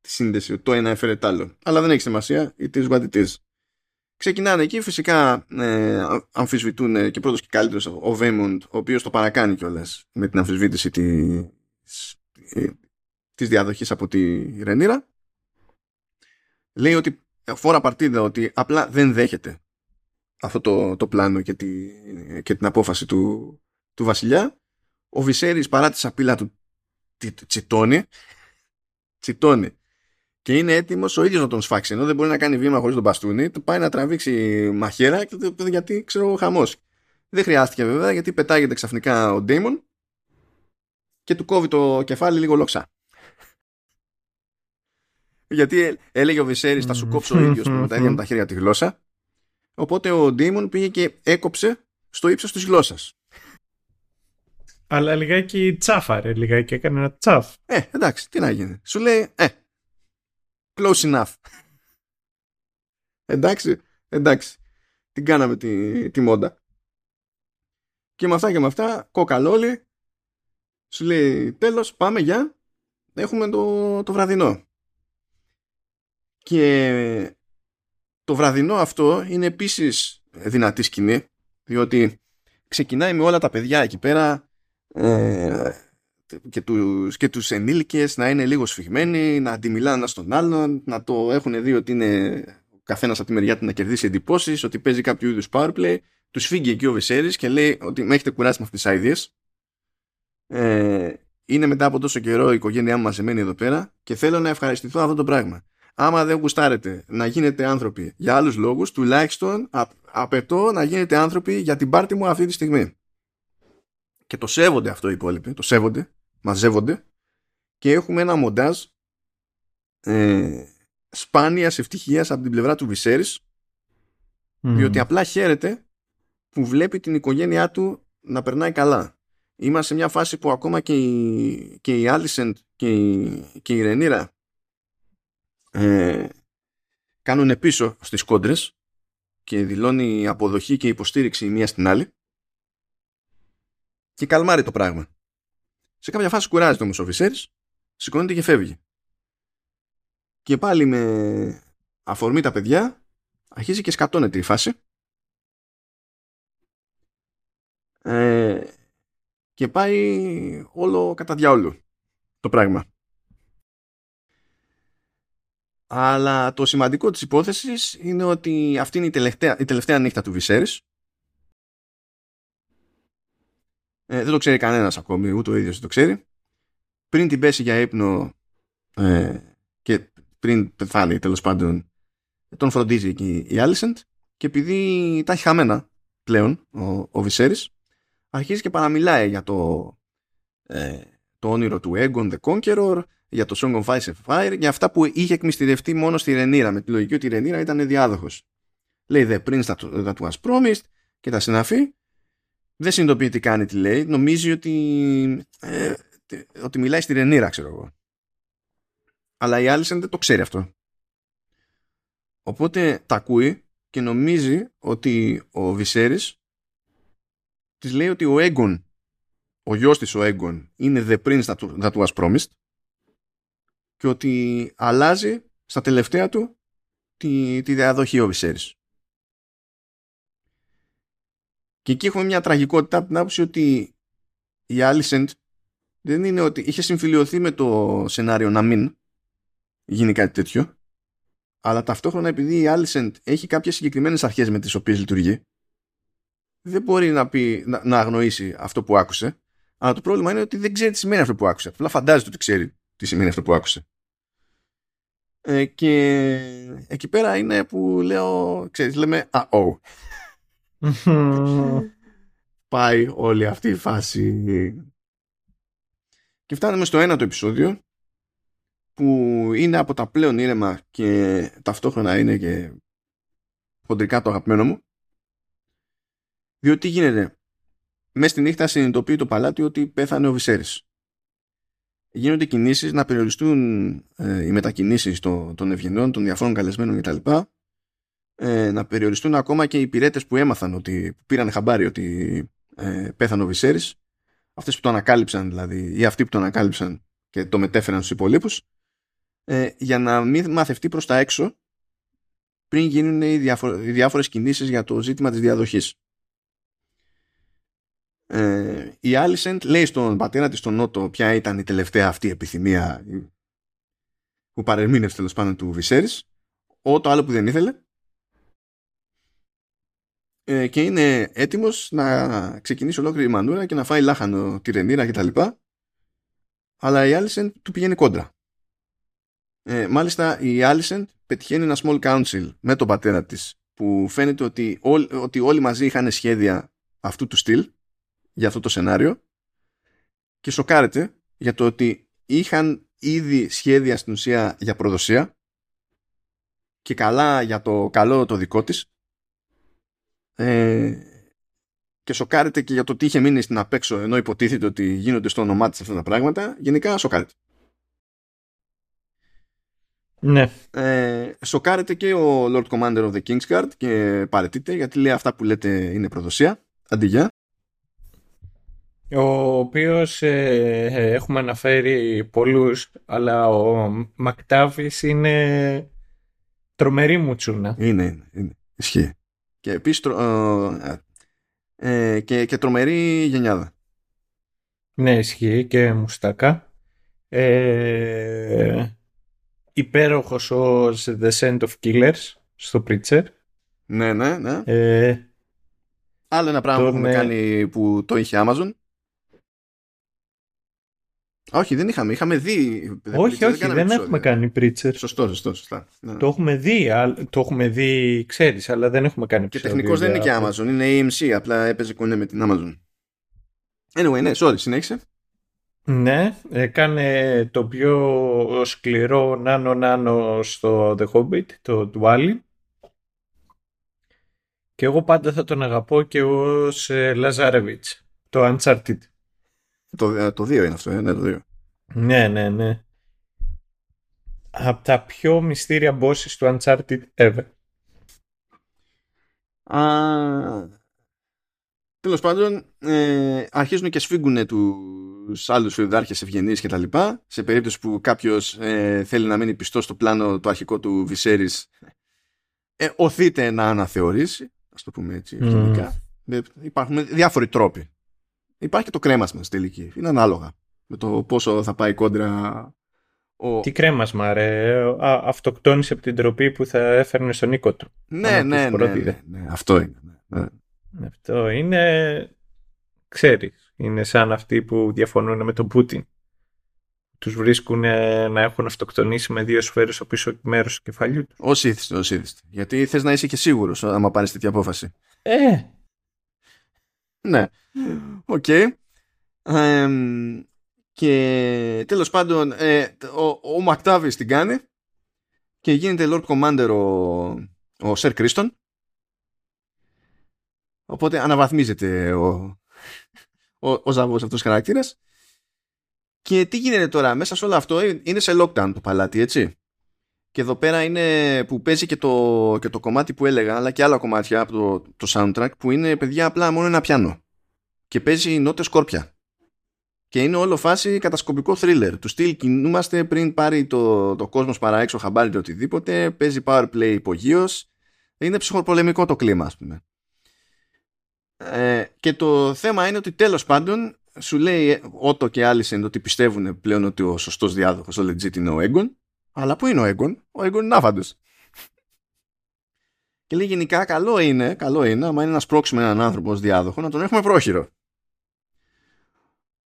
τη σύνδεση. Το ένα έφερε το άλλο. Αλλά δεν έχει σημασία. It is what it is. Ξεκινάνε εκεί, φυσικά ε, αμφισβητούν και πρώτος και καλύτερος ο Βέιμοντ, ο οποίος το παρακάνει κιόλας με την αμφισβήτηση της της διαδοχής από τη Ρενίρα. Λέει ότι φορά παρτίδα ότι απλά δεν δέχεται αυτό το, το πλάνο και, τη, και την απόφαση του, του βασιλιά. Ο Βυσέρης παρά τη σαπίλα του τσιτώνει, τσιτώνει και είναι έτοιμος ο ίδιος να τον σφάξει. Ενώ δεν μπορεί να κάνει βήμα χωρίς τον μπαστούνι, του πάει να τραβήξει μαχαίρα γιατί ξέρω χαμός. Δεν χρειάστηκε βέβαια γιατί πετάγεται ξαφνικά ο Ντέιμον και του κόβει το κεφάλι λίγο λόξα. Γιατί έλεγε ο Βυσέρη, θα σου κόψω ο ίδιος με τα ίδια με τα χέρια τη γλώσσα. Οπότε ο Ντέιμον πήγε και έκοψε στο ύψος της γλώσσας. Αλλά λιγάκι τσάφαρε, λιγάκι έκανε ένα τσάφ. Ε, εντάξει, τι να γίνει. Σου λέει, ε, Close enough. εντάξει, εντάξει. Την κάναμε τη, τη μόντα. Και με αυτά και με αυτά, κοκαλόλι, σου λέει τέλος, πάμε για, έχουμε το, το βραδινό. Και το βραδινό αυτό είναι επίσης δυνατή σκηνή, διότι ξεκινάει με όλα τα παιδιά εκεί πέρα, ε, και τους, και τους ενήλικες να είναι λίγο σφιγμένοι, να αντιμιλάνε ένα στον άλλον, να το έχουν δει ότι είναι ο καθένας από τη μεριά του να κερδίσει εντυπώσεις, ότι παίζει κάποιο είδους powerplay. Τους φύγει εκεί ο Βεσέρης και λέει ότι με έχετε κουράσει με αυτές τις ideas. Ε, είναι μετά από τόσο καιρό η οικογένειά μου μαζεμένη εδώ πέρα και θέλω να ευχαριστηθώ αυτό το πράγμα. Άμα δεν γουστάρετε να γίνετε άνθρωποι για άλλους λόγους, τουλάχιστον απαιτώ να γίνετε άνθρωποι για την πάρτη μου αυτή τη στιγμή και το σέβονται αυτό οι υπόλοιποι, το σέβονται, μαζεύονται και έχουμε ένα μοντάζ ε, σπάνιας ευτυχίας από την πλευρά του Βυσέρης διότι απλά χαίρεται που βλέπει την οικογένειά του να περνάει καλά. Είμαστε σε μια φάση που ακόμα και η, και η Άλισεντ και η, και η Ρενίρα ε, κάνουν πίσω στις κόντρες και δηλώνει αποδοχή και υποστήριξη η μία στην άλλη και καλμάρει το πράγμα. Σε κάποια φάση κουράζεται όμως ο Βυσέρης, σηκώνεται και φεύγει. Και πάλι με αφορμή τα παιδιά αρχίζει και σκατώνεται η φάση. Ε, και πάει όλο κατά διάολο το πράγμα. Αλλά το σημαντικό της υπόθεσης είναι ότι αυτή είναι η τελευταία, η τελευταία νύχτα του Βυσέρης Ε, δεν το ξέρει κανένας ακόμη, ούτε ο ίδιος το ξέρει. Πριν την πέσει για ύπνο ε, και πριν πεθάνει τέλος πάντων, τον φροντίζει εκεί η Άλισεντ και επειδή τα έχει χαμένα πλέον ο, ο Βυσέρης, αρχίζει και παραμιλάει για το, ε, το όνειρο του Egon the Conqueror, για το Song of Ice and Fire, για αυτά που είχε εκμυστηρευτεί μόνο στη Ρενίρα, με τη λογική ότι η Ρενίρα ήταν διάδοχος. Λέει The Prince that, that was promised και τα συναφή δεν συνειδητοποιεί τι κάνει, τι λέει. Νομίζει ότι, ε, ότι μιλάει στη Ρενίρα, ξέρω εγώ. Αλλά η Άλισεν δεν το ξέρει αυτό. Οπότε τα ακούει και νομίζει ότι ο Βυσέρης της λέει ότι ο Έγκον, ο γιος της ο Έγκον, είναι the prince that, that was promised και ότι αλλάζει στα τελευταία του τη, τη διαδοχή ο Βυσέρης. Και εκεί έχουμε μια τραγικότητα από την άποψη ότι η Alicent δεν είναι ότι είχε συμφιλειωθεί με το σενάριο να μην γίνει κάτι τέτοιο αλλά ταυτόχρονα επειδή η Alicent έχει κάποιες συγκεκριμένες αρχές με τις οποίες λειτουργεί δεν μπορεί να, πει, να, να αγνοήσει αυτό που άκουσε αλλά το πρόβλημα είναι ότι δεν ξέρει τι σημαίνει αυτό που άκουσε απλά φαντάζεται ότι ξέρει τι σημαίνει αυτό που άκουσε. Ε, και εκεί πέρα είναι που λέω ξέρεις λέμε α, oh. πάει όλη αυτή η φάση. Και φτάνουμε στο ένα το επεισόδιο που είναι από τα πλέον ήρεμα και ταυτόχρονα είναι και χοντρικά το αγαπημένο μου. Διότι τι γίνεται. Μέσα στη νύχτα συνειδητοποιεί το παλάτι ότι πέθανε ο Βυσέρης γίνονται κινήσεις να περιοριστούν ε, οι μετακινήσεις των, των ευγενών, των διαφόρων καλεσμένων κτλ. Ε, να περιοριστούν ακόμα και οι πυρέτες που έμαθαν ότι που πήραν χαμπάρι ότι ε, πέθανε ο Βυσέρης αυτές που το ανακάλυψαν δηλαδή ή αυτοί που το ανακάλυψαν και το μετέφεραν στους υπολείπους ε, για να μην μαθευτεί προς τα έξω πριν γίνουν οι, διάφο οι διάφορες κινήσεις για το ζήτημα της διαδοχής. Ε, η Άλισεντ λέει στον πατέρα της στον Νότο ποια ήταν η τελευταία αυτή επιθυμία που παρεμήνευσε τέλος πάντων του Βυσέρης ο το άλλο που δεν ήθελε ε, και είναι έτοιμος να ξεκινήσει ολόκληρη η μανούρα και να φάει λάχανο τη ρενίρα κτλ. Αλλά η Άλισεντ του πηγαίνει κόντρα. Ε, μάλιστα η Άλισεντ πετυχαίνει ένα small council με τον πατέρα της που φαίνεται ότι, ότι όλοι μαζί είχαν σχέδια αυτού του στυλ για αυτό το σενάριο και σοκάρεται για το ότι είχαν ήδη σχέδια στην ουσία για προδοσία και καλά για το καλό το δικό της ε, και σοκάρεται και για το τι είχε μείνει στην απέξω ενώ υποτίθεται ότι γίνονται στο όνομά της αυτά τα πράγματα γενικά σοκάρεται ναι. Ε, σοκάρεται και ο Lord Commander of the Kingsguard και παρετείται γιατί λέει αυτά που λέτε είναι προδοσία. Αντί Ο οποίος ε, έχουμε αναφέρει πολλούς, αλλά ο Μακτάβης είναι τρομερή μουτσούνα. Είναι, είναι, είναι. Ισχύει. Και επίσης τρο, ε, και, και τρομερή γενιάδα. Ναι, ισχύει και μουστάκα. Ε, υπέροχος ο The Scent of Killers στο Preacher. Ναι, ναι, ναι. Ε, Άλλο ένα πράγμα που έχουμε κάνει που το είχε Amazon. Όχι, δεν είχαμε. Είχαμε δει. Όχι, όχι, δεν έχουμε κάνει Preacher. Σωστό, σωστό, σωστά. Ναι, ναι. Το έχουμε δει, το έχουμε δει, ξέρεις, αλλά δεν έχουμε κάνει Και τεχνικώς δεν είναι και Amazon, είναι AMC, απλά έπαιζε κονέ με την Amazon. Anyway, ναι, sorry, συνέχισε. Ναι, έκανε το πιο σκληρό νάνο-νάνο στο The Hobbit, το Dwally. Και εγώ πάντα θα τον αγαπώ και ως ε, Λαζάρεβιτς, το Uncharted. Το, ε, το δύο είναι αυτό, ε, ναι, το δύο. Ναι, ναι, ναι. Από τα πιο μυστήρια bosses του Uncharted ever. Α, τέλος πάντων, ε, αρχίζουν και σφίγγουν τους άλλους φιλδάρχες ευγενείς και τα λοιπά. Σε περίπτωση που κάποιος ε, θέλει να μείνει πιστός στο πλάνο το αρχικό του Βυσέρης, ε, οθείται να αναθεωρήσει, ας το πούμε έτσι, mm. Υπάρχουν διάφοροι τρόποι υπάρχει και το κρέμασμα στη τελική. Είναι ανάλογα με το πόσο θα πάει κόντρα ο... Τι κρέμασμα ρε, Α, αυτοκτόνησε από την τροπή που θα έφερνε στον οίκο του. Ναι, ναι, ναι, ναι, ναι, αυτό είναι. Ναι, ναι. Αυτό είναι, ξέρεις, είναι σαν αυτοί που διαφωνούν με τον Πούτιν. Τους βρίσκουν να έχουν αυτοκτονήσει με δύο σφαίρες στο πίσω μέρος του κεφαλιού τους. Ως είθισται, ως είθισται. Γιατί θες να είσαι και σίγουρος άμα πάρεις τέτοια απόφαση. Ε, ναι. Οκ. και τέλος πάντων ε, ο, ο Μακτάβης την κάνει και γίνεται Lord Commander ο, ο Sir Kristen. Οπότε αναβαθμίζεται ο, ο, ο Ζαβός αυτός χαρακτήρας. Και τι γίνεται τώρα, μέσα σε όλο αυτό είναι σε lockdown το παλάτι, έτσι. Και εδώ πέρα είναι που παίζει και το, και το κομμάτι που έλεγα, αλλά και άλλα κομμάτια από το, το soundtrack που είναι παιδιά απλά μόνο ένα πιάνο. Και παίζει νότες σκόρπια. Και είναι όλο φάση κατασκοπικό θρίλερ. Του στυλ κινούμαστε πριν πάρει το, το κόσμος παρά έξω χαμπάρι ή οτιδήποτε. Παίζει power play υπογείως. Είναι ψυχοπολεμικό το κλίμα, ας πούμε. Ε, και το θέμα είναι ότι τέλος πάντων σου λέει Ότο και Άλισεν ότι πιστεύουν πλέον ότι ο σωστός διάδοχος, ο legit είναι ο Έγκον. Αλλά πού είναι ο Έγκον; Ο Έγκον είναι άφαντος. Και λέει γενικά καλό είναι, καλό είναι, άμα είναι να σπρώξουμε έναν άνθρωπο ως διάδοχο, να τον έχουμε πρόχειρο.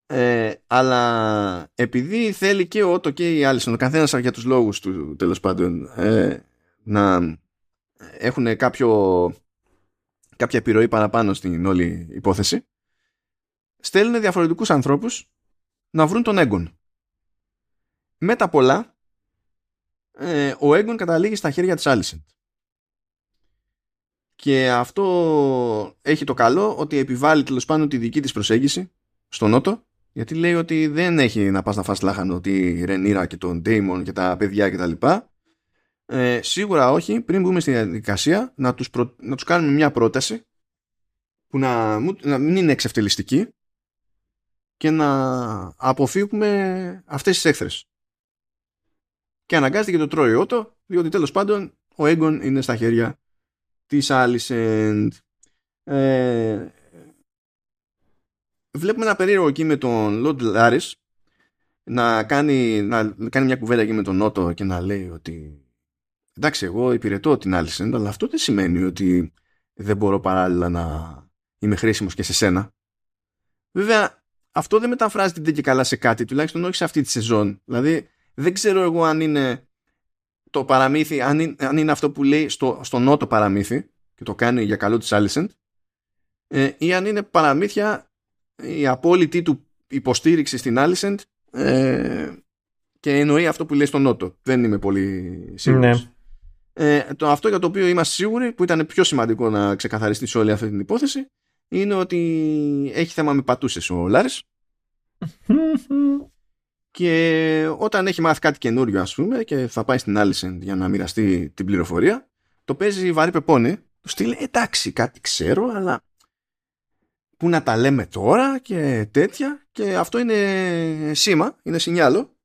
Ε, αλλά επειδή θέλει και ο Ότο και η Άλισον, ο καθένας για τους λόγους του τέλος πάντων, ε, να έχουν κάποιο, κάποια επιρροή παραπάνω στην όλη υπόθεση, στέλνουν διαφορετικούς ανθρώπους να βρουν τον Έγκον. Με τα πολλά, ε, ο Έγκον καταλήγει στα χέρια της Άλισεν. Και αυτό έχει το καλό ότι επιβάλλει τέλος πάντων τη δική της προσέγγιση στον Νότο γιατί λέει ότι δεν έχει να πας να φας λάχανο ότι η Ρενίρα και τον Ντέιμον και τα παιδιά κτλ. Ε, σίγουρα όχι πριν μπούμε στη διαδικασία να τους, να τους κάνουμε μια πρόταση που να, να μην είναι εξευτελιστική και να αποφύγουμε αυτές τις έκθρες. Και αναγκάζεται και το τρώει ότο διότι τέλος πάντων ο Έγκον είναι στα χέρια της Άλισεντ. Ε, βλέπουμε ένα περίεργο εκεί με τον Λόντ Λάρις να κάνει, να κάνει μια κουβέντα εκεί με τον Νότο και να λέει ότι εντάξει εγώ υπηρετώ την Άλισεντ αλλά αυτό δεν σημαίνει ότι δεν μπορώ παράλληλα να είμαι χρήσιμος και σε σένα. Βέβαια αυτό δεν μεταφράζεται και καλά σε κάτι τουλάχιστον όχι σε αυτή τη σεζόν. Δηλαδή δεν ξέρω εγώ αν είναι το παραμύθι, αν είναι, αν είναι αυτό που λέει στο, στο νότο παραμύθι και το κάνει για καλό της Άλισεντ ε, ή αν είναι παραμύθια η απόλυτη του υποστήριξη στην Άλισεντ ε, και εννοεί αυτό που λέει στο νότο. Δεν είμαι πολύ σίγουρος. Ναι. Ε, το, αυτό για το οποίο είμαστε σίγουροι, που ήταν πιο σημαντικό να ξεκαθαριστεί σε όλη αυτή την υπόθεση, είναι ότι έχει θέμα με πατούσες ο Λάρης και όταν έχει μάθει κάτι καινούριο ας πούμε και θα πάει στην Άλισεν για να μοιραστεί την πληροφορία το παίζει βαρύ πεπόνι. Του στείλει εντάξει κάτι ξέρω αλλά πού να τα λέμε τώρα και τέτοια και αυτό είναι σήμα, είναι σινιάλο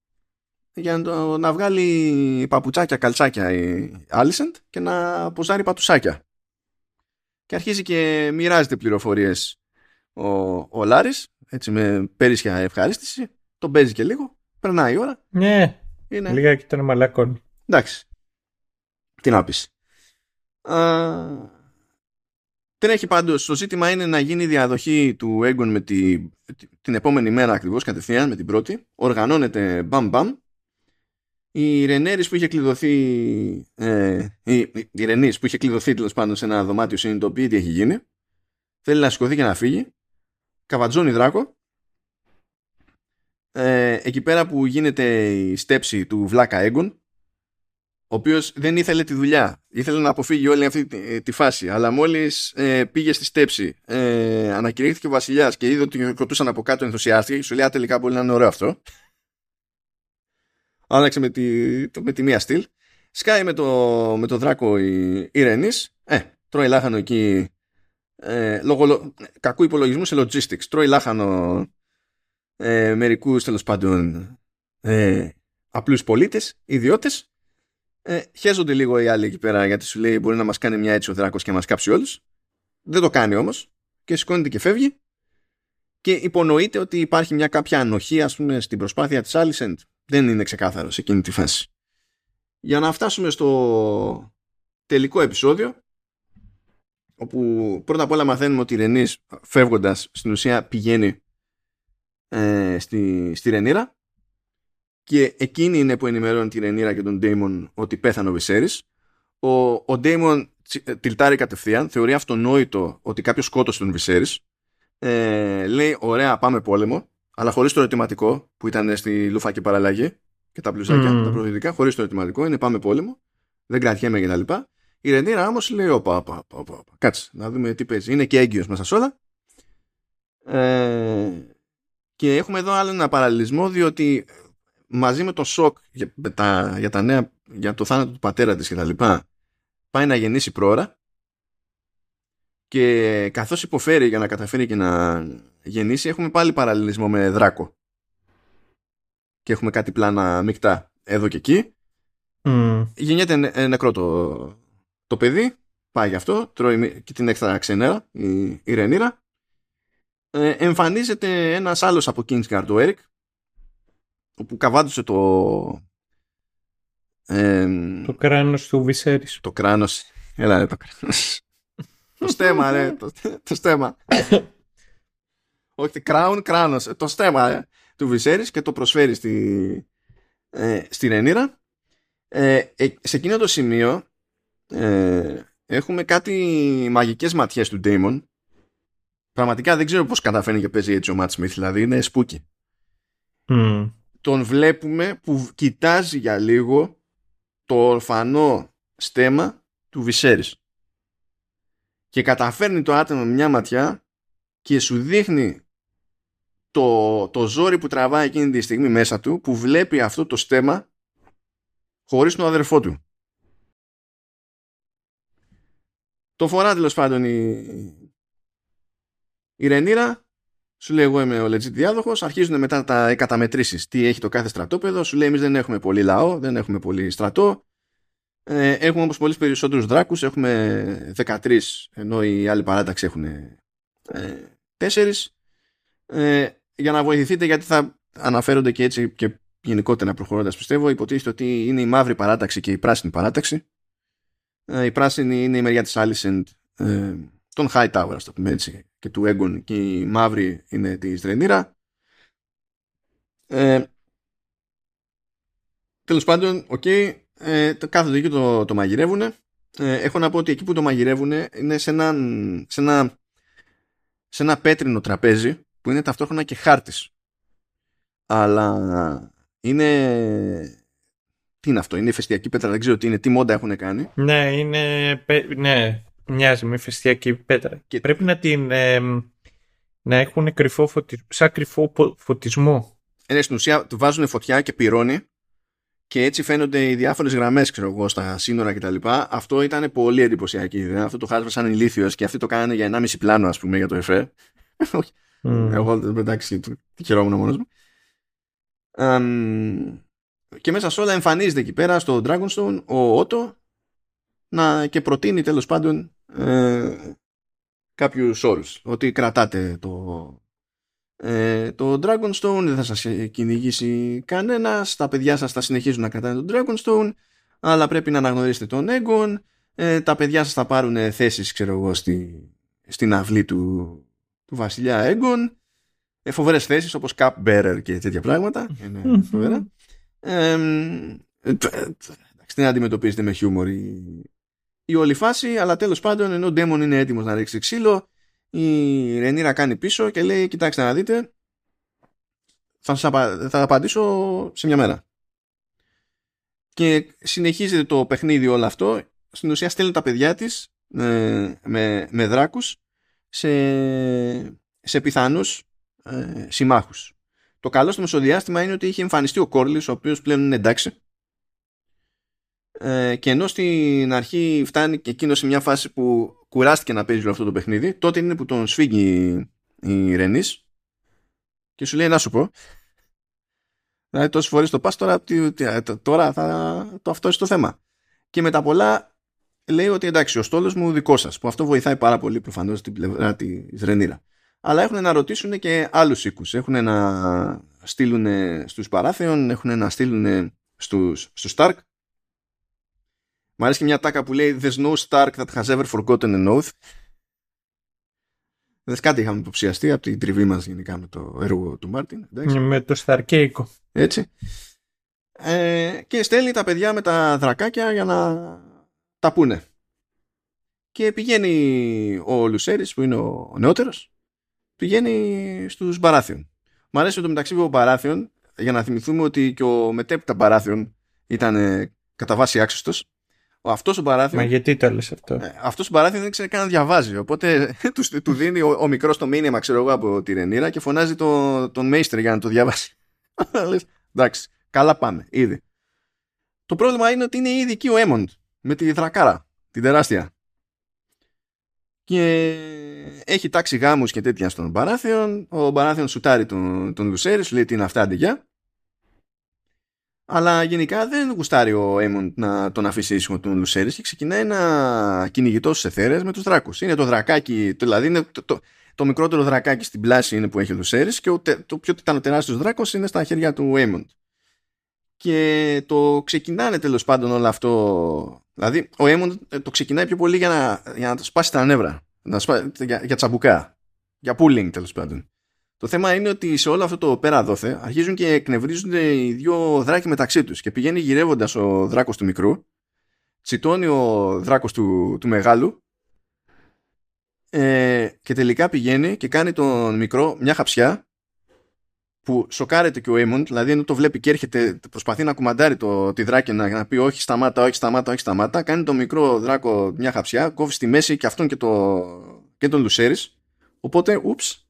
για να, να βγάλει παπουτσάκια, καλτσάκια η Άλισεντ και να ποζάρει πατουσάκια. Και αρχίζει και μοιράζεται πληροφορίες ο, ο Λάρης, έτσι με πέρυσια ευχαρίστηση, τον παίζει και λίγο, περνάει η ώρα. Ναι, είναι... λίγα και τον μαλακών. Εντάξει, τι να πεις. Τρέχει πάντως. Το ζήτημα είναι να γίνει η διαδοχή του Έγκον με τη, την επόμενη μέρα ακριβώς κατευθείαν, με την πρώτη. Οργανώνεται μπαμ μπαμ. Η Ρενέρης που είχε κλειδωθεί. Ε, η, η Ρενής που είχε κλειδωθεί τέλος πάντων σε ένα δωμάτιο συνειδητοποιεί τι έχει γίνει. Θέλει να σηκωθεί και να φύγει. Καβατζώνει δράκο. Ε, εκεί πέρα που γίνεται η στέψη του Βλάκα Έγκον ο οποίος δεν ήθελε τη δουλειά. Ήθελε να αποφύγει όλη αυτή τη, φάση. Αλλά μόλις ε, πήγε στη στέψη, ε, ανακηρύχθηκε ο Βασιλιάς και είδε ότι κοτούσαν από κάτω ενθουσιάστηκε και σου λέει: τελικά μπορεί να είναι ωραίο αυτό. Άλλαξε με τη, το, με τη μία στυλ. Σκάει με το, με το δράκο η, η Ε, τρώει λάχανο εκεί. Ε, λόγω κακού υπολογισμού σε logistics. Τρώει λάχανο ε, μερικούς τέλος πάντων ε, απλούς πολίτες, ιδιώτες ε, χέζονται λίγο οι άλλοι εκεί πέρα γιατί σου λέει μπορεί να μας κάνει μια έτσι ο δράκος και να μας κάψει όλους. Δεν το κάνει όμως και σηκώνεται και φεύγει και υπονοείται ότι υπάρχει μια κάποια ανοχή ας πούμε στην προσπάθεια της Alicent. Δεν είναι ξεκάθαρο σε εκείνη τη φάση. Για να φτάσουμε στο τελικό επεισόδιο όπου πρώτα απ' όλα μαθαίνουμε ότι η Ρενής φεύγοντας στην ουσία πηγαίνει ε, στη, στη Ρενίρα και εκείνη είναι που ενημερώνει την Ρενίρα και τον Ντέιμον ότι πέθανε ο Βυσέρης. Ο, ο Ντέιμον ε, τυλτάρει κατευθείαν, θεωρεί αυτονόητο ότι κάποιος σκότωσε τον Βυσέρης. Ε, λέει, ωραία, πάμε πόλεμο, αλλά χωρίς το ερωτηματικό που ήταν στη Λούφα και παραλλαγή και τα πλουσάκια, mm. τα προοδητικά, χωρίς το ερωτηματικό, είναι πάμε πόλεμο, δεν κρατιέμαι κτλ. Η Ρενίρα όμως λέει, όπα, όπα, όπα, κάτσε, να δούμε τι παίζει. Είναι και έγκυος μέσα σε όλα. Ε, και έχουμε εδώ άλλο ένα παραλληλισμό, διότι μαζί με το σοκ για, τα, για, τα νέα, για το θάνατο του πατέρα της και τα λοιπά, πάει να γεννήσει πρόωρα και καθώς υποφέρει για να καταφέρει και να γεννήσει έχουμε πάλι παραλληλισμό με δράκο και έχουμε κάτι πλάνα μεικτά εδώ και εκεί mm. γεννιέται νεκρό το, το παιδί πάει γι' αυτό, τρώει και την έξτρα ξενέρα, η, η Ρενίρα. Ε, εμφανίζεται ένας άλλος από Kingsguard, ο Eric, όπου καβάντωσε το... Ε, το κράνος του Βυσέρης. Το κράνος. Έλα ρε το κράνος. το στέμα ρε. Το, το στέμα. Όχι, crown, κράνος. Το στέμα ρε, του Βυσέρης και το προσφέρει στη, ε, στη Ρενίρα. Ε, ε, σε εκείνο το σημείο ε, έχουμε κάτι μαγικές ματιές του Damon. Πραγματικά δεν ξέρω πώς καταφέρνει και παίζει έτσι ο Matt Smith, δηλαδή είναι σπούκι. Τον βλέπουμε που κοιτάζει για λίγο το ορφανό στέμα του Βυσέρης. Και καταφέρνει το άτομο με μια ματιά και σου δείχνει το, το ζόρι που τραβάει εκείνη τη στιγμή μέσα του που βλέπει αυτό το στέμα χωρίς τον αδερφό του. Το φορά τέλος πάντων η, η Ρενίρα, σου λέει εγώ είμαι ο legit διάδοχος, αρχίζουν μετά τα καταμετρήσεις τι έχει το κάθε στρατόπεδο, σου λέει εμείς δεν έχουμε πολύ λαό, δεν έχουμε πολύ στρατό, ε, έχουμε όπως πολλοί περισσότερους δράκους, έχουμε 13 ενώ οι άλλοι παράταξη έχουν ε, 4. Ε, για να βοηθηθείτε γιατί θα αναφέρονται και έτσι και γενικότερα προχωρώντας πιστεύω υποτίθεται ότι είναι η μαύρη παράταξη και η πράσινη παράταξη. Ε, η πράσινη είναι η μεριά της Alicent ε, των Hightower το πούμε έτσι και του Aegon και η μαύρη είναι της Ρενίρα ε, τέλος πάντων OK okay, ε, το κάθονται εκεί το, το μαγειρεύουν ε, έχω να πω ότι εκεί που το μαγειρεύουν είναι σε ένα, σε ένα, σε ένα πέτρινο τραπέζι που είναι ταυτόχρονα και χάρτης. Αλλά είναι τι είναι αυτό, είναι ηφαιστειακή πέτρα, δεν ξέρω τι είναι, τι μόντα έχουν κάνει. Ναι, είναι, ναι μοιάζει με ηφαιστειακή πέτρα. Και... Πρέπει να την, να έχουν κρυφό φωτισμό, σαν κρυφό φωτισμό. Είναι στην ουσία του βάζουν φωτιά και πυρώνει και έτσι φαίνονται οι διάφορες γραμμές, ξέρω εγώ, στα σύνορα κτλ. Αυτό ήταν πολύ εντυπωσιακή ιδέα. Αυτό το χάσμα σαν ηλίθιος και αυτοί το κάνανε για 1,5 πλάνο, ας πούμε, για το ΕΦΕ. Mm. Εγώ εντάξει, τι χαιρόμουν μόνος μου. και μέσα σε όλα εμφανίζεται εκεί πέρα στο Dragonstone ο Ότο να, και προτείνει τέλος πάντων ε, κάποιους όρους. Ότι κρατάτε το, ε, το Dragonstone, δεν θα σας κυνηγήσει κανένας, τα παιδιά σας θα συνεχίζουν να κρατάνε το Dragonstone, αλλά πρέπει να αναγνωρίσετε τον Egon, ε, τα παιδιά σας θα πάρουν θέσεις, ξέρω εγώ, στη, στην αυλή του, του βασιλιά Έγκον, ε, φοβερές θέσεις όπως Cup Bearer και τέτοια πράγματα. Είναι φοβερά. Ε, την αντιμετωπίζετε με χιούμορ η, η όλη φάση, αλλά τέλος πάντων ενώ ο Ντέμον είναι έτοιμος να ρίξει ξύλο, η Ρενίρα κάνει πίσω και λέει: Κοιτάξτε να δείτε, θα, σας θα απαντήσω σε μια μέρα. Και συνεχίζεται το παιχνίδι όλο αυτό. Στην ουσία στέλνει τα παιδιά της ε, με, με δράκους σε, σε πιθανούς ε, συμμάχους. Το καλό στο μεσοδιάστημα είναι ότι είχε εμφανιστεί ο Κόρλης, ο οποίος πλέον είναι εντάξει. Ε, και ενώ στην αρχή φτάνει και εκείνος σε μια φάση που κουράστηκε να παίζει όλο αυτό το παιχνίδι, τότε είναι που τον σφίγγει η Ρενής και σου λέει να σου πω. Δηλαδή τόσες φορές το πας τώρα, τώρα θα το αυτό το θέμα. Και με τα πολλά λέει ότι εντάξει, ο στόλος μου δικό σας, που αυτό βοηθάει πάρα πολύ προφανώς στην πλευρά της Ρενίρα. Αλλά έχουν να ρωτήσουν και άλλους οίκους. Έχουν να στείλουν στους Παράθεων, έχουν να στείλουν στου στους Stark. Μ' αρέσει και μια τάκα που λέει There's no Stark that has ever forgotten an oath. Δεν κάτι είχαμε υποψιαστεί από την τριβή μας γενικά με το έργο του Μάρτιν. Με το Σταρκέικο. Έτσι. Ε, και στέλνει τα παιδιά με τα δρακάκια για να τα πούνε. Και πηγαίνει ο Λουσέρης που είναι ο νεότερος πηγαίνει στους Μπαράθιον. Μ' αρέσει το μεταξύ ο Μπαράθιον για να θυμηθούμε ότι και ο μετέπειτα Μπαράθιον ήταν κατά βάση άξιστος. Ο αυτός ο Μπαράθιον... Μα γιατί το λες αυτό; Ε, αυτός ο Μπαράθιον δεν ξέρει καν να διαβάζει. Οπότε τους, του δίνει ο, ο μικρός το μήνυμα ξέρω εγώ από τη Ρενίρα και φωνάζει το, τον Μέιστερ για να το διαβάσει. εντάξει, καλά πάμε, ήδη. Το πρόβλημα είναι ότι είναι ήδη εκεί ο Έμοντ με τη δρακάρα, την τεράστια. Και έχει τάξει γάμους και τέτοια στον Μπαράθιον. Ο Μπαράθιον σουτάρει τον, τον Λουσέρη, σου λέει τι είναι αυτά αντιγιά. Αλλά γενικά δεν γουστάρει ο Έμον να τον αφήσει ήσυχο τον Λουσέρης και ξεκινάει να κυνηγητό στου εθέρε με τους δράκους. Είναι το δρακάκι, δηλαδή είναι το, το, το, μικρότερο δρακάκι στην πλάση είναι που έχει ο Λουσέρης και ο, το πιο τεράστιος δράκος είναι στα χέρια του Έμον. Και το ξεκινάνε τέλος πάντων όλο αυτό. Δηλαδή, ο Έμον το ξεκινάει πιο πολύ για να, για να σπάσει τα νεύρα. Να σπάσει, για, για τσαμπουκά. Για pooling τέλος πάντων. Το θέμα είναι ότι σε όλο αυτό το πέρα δόθε αρχίζουν και εκνευρίζονται οι δύο δράκοι μεταξύ τους και πηγαίνει γυρεύοντας ο δράκος του μικρού τσιτώνει ο δράκος του, του μεγάλου ε, και τελικά πηγαίνει και κάνει τον μικρό μια χαψιά που σοκάρεται και ο Έμοντ, δηλαδή ενώ το βλέπει και έρχεται, προσπαθεί να κουμαντάρει το, τη δράκη να, να πει όχι σταμάτα, όχι σταμάτα, όχι σταμάτα, κάνει τον μικρό δράκο μια χαψιά, κόβει στη μέση και αυτόν και, το, και τον Λουσέρης, οπότε, ούψ,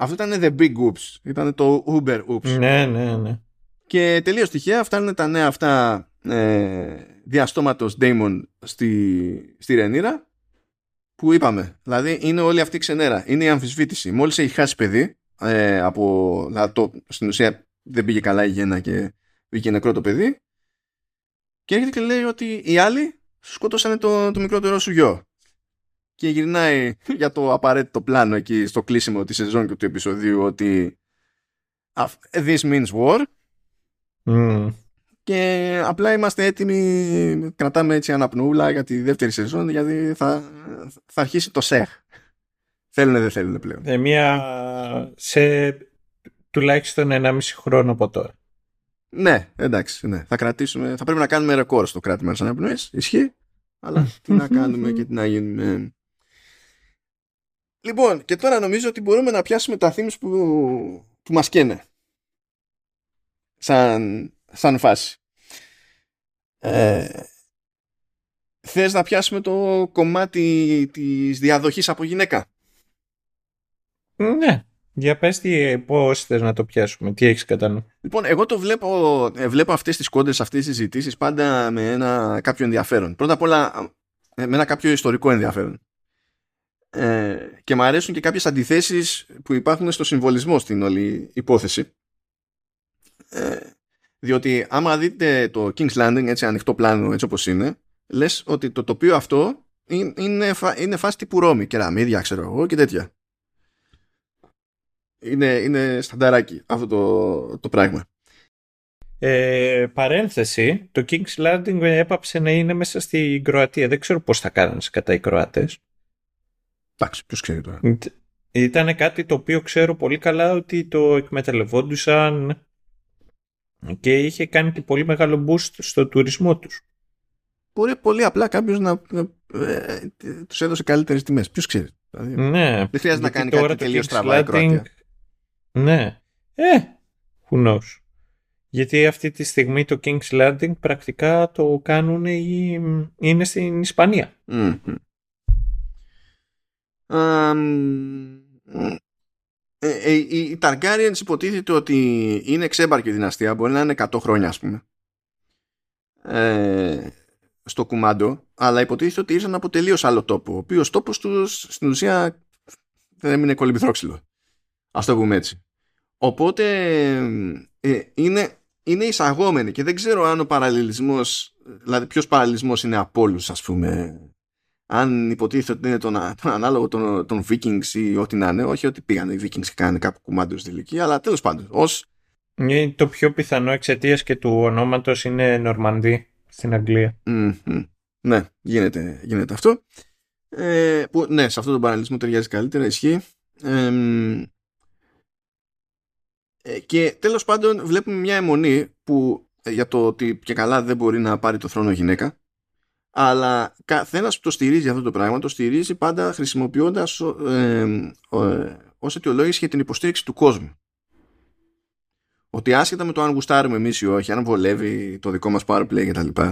αυτό ήταν the big oops. Ήταν το Uber oops. Ναι, ναι, ναι. Και τελείως τυχαία φτάνουν τα νέα αυτά ε, διαστόματος Damon στη, στη Ρενίρα που είπαμε. Δηλαδή είναι όλη αυτή η ξενέρα. Είναι η αμφισβήτηση. Μόλις έχει χάσει παιδί ε, από, δηλαδή το, στην ουσία δεν πήγε καλά η γέννα και βγήκε νεκρό το παιδί και έρχεται και λέει ότι οι άλλοι σκότωσαν το, το μικρότερο σου γιο και γυρνάει για το απαραίτητο πλάνο εκεί στο κλείσιμο της σεζόν και του επεισοδίου ότι this means war. Και απλά είμαστε έτοιμοι κρατάμε έτσι αναπνούλα για τη δεύτερη σεζόν γιατί θα, θα αρχίσει το ΣΕΧ. Θέλουν δεν θέλουν πλέον. Ε, μια σε τουλάχιστον ένα μισή χρόνο από τώρα. Ναι εντάξει ναι. θα κρατήσουμε θα πρέπει να κάνουμε ρεκόρ στο κράτημα της αναπνοής ισχύει. Αλλά τι να κάνουμε και τι να γίνουμε Λοιπόν, και τώρα νομίζω ότι μπορούμε να πιάσουμε τα themes που, που μας καίνε. Σαν, σαν φάση. Ε, θες να πιάσουμε το κομμάτι της διαδοχής από γυναίκα; Ναι. Για πες τι, πώς θες να το πιάσουμε, τι έχεις κατά νου. Λοιπόν, εγώ το βλέπω, ε, βλέπω αυτές τις κόντρες, αυτές τις συζητήσεις πάντα με ένα κάποιο ενδιαφέρον. Πρώτα απ' όλα ε, με ένα κάποιο ιστορικό ενδιαφέρον. Ε, και μου αρέσουν και κάποιες αντιθέσεις που υπάρχουν στο συμβολισμό στην όλη υπόθεση. Ε, διότι άμα δείτε το King's Landing έτσι ανοιχτό πλάνο έτσι όπως είναι λες ότι το τοπίο αυτό είναι, είναι φάση τύπου Ρώμη κεραμίδια ξέρω εγώ και τέτοια. Είναι, είναι στανταράκι αυτό το, το πράγμα. Ε, παρένθεση, το King's Landing έπαψε να είναι μέσα στην Κροατία. Δεν ξέρω πώς θα κάνανε κατά οι Κροατές. Εντάξει, ποιος ξέρει τώρα. Ήταν κάτι το οποίο ξέρω πολύ καλά ότι το εκμεταλλευόντουσαν και είχε κάνει και πολύ μεγάλο boost στο τουρισμό τους. Μπορεί πολύ απλά κάποιος να ε, τους έδωσε καλύτερες τιμές. Ποιος ξέρει. Δηλαδή, ναι. Δεν χρειάζεται να κάνει κάτι τελείως στραβά η Κροατία. Ναι. Ε, who knows. Γιατί αυτή τη στιγμή το King's Landing πρακτικά το κάνουν ή είναι στην Ισπανία. Mm-hmm. Ε, ε, οι Targaryens υποτίθεται ότι είναι ξέμπαρκη δυναστεία, μπορεί να είναι 100 χρόνια ας πούμε ε, στο κουμάντο, αλλά υποτίθεται ότι ήρθαν από τελείως άλλο τόπο, ο οποίος τόπος τους στην ουσία δεν έμεινε κολυμπηθρόξυλο. Ας το πούμε έτσι. Οπότε ε, είναι, είναι εισαγόμενοι και δεν ξέρω αν ο παραλληλισμός, δηλαδή ποιος παραλληλισμός είναι από όλους ας πούμε αν υποτίθεται ότι είναι τον, τον ανάλογο των, των Vikings ή ό,τι να είναι, όχι ότι πήγαν οι Vikings και κάνανε κάπου κουμάντο στη ηλικία, αλλά τέλος πάντων. Ως... Το πιο πιθανό εξαιτίας και του ονόματος είναι Νορμανδί στην Αγγλία. Ναι, γίνεται, γίνεται αυτό. Ε, που, ναι, σε αυτό τον παραλυσμό ταιριάζει καλύτερα, ισχύει. Ε, και τέλος πάντων βλέπουμε μια αιμονή που ε, για το ότι και καλά δεν μπορεί να πάρει το θρόνο γυναίκα αλλά καθένας που το στηρίζει αυτό το πράγμα το στηρίζει πάντα χρησιμοποιώντας ε, ε, ως αιτιολόγηση για την υποστήριξη του κόσμου. Ότι άσχετα με το αν γουστάρουμε εμείς ή όχι, αν βολεύει το δικό μας powerplay κτλ.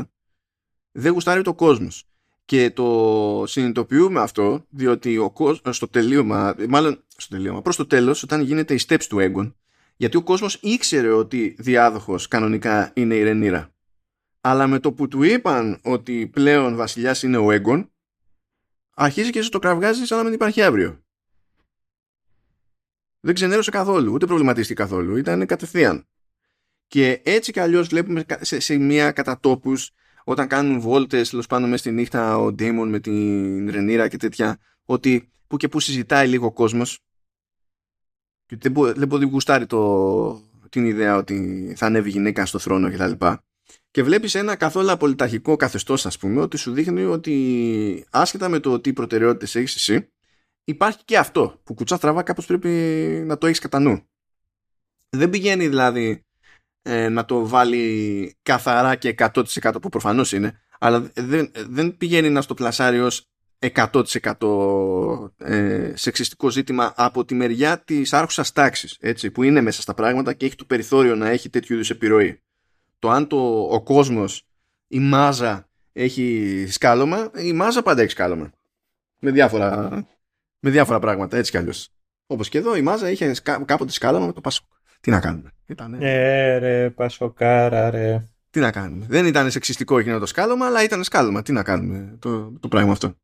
Δεν γουστάρει το κόσμος. Και το συνειδητοποιούμε αυτό, διότι ο κόσμος, στο τελείωμα, μάλλον στο τελείωμα, προς το τέλος, όταν γίνεται η steps του Έγκον, γιατί ο κόσμος ήξερε ότι διάδοχος κανονικά είναι η Ρενίρα αλλά με το που του είπαν ότι πλέον βασιλιάς είναι ο Έγκον αρχίζει και το κραυγάζει σαν να μην υπάρχει αύριο. Δεν ξενέρωσε καθόλου, ούτε προβληματίστηκε καθόλου, ήταν κατευθείαν. Και έτσι κι αλλιώς βλέπουμε σε, σε μια κατατόπους όταν κάνουν βόλτες τέλος πάνω μέσα στη νύχτα ο Ντέιμον με την Ρενίρα και τέτοια ότι που και που συζητάει λίγο ο κόσμος και δεν, μπο, δεν μπορεί να γουστάρει το, την ιδέα ότι θα ανέβει γυναίκα στο θρόνο κτλ. Και, και βλέπεις ένα καθόλου απολυταρχικό καθεστώς ας πούμε ότι σου δείχνει ότι άσχετα με το τι προτεραιότητες έχεις εσύ υπάρχει και αυτό που κουτσά στραβά κάπως πρέπει να το έχεις κατά νου. Δεν πηγαίνει δηλαδή ε, να το βάλει καθαρά και 100% που προφανώς είναι αλλά δεν, δεν πηγαίνει να στο πλασάρει ως 100% ε, σεξιστικό ζήτημα από τη μεριά της άρχουσας τάξης έτσι, που είναι μέσα στα πράγματα και έχει το περιθώριο να έχει τέτοιου είδους επιρροή. Το αν το, ο κόσμος, η μάζα έχει σκάλωμα, η μάζα πάντα έχει σκάλωμα. Με διάφορα, με διάφορα πράγματα, έτσι κι αλλιώς. Όπως και εδώ η μάζα είχε κάποτε σκάλωμα με το Πασόκ. Τι να κάνουμε. Ήτανε... Ε, ρε, Πασοκάρα, ρε. Τι να κάνουμε. Δεν ήταν σεξιστικό εκείνο το σκάλωμα, αλλά ήταν σκάλωμα. Τι να κάνουμε το, το πράγμα αυτό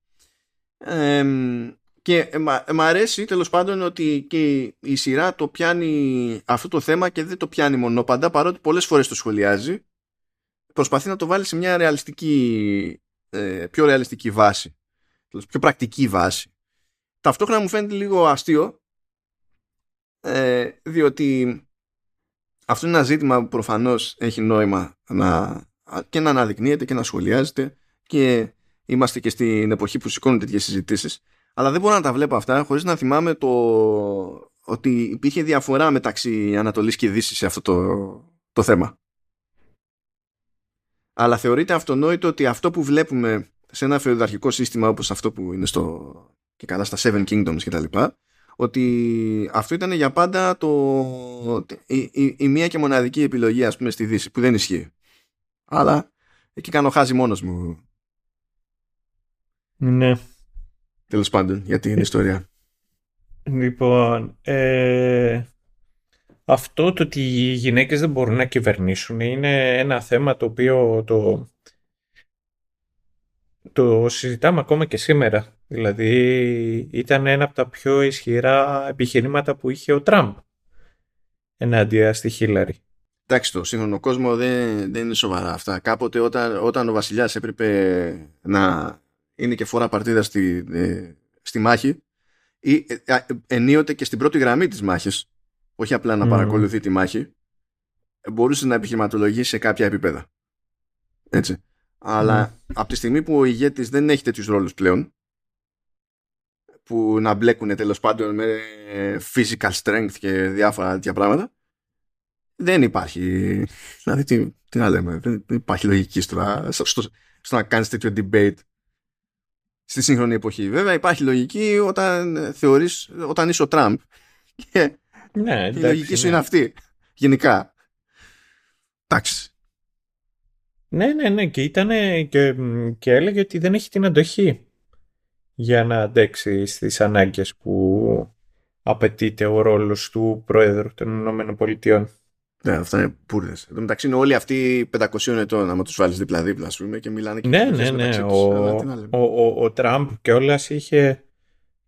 και μ' αρέσει τέλος πάντων ότι και η σειρά το πιάνει αυτό το θέμα και δεν το πιάνει μονόπαντα παρότι πολλές φορές το σχολιάζει προσπαθεί να το βάλει σε μια ρεαλιστική ε, πιο ρεαλιστική βάση. Πιο πρακτική βάση. Ταυτόχρονα μου φαίνεται λίγο αστείο ε, διότι αυτό είναι ένα ζήτημα που προφανώς έχει νόημα να, και να αναδεικνύεται και να σχολιάζεται και είμαστε και στην εποχή που σηκώνουν τέτοιες συζητήσεις. Αλλά δεν μπορώ να τα βλέπω αυτά χωρίς να θυμάμαι το ότι υπήρχε διαφορά μεταξύ Ανατολής και Δύσης σε αυτό το, το θέμα. Αλλά θεωρείται αυτονόητο ότι αυτό που βλέπουμε σε ένα φεουδαρχικό σύστημα όπως αυτό που είναι στο και καλά στα Seven Kingdoms και τα λοιπά, ότι αυτό ήταν για πάντα το, η, η, η, μία και μοναδική επιλογή ας πούμε στη Δύση που δεν ισχύει. Αλλά εκεί κάνω χάζι μόνος μου ναι. Τέλος πάντων, για την ιστορία. Λοιπόν, ε, αυτό το ότι οι γυναίκες δεν μπορούν να κυβερνήσουν είναι ένα θέμα το οποίο το, το συζητάμε ακόμα και σήμερα. Δηλαδή ήταν ένα από τα πιο ισχυρά επιχειρήματα που είχε ο Τραμπ ενάντια στη Χίλαρη. Εντάξει, το σύγχρονο κόσμο δεν, δεν είναι σοβαρά αυτά. Κάποτε όταν, όταν ο βασιλιάς έπρεπε να είναι και φορά παρτίδα στη, ε, στη μάχη ή ε, ενίοτε και στην πρώτη γραμμή της μάχης όχι απλά να παρακολουθεί τη μάχη μπορούσε να επιχειρηματολογήσει σε κάποια επίπεδα. Έτσι. Αλλά από τη στιγμή που ο ηγέτης δεν έχει τέτοιους ρόλους πλέον που να μπλέκουν τέλος πάντων με physical strength και διάφορα τέτοια πράγματα δεν υπάρχει. Δηλαδή τι, τι να λέμε. Δεν υπάρχει λογική στο, στο, στο να κάνεις τέτοιο debate στη σύγχρονη εποχή. Βέβαια υπάρχει λογική όταν θεωρείς, όταν είσαι ο Τραμπ και ναι, η λογική σου ναι. είναι αυτή. Γενικά. Εντάξει. Ναι, ναι, ναι. Και ήταν και, και έλεγε ότι δεν έχει την αντοχή για να αντέξει στις ανάγκες που απαιτείται ο ρόλος του Πρόεδρου των ΗΠΑ. Ναι, αυτά είναι πούρδε. Εν τω μεταξύ είναι όλοι αυτοί 500 ετών, άμα τους βάλεις δίπλα-δίπλα, ας πούμε, και μιλάνε και Ναι, ναι, ναι. Ο, ο, ο, ο Τραμπ κιόλας είχε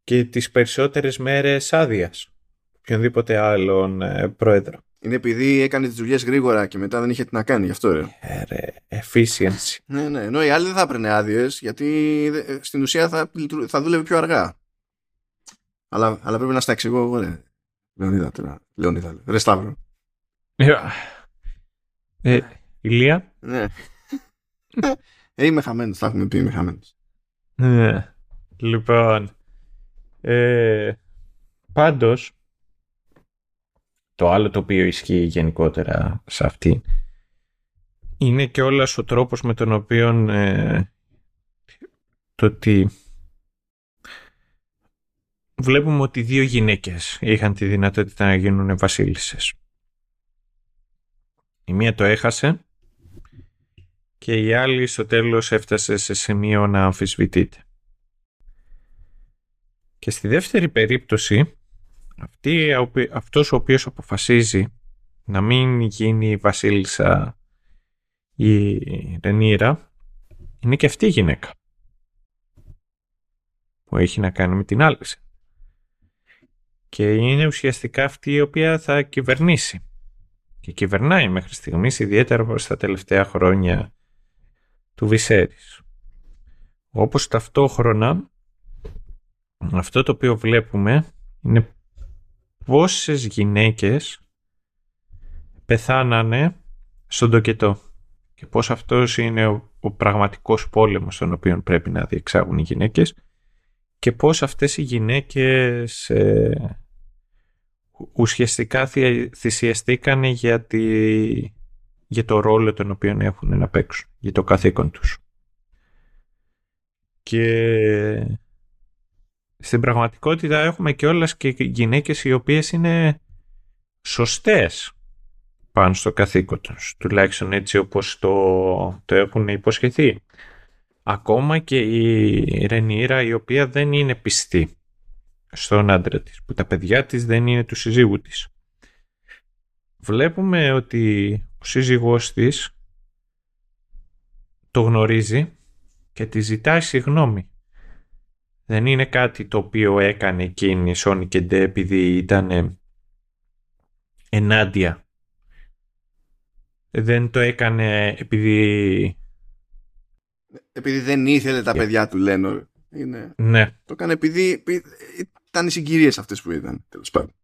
και τις περισσότερες μέρες άδειας. Οποιονδήποτε άλλον ε, πρόεδρο. Είναι επειδή έκανε τις δουλειές γρήγορα και μετά δεν είχε τι να κάνει, γι' αυτό ρε. Ε, ρε efficiency. Ναι, ναι. Ενώ οι άλλοι δεν θα έπαιρνε άδειες, γιατί ε, στην ουσία θα, θα δούλευε πιο αργά. Αλλά, αλλά πρέπει να στα εξηγώ εγώ, ρε. Λεωνίδα τώρα. Λεωνίδα. Ρε Σταύρο. Ε, Ηλία. Ναι. Ε, είμαι χαμένος, θα έχουμε πει είμαι χαμένος. Ναι. Λοιπόν, ε, πάντως, το άλλο το οποίο ισχύει γενικότερα σε αυτή είναι και όλας ο τρόπος με τον οποίο ε, το ότι βλέπουμε ότι δύο γυναίκες είχαν τη δυνατότητα να γίνουν βασίλισσες. Η μία το έχασε και η άλλη στο τέλος έφτασε σε σημείο να αμφισβητείται. Και στη δεύτερη περίπτωση, αυτή, αυτός ο οποίος αποφασίζει να μην γίνει η βασίλισσα η Ρενίρα, είναι και αυτή η γυναίκα που έχει να κάνει με την άλλη. Και είναι ουσιαστικά αυτή η οποία θα κυβερνήσει και κυβερνάει μέχρι στιγμής ιδιαίτερα στα τελευταία χρόνια του Βυσέρης. Όπως ταυτόχρονα αυτό το οποίο βλέπουμε είναι πόσες γυναίκες πεθάνανε στον τοκετό και πώς αυτός είναι ο, ο πραγματικός πόλεμος τον οποίο πρέπει να διεξάγουν οι γυναίκες και πώς αυτές οι γυναίκες ε, ουσιαστικά θυσιαστήκαν για, για το ρόλο τον οποίο έχουν να παίξουν, για το καθήκον τους. Και στην πραγματικότητα έχουμε και όλες και γυναίκες οι οποίες είναι σωστές πάνω στο καθήκον τους, τουλάχιστον έτσι όπως το, το έχουν υποσχεθεί. Ακόμα και η Ρενίρα η οποία δεν είναι πιστή στον άντρα της, που τα παιδιά της δεν είναι του συζύγου της. Βλέπουμε ότι ο σύζυγός της το γνωρίζει και τη ζητάει συγγνώμη. Δεν είναι κάτι το οποίο έκανε εκείνη η Σόνι και Ντε επειδή ήταν ενάντια. Δεν το έκανε επειδή... Επειδή δεν ήθελε τα παιδιά του λένε. Είναι... Ναι. Το έκανε επειδή ήταν οι συγκυρίες αυτές που ήταν, τέλος πάντων.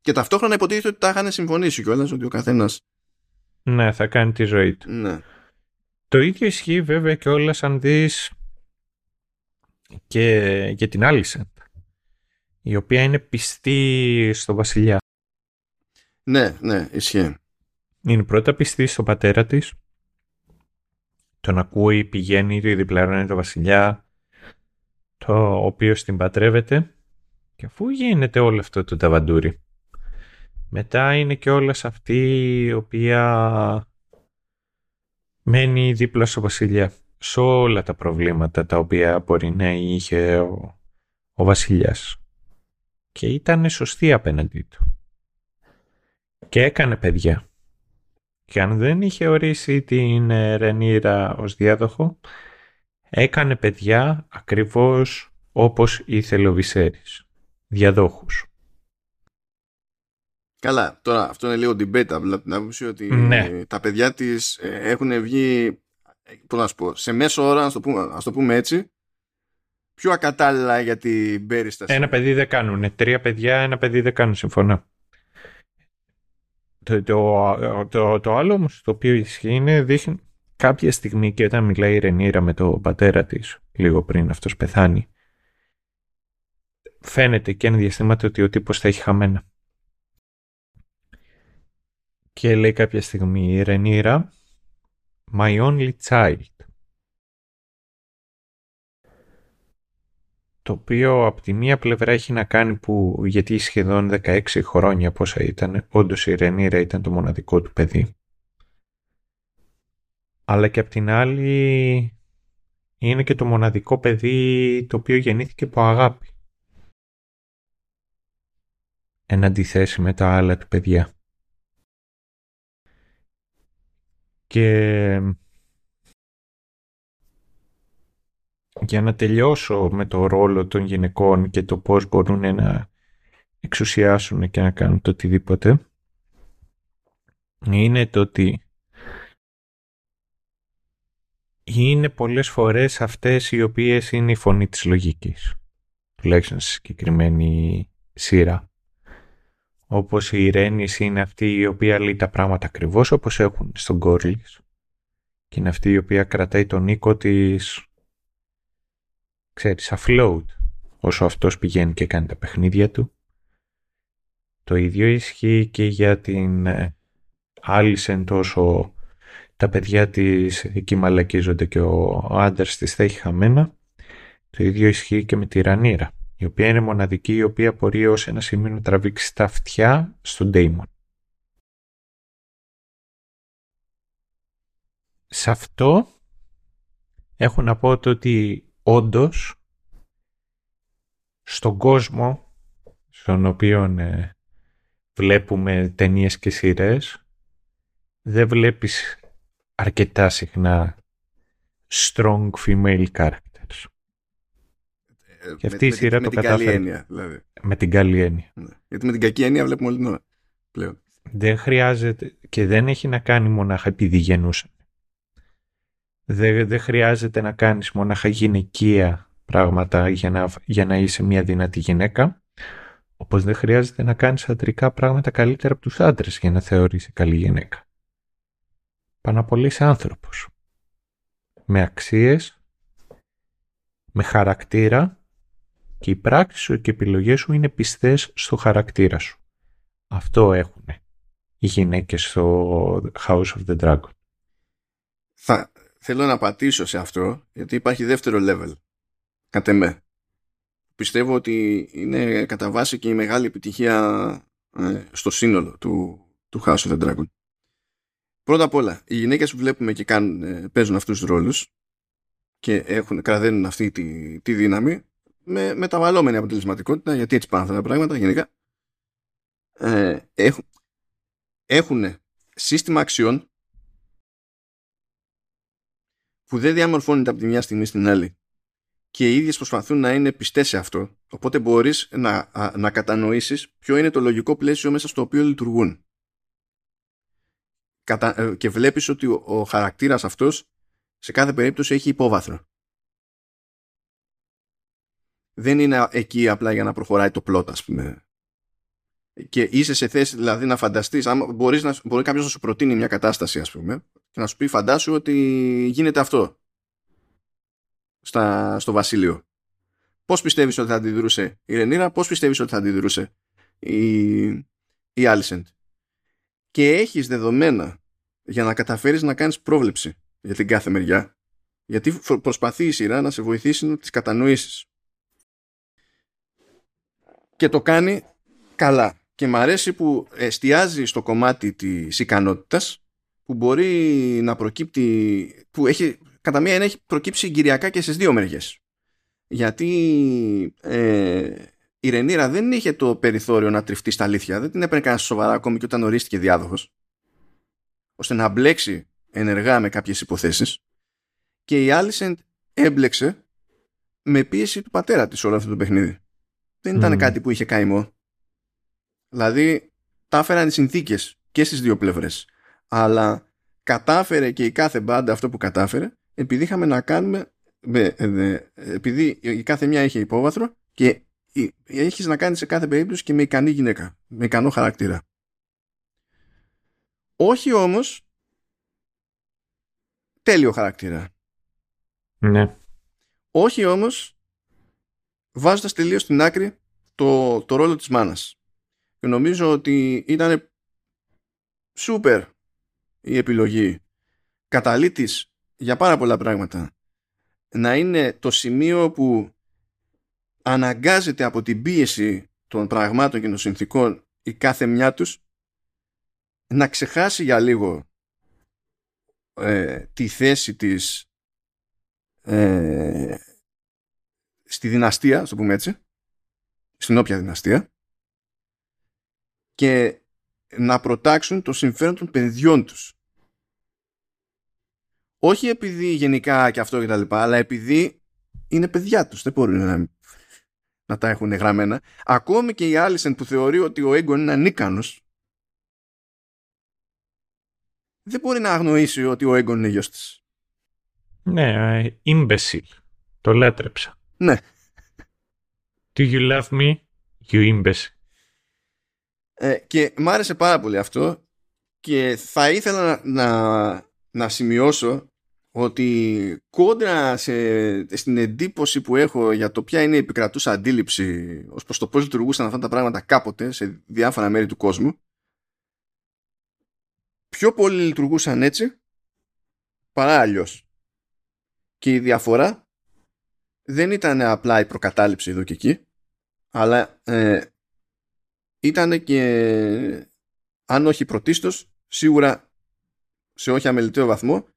Και ταυτόχρονα υποτίθεται ότι τα είχαν συμφωνήσει κιόλας ότι ο καθένα. Ναι, θα κάνει τη ζωή του. Ναι. Το ίδιο ισχύει βέβαια και όλας αν δεις και για την Άλισεν η οποία είναι πιστή στο βασιλιά. Ναι, ναι, ισχύει. Είναι πρώτα πιστή στον πατέρα της. Τον ακούει, πηγαίνει, διπλαρώνει το βασιλιά, το οποίος την πατρεύεται και αφού γίνεται όλο αυτό το ταβαντούρι, μετά είναι και όλα αυτή η οποία μένει δίπλα στο βασιλιά σε όλα τα προβλήματα τα οποία μπορεί να είχε ο, ο βασιλιάς. Και ήταν σωστή απέναντί του. Και έκανε παιδιά. Και αν δεν είχε ορίσει την Ρενίρα ως διάδοχο, έκανε παιδιά ακριβώς όπως ήθελε ο Βυσέρης διαδόχους. Καλά, τώρα αυτό είναι λίγο debatable από την άποψη ότι ναι. τα παιδιά της ε, έχουν βγει πώς να σου πω, σε μέσο ώρα, ας το, πούμε, ας το πούμε έτσι, πιο ακατάλληλα για την περίσταση. Ένα παιδί δεν κάνουν. Τρία παιδιά, ένα παιδί δεν κάνουν. Συμφωνώ. Το, το, το, το άλλο όμως το οποίο ισχύει είναι δείχνει κάποια στιγμή και όταν μιλάει η Ρενίρα με τον πατέρα της λίγο πριν αυτός πεθάνει φαίνεται και ένα διαστήματα ότι ο τύπος θα έχει χαμένα. Και λέει κάποια στιγμή η Ρενίρα My only child. Το οποίο από τη μία πλευρά έχει να κάνει που γιατί σχεδόν 16 χρόνια πόσα ήταν, όντως η Ρενίρα ήταν το μοναδικό του παιδί. Αλλά και από την άλλη είναι και το μοναδικό παιδί το οποίο γεννήθηκε από αγάπη εν αντιθέσει με τα άλλα του παιδιά. Και για να τελειώσω με το ρόλο των γυναικών και το πώς μπορούν να εξουσιάσουν και να κάνουν το οτιδήποτε είναι το ότι είναι πολλές φορές αυτές οι οποίες είναι η φωνή της λογικής τουλάχιστον στη συγκεκριμένη σειρά όπως η Ρένις είναι αυτή η οποία λέει τα πράγματα ακριβώς όπως έχουν στον Κόρλης και είναι αυτή η οποία κρατάει τον οίκο της ξέρεις afloat. Όσο αυτός πηγαίνει και κάνει τα παιχνίδια του. Το ίδιο ισχύει και για την Άλισεν τόσο τα παιδιά της εκεί μαλακίζονται και ο άντρας της θα έχει χαμένα. Το ίδιο ισχύει και με τη Ρανίρα η οποία είναι μοναδική, η οποία μπορεί ως ένα σημείο να τραβήξει τα αυτιά στον Ντέιμον. Σε αυτό έχω να πω το ότι όντως στον κόσμο στον οποίο ε, βλέπουμε ταινίες και σειρές δεν βλέπεις αρκετά συχνά strong female character. Και αυτή η σειρά με το την κατάφερε. Καλή έννοια, δηλαδή. Με την καλή έννοια. Ναι. Γιατί με την κακή έννοια βλέπουμε όλη την ώρα πλέον. δεν χρειάζεται και δεν έχει να κάνει μονάχα επειδή γεννούσαν. Δεν, δεν χρειάζεται να κάνεις μονάχα γυναικεία πράγματα για να, για να είσαι μια δυνατή γυναίκα. Όπως δεν χρειάζεται να κάνεις αντρικά πράγματα καλύτερα από τους άντρες για να θεωρήσει καλή γυναίκα. Πάνω απ' είσαι άνθρωπος. Με αξίες, με χαρακτήρα και οι πράξεις σου και οι επιλογές σου είναι πιστές στο χαρακτήρα σου. Αυτό έχουν οι γυναίκες στο House of the Dragon. Θα, θέλω να πατήσω σε αυτό γιατί υπάρχει δεύτερο level. Κατ' εμέ. Πιστεύω ότι είναι κατά βάση και η μεγάλη επιτυχία ε, στο σύνολο του, του House of the Dragon. Πρώτα απ' όλα, οι γυναίκες που βλέπουμε και κάνουν, ε, παίζουν αυτούς τους ρόλους και έχουν, κραδένουν αυτή τη, τη δύναμη με μεταβαλλόμενη αποτελεσματικότητα, γιατί έτσι πάνε αυτά τα πράγματα γενικά, ε, έχουν, έχουν σύστημα αξιών που δεν διαμορφώνεται από τη μια στιγμή στην άλλη. Και οι ίδιες προσπαθούν να είναι πιστές σε αυτό οπότε μπορείς να, να κατανοήσεις ποιο είναι το λογικό πλαίσιο μέσα στο οποίο λειτουργούν. Κατα, ε, και βλέπεις ότι ο, ο χαρακτήρας αυτός σε κάθε περίπτωση έχει υπόβαθρο δεν είναι εκεί απλά για να προχωράει το πλότ ας πούμε. Και είσαι σε θέση δηλαδή να φανταστείς μπορείς να, μπορεί κάποιος να σου προτείνει μια κατάσταση ας πούμε και να σου πει φαντάσου ότι γίνεται αυτό στα, στο βασίλειο πώς πιστεύεις ότι θα αντιδρούσε η Ρενίρα πώς πιστεύεις ότι θα αντιδρούσε η, η Άλισεντ. Και έχεις δεδομένα για να καταφέρεις να κάνεις πρόβλεψη για την κάθε μεριά γιατί προσπαθεί η σειρά να σε βοηθήσει να τις κατανοήσεις και το κάνει καλά. Και μ' αρέσει που εστιάζει στο κομμάτι της ικανότητας που μπορεί να προκύπτει που έχει κατά μία έχει προκύψει συγκυριακά και στις δύο μεριές. Γιατί ε, η Ρενίρα δεν είχε το περιθώριο να τριφτεί στα αλήθεια δεν την έπαιρνε κανένα σοβαρά ακόμη και όταν ορίστηκε διάδοχος ώστε να μπλέξει ενεργά με κάποιες υποθέσεις. Και η Άλισεντ έμπλεξε με πίεση του πατέρα της όλο αυτό το παιχνίδι δεν ήταν κάτι που είχε καημό Δηλαδή, τα έφεραν οι συνθήκες και στις δύο πλευρές. Αλλά κατάφερε και η κάθε μπάντα αυτό που κατάφερε, επειδή είχαμε να κάνουμε, επειδή η κάθε μια είχε υπόβαθρο και έχεις να κάνεις σε κάθε περίπτωση και με ικανή γυναίκα, με ικανό χαρακτήρα. Όχι όμως τέλειο χαρακτήρα. Ναι. Όχι όμως βάζοντας τελείως στην άκρη το, το ρόλο της μάνας. Και νομίζω ότι ήταν σούπερ η επιλογή. Καταλήτης για πάρα πολλά πράγματα. Να είναι το σημείο που αναγκάζεται από την πίεση των πραγμάτων και των συνθήκων η κάθε μια τους να ξεχάσει για λίγο ε, τη θέση της ε, στη δυναστεία, στο πούμε έτσι, στην όποια δυναστεία και να προτάξουν το συμφέρον των παιδιών τους. Όχι επειδή γενικά και αυτό και τα λοιπά, αλλά επειδή είναι παιδιά τους. Δεν μπορούν να, να τα έχουν γραμμένα. Ακόμη και η Άλισεν που θεωρεί ότι ο Έγκον είναι ανίκανος, δεν μπορεί να αγνοήσει ότι ο Έγκον είναι γιος της. Ναι, imbecile. Το λέτρεψα. Ναι. Do you love me, you imbecile; Ε, και μ' άρεσε πάρα πολύ αυτό και θα ήθελα να, να, σημειώσω ότι κόντρα σε, στην εντύπωση που έχω για το ποια είναι η επικρατούσα αντίληψη ως προς το πώς λειτουργούσαν αυτά τα πράγματα κάποτε σε διάφορα μέρη του κόσμου πιο πολύ λειτουργούσαν έτσι παρά αλλιώς. Και η διαφορά δεν ήταν απλά η προκατάληψη εδώ και εκεί αλλά ε, ήταν και αν όχι πρωτίστως σίγουρα σε όχι αμεληταίο βαθμό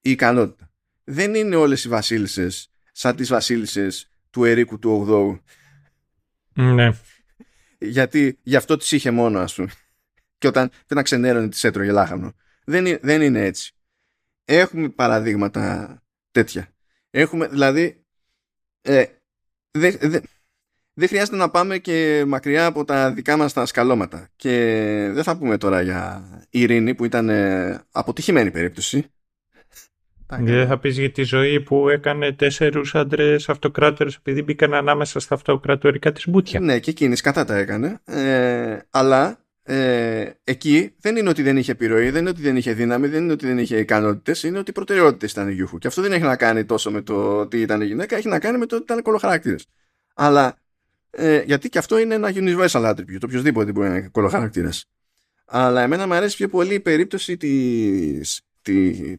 η ικανότητα. Δεν είναι όλες οι βασίλισσες σαν τις βασίλισσες του Ερίκου του 8ου. Ναι. Γιατί γι' αυτό τις είχε μόνο ας πούμε. Και όταν δεν να ξενέρωνε τις έτρωγε λάχανο. Δεν, δεν είναι έτσι. Έχουμε παραδείγματα τέτοια. Έχουμε δηλαδή ε, δε, δεν χρειάζεται να πάμε και μακριά από τα δικά μας τα σκαλώματα. Και δεν θα πούμε τώρα για Ειρήνη που ήταν ε, αποτυχημένη περίπτωση. Δεν θα πεις για τη ζωή που έκανε τέσσερους άντρες αυτοκράτορες επειδή μπήκαν ανάμεσα στα αυτοκρατορικά της μπούτια. Ναι, και εκείνης κατά τα έκανε. Ε, αλλά ε, εκεί δεν είναι ότι δεν είχε επιρροή, δεν είναι ότι δεν είχε δύναμη, δεν είναι ότι δεν είχε ικανότητες, είναι ότι οι προτεραιότητες ήταν η Γιούχου. Και αυτό δεν έχει να κάνει τόσο με το ότι ήταν γυναίκα, έχει να κάνει με το ότι ήταν κολοχαρακτήρε. Αλλά ε, γιατί και αυτό είναι ένα universal attribute, οποιοδήποτε μπορεί να είναι κολοχαρακτήρα. Αλλά εμένα μου αρέσει πιο πολύ η περίπτωση τη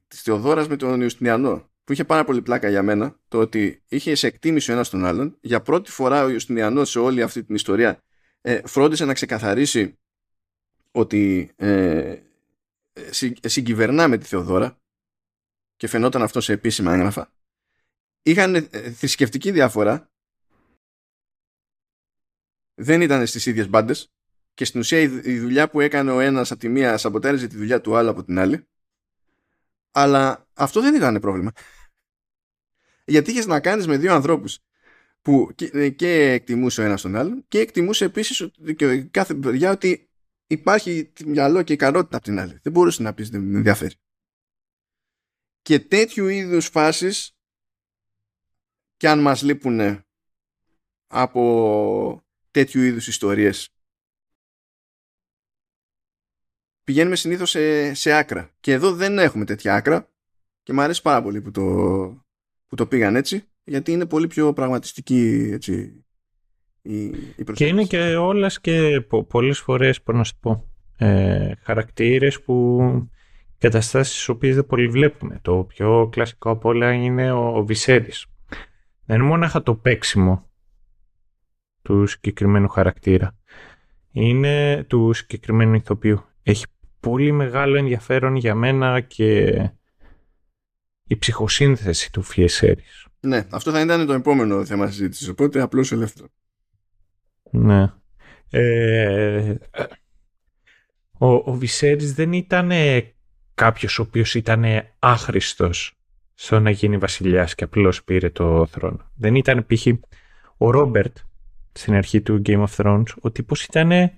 της Θεοδόρας με τον Ιουστινιανό που είχε πάρα πολύ πλάκα για μένα το ότι είχε σε εκτίμηση ο ένας τον άλλον για πρώτη φορά ο Ιουστινιανός σε όλη αυτή την ιστορία ε, φρόντισε να ξεκαθαρίσει ότι ε, συγκυβερνά με τη Θεοδόρα και φαινόταν αυτό σε επίσημα έγγραφα είχαν ε, θρησκευτική διαφορά δεν ήταν στις ίδιες μπάντες. και στην ουσία η δουλειά που έκανε ο ένας από τη μία σαμποτέριζε τη δουλειά του άλλου από την άλλη αλλά αυτό δεν ήταν πρόβλημα γιατί είχες να κάνεις με δύο ανθρώπους που και, και εκτιμούσε ο ένας τον άλλον και εκτιμούσε επίσης και κάθε παιδιά ότι υπάρχει μυαλό και ικανότητα από την άλλη. Δεν μπορούσε να πεις δεν με ενδιαφέρει. Και τέτοιου είδους φάσεις και αν μας λείπουν από τέτοιου είδους ιστορίες πηγαίνουμε συνήθως σε, σε άκρα. Και εδώ δεν έχουμε τέτοια άκρα και μου αρέσει πάρα πολύ που το, που το πήγαν έτσι γιατί είναι πολύ πιο πραγματιστική έτσι, η, η Και είναι και όλες και πο, πολλές φορές, πώς να σου πω, ε, χαρακτήρες που καταστάσεις τις οποίες δεν πολύ βλέπουμε. Το πιο κλασικό από όλα είναι ο, ο Βυσέρης. Δεν είναι μόνο το παίξιμο του συγκεκριμένου χαρακτήρα. Είναι του συγκεκριμένου ηθοποιού. Έχει πολύ μεγάλο ενδιαφέρον για μένα και η ψυχοσύνθεση του Φιεσέρης. Ναι, αυτό θα ήταν το επόμενο θέμα συζήτησης, οπότε απλώς ελεύθερο. Ναι. Ε, ο, ο Βυσέρης δεν ήταν κάποιος ο οποίος ήταν άχρηστος στο να γίνει βασιλιάς και απλώς πήρε το θρόνο. Δεν ήταν π.χ. ο Ρόμπερτ στην αρχή του Game of Thrones, ο τύπος ήταν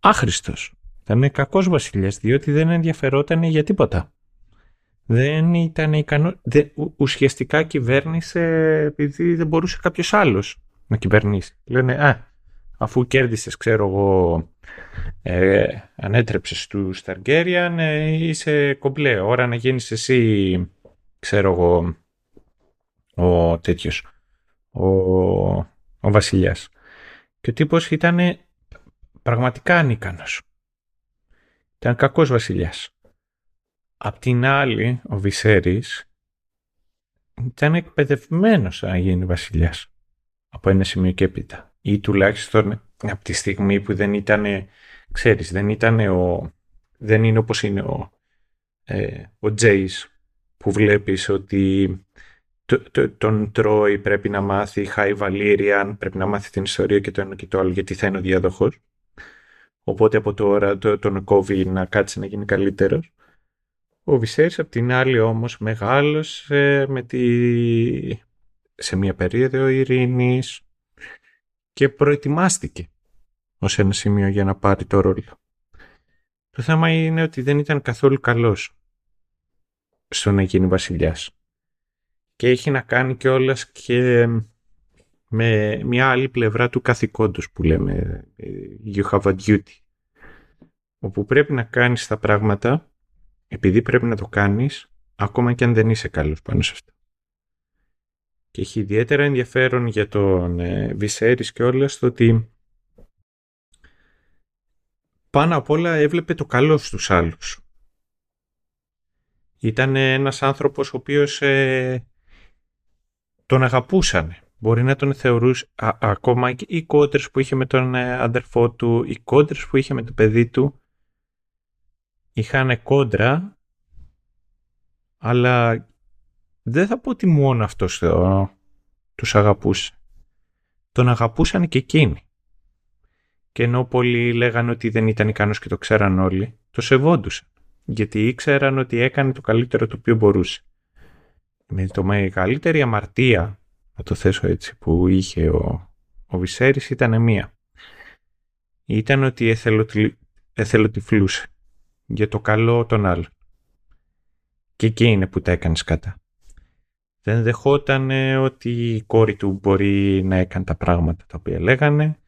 άχρηστος. Ήταν κακός βασιλιάς διότι δεν ενδιαφερόταν για τίποτα. Δεν ήταν ικανό... Δεν, ουσιαστικά κυβέρνησε επειδή δεν μπορούσε κάποιος άλλος να κυβερνήσει. Λένε, α, αφού κέρδισες, ξέρω εγώ, ε, ανέτρεψες του Σταργέριαν, ε, είσαι κομπλέ. Ώρα να γίνεις εσύ, ξέρω εγώ, ο τέτοιος, ο, ο βασιλιάς. Και ο τύπος ήταν πραγματικά ανίκανος. Ήταν κακός βασιλιάς. Απ' την άλλη, ο Βυσέρης ήταν εκπαιδευμένος να γίνει βασιλιάς από ένα σημείο και έπειτα. Ή τουλάχιστον από τη στιγμή που δεν ήταν, ξέρεις, δεν ήταν ο, δεν είναι όπως είναι ο, ε, ο Τζέις που βλέπεις ότι τον Τρόι πρέπει να μάθει, Χάι Βαλίριαν πρέπει να μάθει την ιστορία και το ένα και το άλλο γιατί θα είναι ο διάδοχος. Οπότε από τώρα το, τον κόβει να κάτσει να γίνει καλύτερος. Ο Βυσέρης απ' την άλλη όμως μεγάλωσε με τη... σε μια περίοδο ειρήνης και προετοιμάστηκε ως ένα σημείο για να πάρει το ρόλο. Το θέμα είναι ότι δεν ήταν καθόλου καλός στο να γίνει βασιλιάς. Και έχει να κάνει και και με μια άλλη πλευρά του καθηκόντος που λέμε you have a duty όπου πρέπει να κάνεις τα πράγματα επειδή πρέπει να το κάνεις ακόμα και αν δεν είσαι καλός πάνω σε αυτό. Και έχει ιδιαίτερα ενδιαφέρον για τον ε, Βυσέρης και όλα στο ότι πάνω απ' όλα έβλεπε το καλό στους άλλους. Ήταν ένας άνθρωπος ο οποίος ε, τον αγαπούσανε. Μπορεί να τον θεωρούσε ακόμα και οι κόντρες που είχε με τον ε, αδερφό του, οι κόντρες που είχε με το παιδί του, είχαν κόντρα, αλλά δεν θα πω ότι μόνο αυτός το, τους αγαπούσε. Τον αγαπούσαν και εκείνοι. Και ενώ πολλοί λέγανε ότι δεν ήταν ικανός και το ξέραν όλοι, το σεβόντουσαν. Γιατί ήξεραν ότι έκανε το καλύτερο το οποίο μπορούσε. Με το μεγαλύτερη αμαρτία, να το θέσω έτσι, που είχε ο, ο Βυσέρης ήταν μία. Ήταν ότι εθελοτυ... εθελοτυφλούσε για το καλό των άλλων. Και εκεί είναι που τα έκανες κατά. Δεν δεχόταν ότι η κόρη του μπορεί να έκανε τα πράγματα τα οποία λέγανε.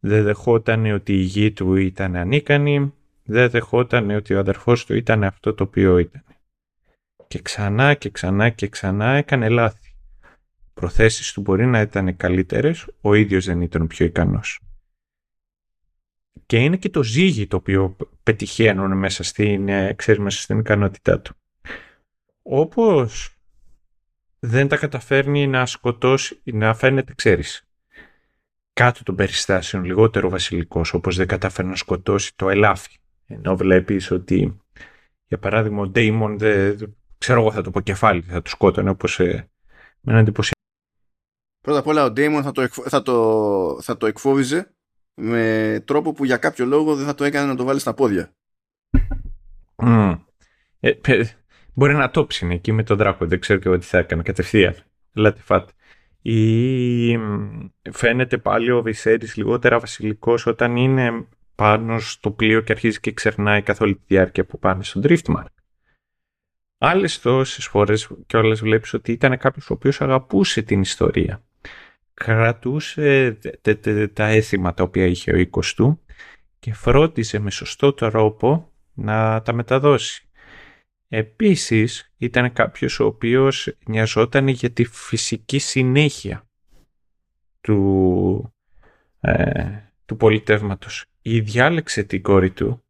Δεν δεχόταν ότι η γη του ήταν ανίκανη. Δεν δεχόταν ότι ο αδερφός του ήταν αυτό το οποίο ήταν. Και ξανά και ξανά και ξανά έκανε λάθη. Προθέσεις του μπορεί να ήταν καλύτερες, ο ίδιος δεν ήταν πιο ικανός. Και είναι και το ζύγι το οποίο πετυχαίνουν μέσα στην, ε, ξέρεις, μέσα στην ικανότητά του. Όπως δεν τα καταφέρνει να σκοτώσει, να φαίνεται, ξέρεις, κάτω των περιστάσεων, λιγότερο βασιλικός, όπως δεν καταφέρει να σκοτώσει το ελάφι. Ενώ βλέπεις ότι, για παράδειγμα, ο Ντέιμον, δεν, ξέρω εγώ θα το πω κεφάλι, θα το σκότωνε, όπως ε, με έναν εντυπωσιακό. Πρώτα απ' όλα ο Ντέιμον θα το, θα, το, θα το εκφόβιζε με τρόπο που για κάποιο λόγο δεν θα το έκανε να το βάλει στα πόδια. Mm. Ε, μπορεί να το ψήνει εκεί με τον δράκο. Δεν ξέρω και εγώ τι θα έκανε κατευθείαν. Λέτε φάτε. Ή φαίνεται πάλι ο Βυσέρης λιγότερα βασιλικός όταν είναι πάνω στο πλοίο και αρχίζει και ξερνάει καθ' όλη τη διάρκεια που πάνε στον Driftmark. Άλλες τόσες φορές κιόλας βλέπεις ότι ήταν κάποιος ο οποίος αγαπούσε την ιστορία κρατούσε τα έθιμα τα οποία είχε ο οίκος του και φρόντιζε με σωστό τρόπο να τα μεταδώσει. Επίσης ήταν κάποιος ο οποίος νοιαζόταν για τη φυσική συνέχεια του, ε, του πολιτεύματος. Ή διάλεξε την κόρη του,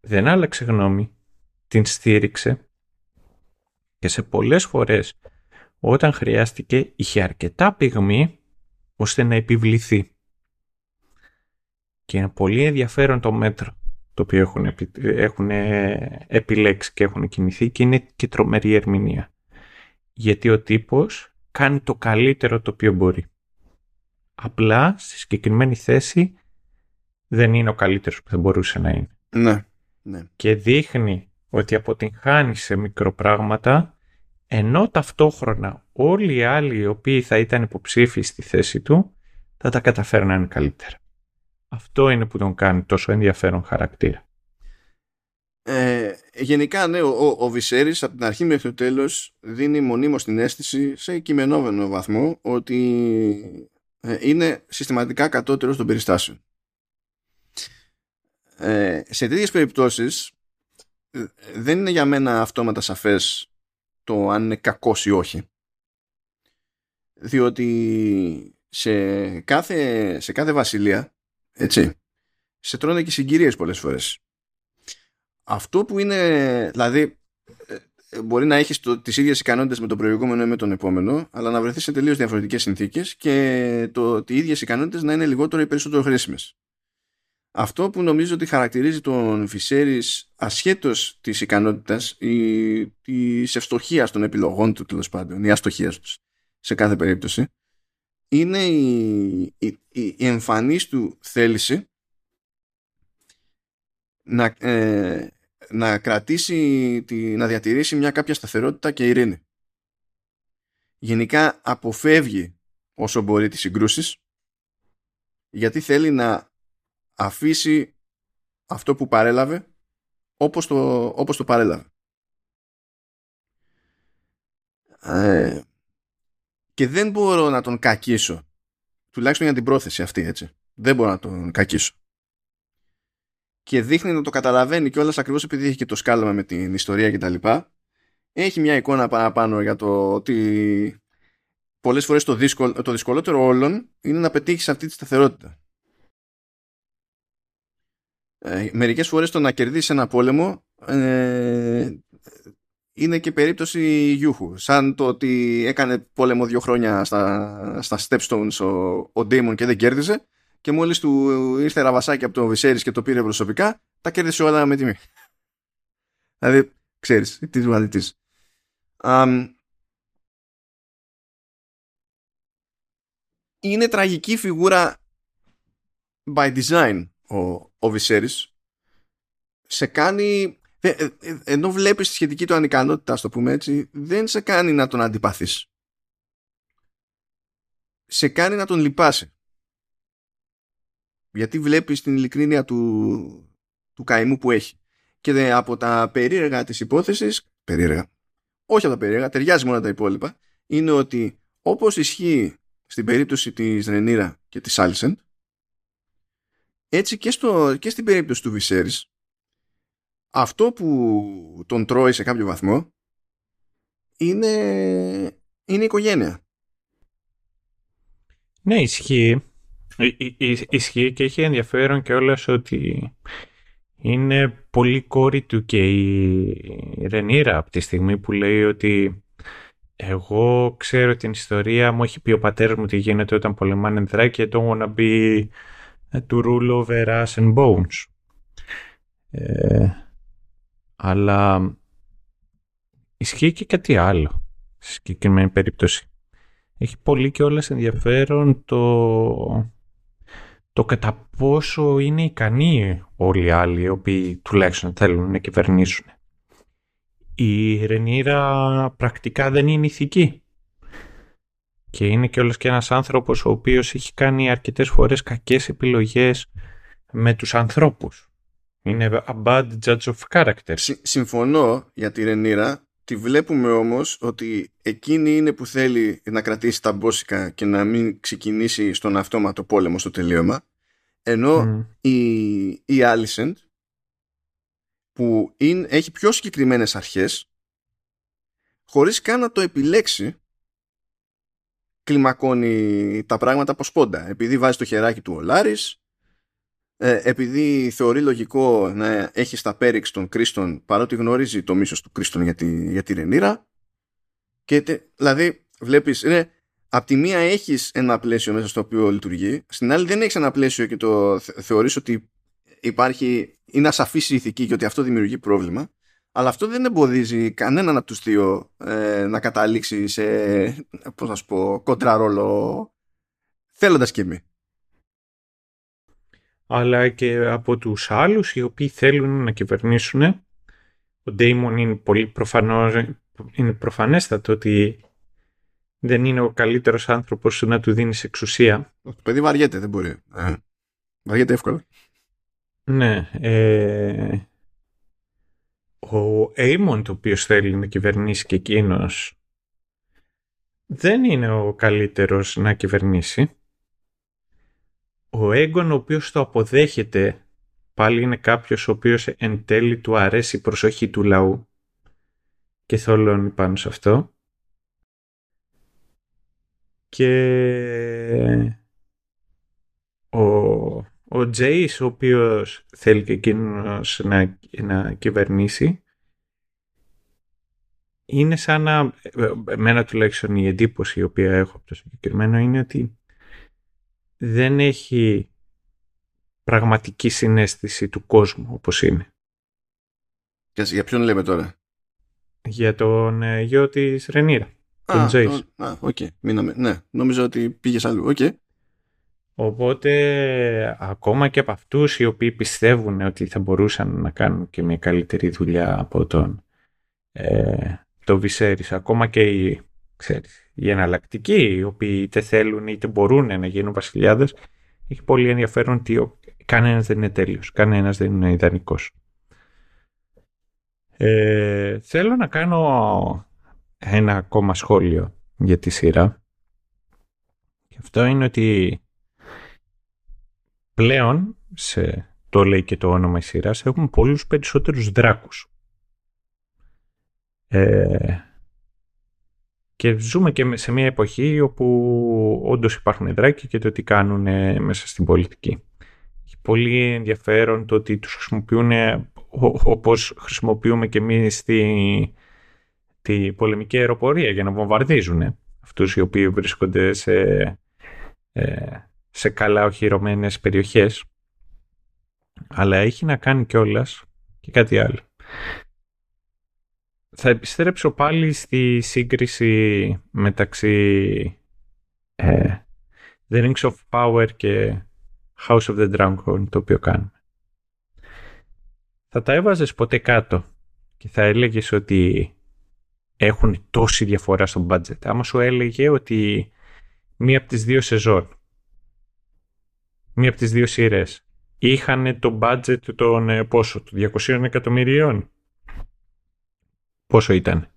δεν άλλαξε γνώμη, την στήριξε και σε πολλές φορές όταν χρειάστηκε είχε αρκετά πυγμή ώστε να επιβληθεί. Και είναι πολύ ενδιαφέρον το μέτρο το οποίο έχουν, έχουν επιλέξει και έχουν κινηθεί και είναι και τρομερή ερμηνεία. Γιατί ο τύπος κάνει το καλύτερο το οποίο μπορεί. Απλά στη συγκεκριμένη θέση δεν είναι ο καλύτερος που θα μπορούσε να είναι. Ναι, ναι. Και δείχνει ότι αποτυγχάνει σε μικροπράγματα ενώ ταυτόχρονα όλοι οι άλλοι οι οποίοι θα ήταν υποψήφιοι στη θέση του θα τα καταφέρναν καλύτερα. Αυτό είναι που τον κάνει τόσο ενδιαφέρον χαρακτήρα. Ε, γενικά ναι, ο, ο Βυσέρης από την αρχή μέχρι το τέλος δίνει μονίμως την αίσθηση σε κειμενόμενο βαθμό ότι ε, είναι συστηματικά κατώτερος των περιστάσεων. Ε, σε τέτοιες περιπτώσεις ε, δεν είναι για μένα αυτόματα σαφές το αν είναι κακός ή όχι. Διότι σε κάθε, σε κάθε βασιλεία, έτσι, σε τρώνε και συγκυρίες πολλές φορές. Αυτό που είναι, δηλαδή, ε, μπορεί να έχεις το, τις ίδιες ικανότητες με τον προηγούμενο ή με τον επόμενο, αλλά να βρεθείς σε τελείως διαφορετικές συνθήκες και το, ότι οι ίδιες ικανότητες να είναι λιγότερο ή περισσότερο χρήσιμες. Αυτό που νομίζω ότι χαρακτηρίζει τον Φυσέρης ασχέτως της ικανότητας ή της ευστοχίας των επιλογών του τέλος πάντων ή αστοχίας του σε κάθε περίπτωση είναι η, η, η εμφανής του θέληση να, ε, να κρατήσει, τη, να διατηρήσει μια κάποια σταθερότητα και ειρήνη. Γενικά αποφεύγει όσο μπορεί τις συγκρούσεις γιατί θέλει να αφήσει αυτό που παρέλαβε όπως το, όπως το παρέλαβε. Ε, και δεν μπορώ να τον κακίσω. Τουλάχιστον για την πρόθεση αυτή έτσι. Δεν μπορώ να τον κακίσω. Και δείχνει να το καταλαβαίνει και όλας ακριβώς επειδή έχει και το σκάλωμα με την ιστορία και τα λοιπά. Έχει μια εικόνα παραπάνω για το ότι πολλές φορές το, δύσκολο, το δυσκολότερο όλων είναι να πετύχεις αυτή τη σταθερότητα. Ε, μερικές φορές το να κερδίσεις ένα πόλεμο ε, είναι και περίπτωση γιούχου. Σαν το ότι έκανε πόλεμο δύο χρόνια στα, στα Stepstones ο, ο Damon και δεν κέρδιζε και μόλις του ήρθε ραβασάκι από τον Βυσέρης και το πήρε προσωπικά τα κέρδισε όλα με τιμή. δηλαδή, ξέρεις, τι του Um, είναι τραγική φιγούρα by design ο, ο Βυσέρης σε κάνει ε, ε, ε, ενώ βλέπεις τη σχετική του ανικανότητα το πούμε έτσι δεν σε κάνει να τον αντιπαθείς σε κάνει να τον λυπάσει γιατί βλέπεις την ειλικρίνεια του, του καημού που έχει. Και από τα περίεργα της υπόθεσης, περίεργα, όχι από τα περίεργα, ταιριάζει μόνο τα υπόλοιπα, είναι ότι όπως ισχύει στην περίπτωση της Ρενίρα και της Άλσεντ, έτσι και, στο, και στην περίπτωση του Βυσέρης, αυτό που τον τρώει σε κάποιο βαθμό είναι, είναι οικογένεια. Ναι, ισχύει. Ισχύει και έχει ενδιαφέρον και όλας ότι είναι πολύ κόρη του και η Ρενίρα από τη στιγμή που λέει ότι εγώ ξέρω την ιστορία μου, έχει πει ο πατέρας μου τι γίνεται όταν πολεμάνε δράκια don't wanna be to rule over us and bones. Ε, αλλά ισχύει και κάτι άλλο σε συγκεκριμένη περίπτωση. Έχει πολύ και όλες ενδιαφέρον το, το κατά πόσο είναι ικανοί όλοι οι άλλοι οι οποίοι τουλάχιστον θέλουν να κυβερνήσουν. Η Ρενίρα πρακτικά δεν είναι ηθική. Και είναι και όλος και ένας άνθρωπος ο οποίος έχει κάνει αρκετές φορές κακές επιλογές με τους ανθρώπους. Είναι a bad judge of character. συμφωνώ για τη Ρενίρα. Τη βλέπουμε όμως ότι εκείνη είναι που θέλει να κρατήσει τα μπόσικα και να μην ξεκινήσει στον αυτόματο πόλεμο στο τελείωμα. Ενώ η, η Alicent που είναι, έχει πιο συγκεκριμένες αρχές χωρίς καν να το επιλέξει κλιμακώνει τα πράγματα από σπόντα. Επειδή βάζει το χεράκι του ο Λάρης, ε, επειδή θεωρεί λογικό να έχει στα πέριξ των Κρίστων παρότι γνωρίζει το μίσος του Κρίστων για τη, για τη Ρενίρα και δηλαδή βλέπεις είναι, απ' τη μία έχεις ένα πλαίσιο μέσα στο οποίο λειτουργεί στην άλλη δεν έχεις ένα πλαίσιο και το θεωρείς ότι υπάρχει είναι ασαφής η ηθική και ότι αυτό δημιουργεί πρόβλημα αλλά αυτό δεν εμποδίζει κανέναν από τους δύο ε, να καταλήξει σε πώς να σου πω κοντραρόλο θέλοντας και εμείς αλλά και από τους άλλους οι οποίοι θέλουν να κυβερνήσουν. Ο Ντέιμον είναι πολύ προφανώς, είναι προφανέστατο ότι δεν είναι ο καλύτερος άνθρωπος να του δίνεις εξουσία. Το παιδί βαριέται, δεν μπορεί. Ε, βαριέται εύκολα. Ναι. Ε, ο Έιμον το οποίος θέλει να κυβερνήσει και εκείνος δεν είναι ο καλύτερος να κυβερνήσει ο Έγκον ο οποίος το αποδέχεται πάλι είναι κάποιος ο οποίος εν τέλει του αρέσει η προσοχή του λαού και θολώνει πάνω σε αυτό. Και ο, ο Τζέις ο οποίος θέλει και εκείνος να, να κυβερνήσει είναι σαν να, εμένα τουλάχιστον η εντύπωση η οποία έχω από το συγκεκριμένο είναι ότι δεν έχει πραγματική συναίσθηση του κόσμου όπως είναι. Για ποιον λέμε τώρα; Για τον ε, γιο της Ρενίρα, τον Τζέις. Α, OK. Okay. Ναι, νόμιζα ότι πήγες αλλού. OK. Okay. Οπότε ακόμα και από αυτούς οι οποίοι πιστεύουν ότι θα μπορούσαν να κάνουν και μια καλύτερη δουλειά από τον ε, το Βισέρης, ακόμα και οι ξέρεις, οι εναλλακτικοί, οι οποίοι είτε θέλουν είτε μπορούν να γίνουν βασιλιάδες, έχει πολύ ενδιαφέρον ότι κανένας δεν είναι τέλειος, κανένας δεν είναι ιδανικός. Ε, θέλω να κάνω ένα ακόμα σχόλιο για τη σειρά. Και αυτό είναι ότι πλέον, σε, το λέει και το όνομα η σειράς, έχουμε πολλούς περισσότερους δράκους. Ε, και ζούμε και σε μια εποχή όπου όντως υπάρχουν δράκοι και το τι κάνουν μέσα στην πολιτική. Έχει πολύ ενδιαφέρον το ότι τους χρησιμοποιούν όπως χρησιμοποιούμε και εμείς τη, τη πολεμική αεροπορία για να βομβαρδίζουν αυτούς οι οποίοι βρίσκονται σε, ε, σε καλά οχυρωμένες περιοχές. Αλλά έχει να κάνει κιόλας και κάτι άλλο θα επιστρέψω πάλι στη σύγκριση μεταξύ ε, The Rings of Power και House of the Dragon το οποίο κάνουμε. Θα τα έβαζες ποτέ κάτω και θα έλεγες ότι έχουν τόση διαφορά στο budget. Άμα σου έλεγε ότι μία από τις δύο σεζόν μία από τις δύο σειρές είχαν το budget των ε, πόσο, των 200 εκατομμυρίων. Πόσο ήταν;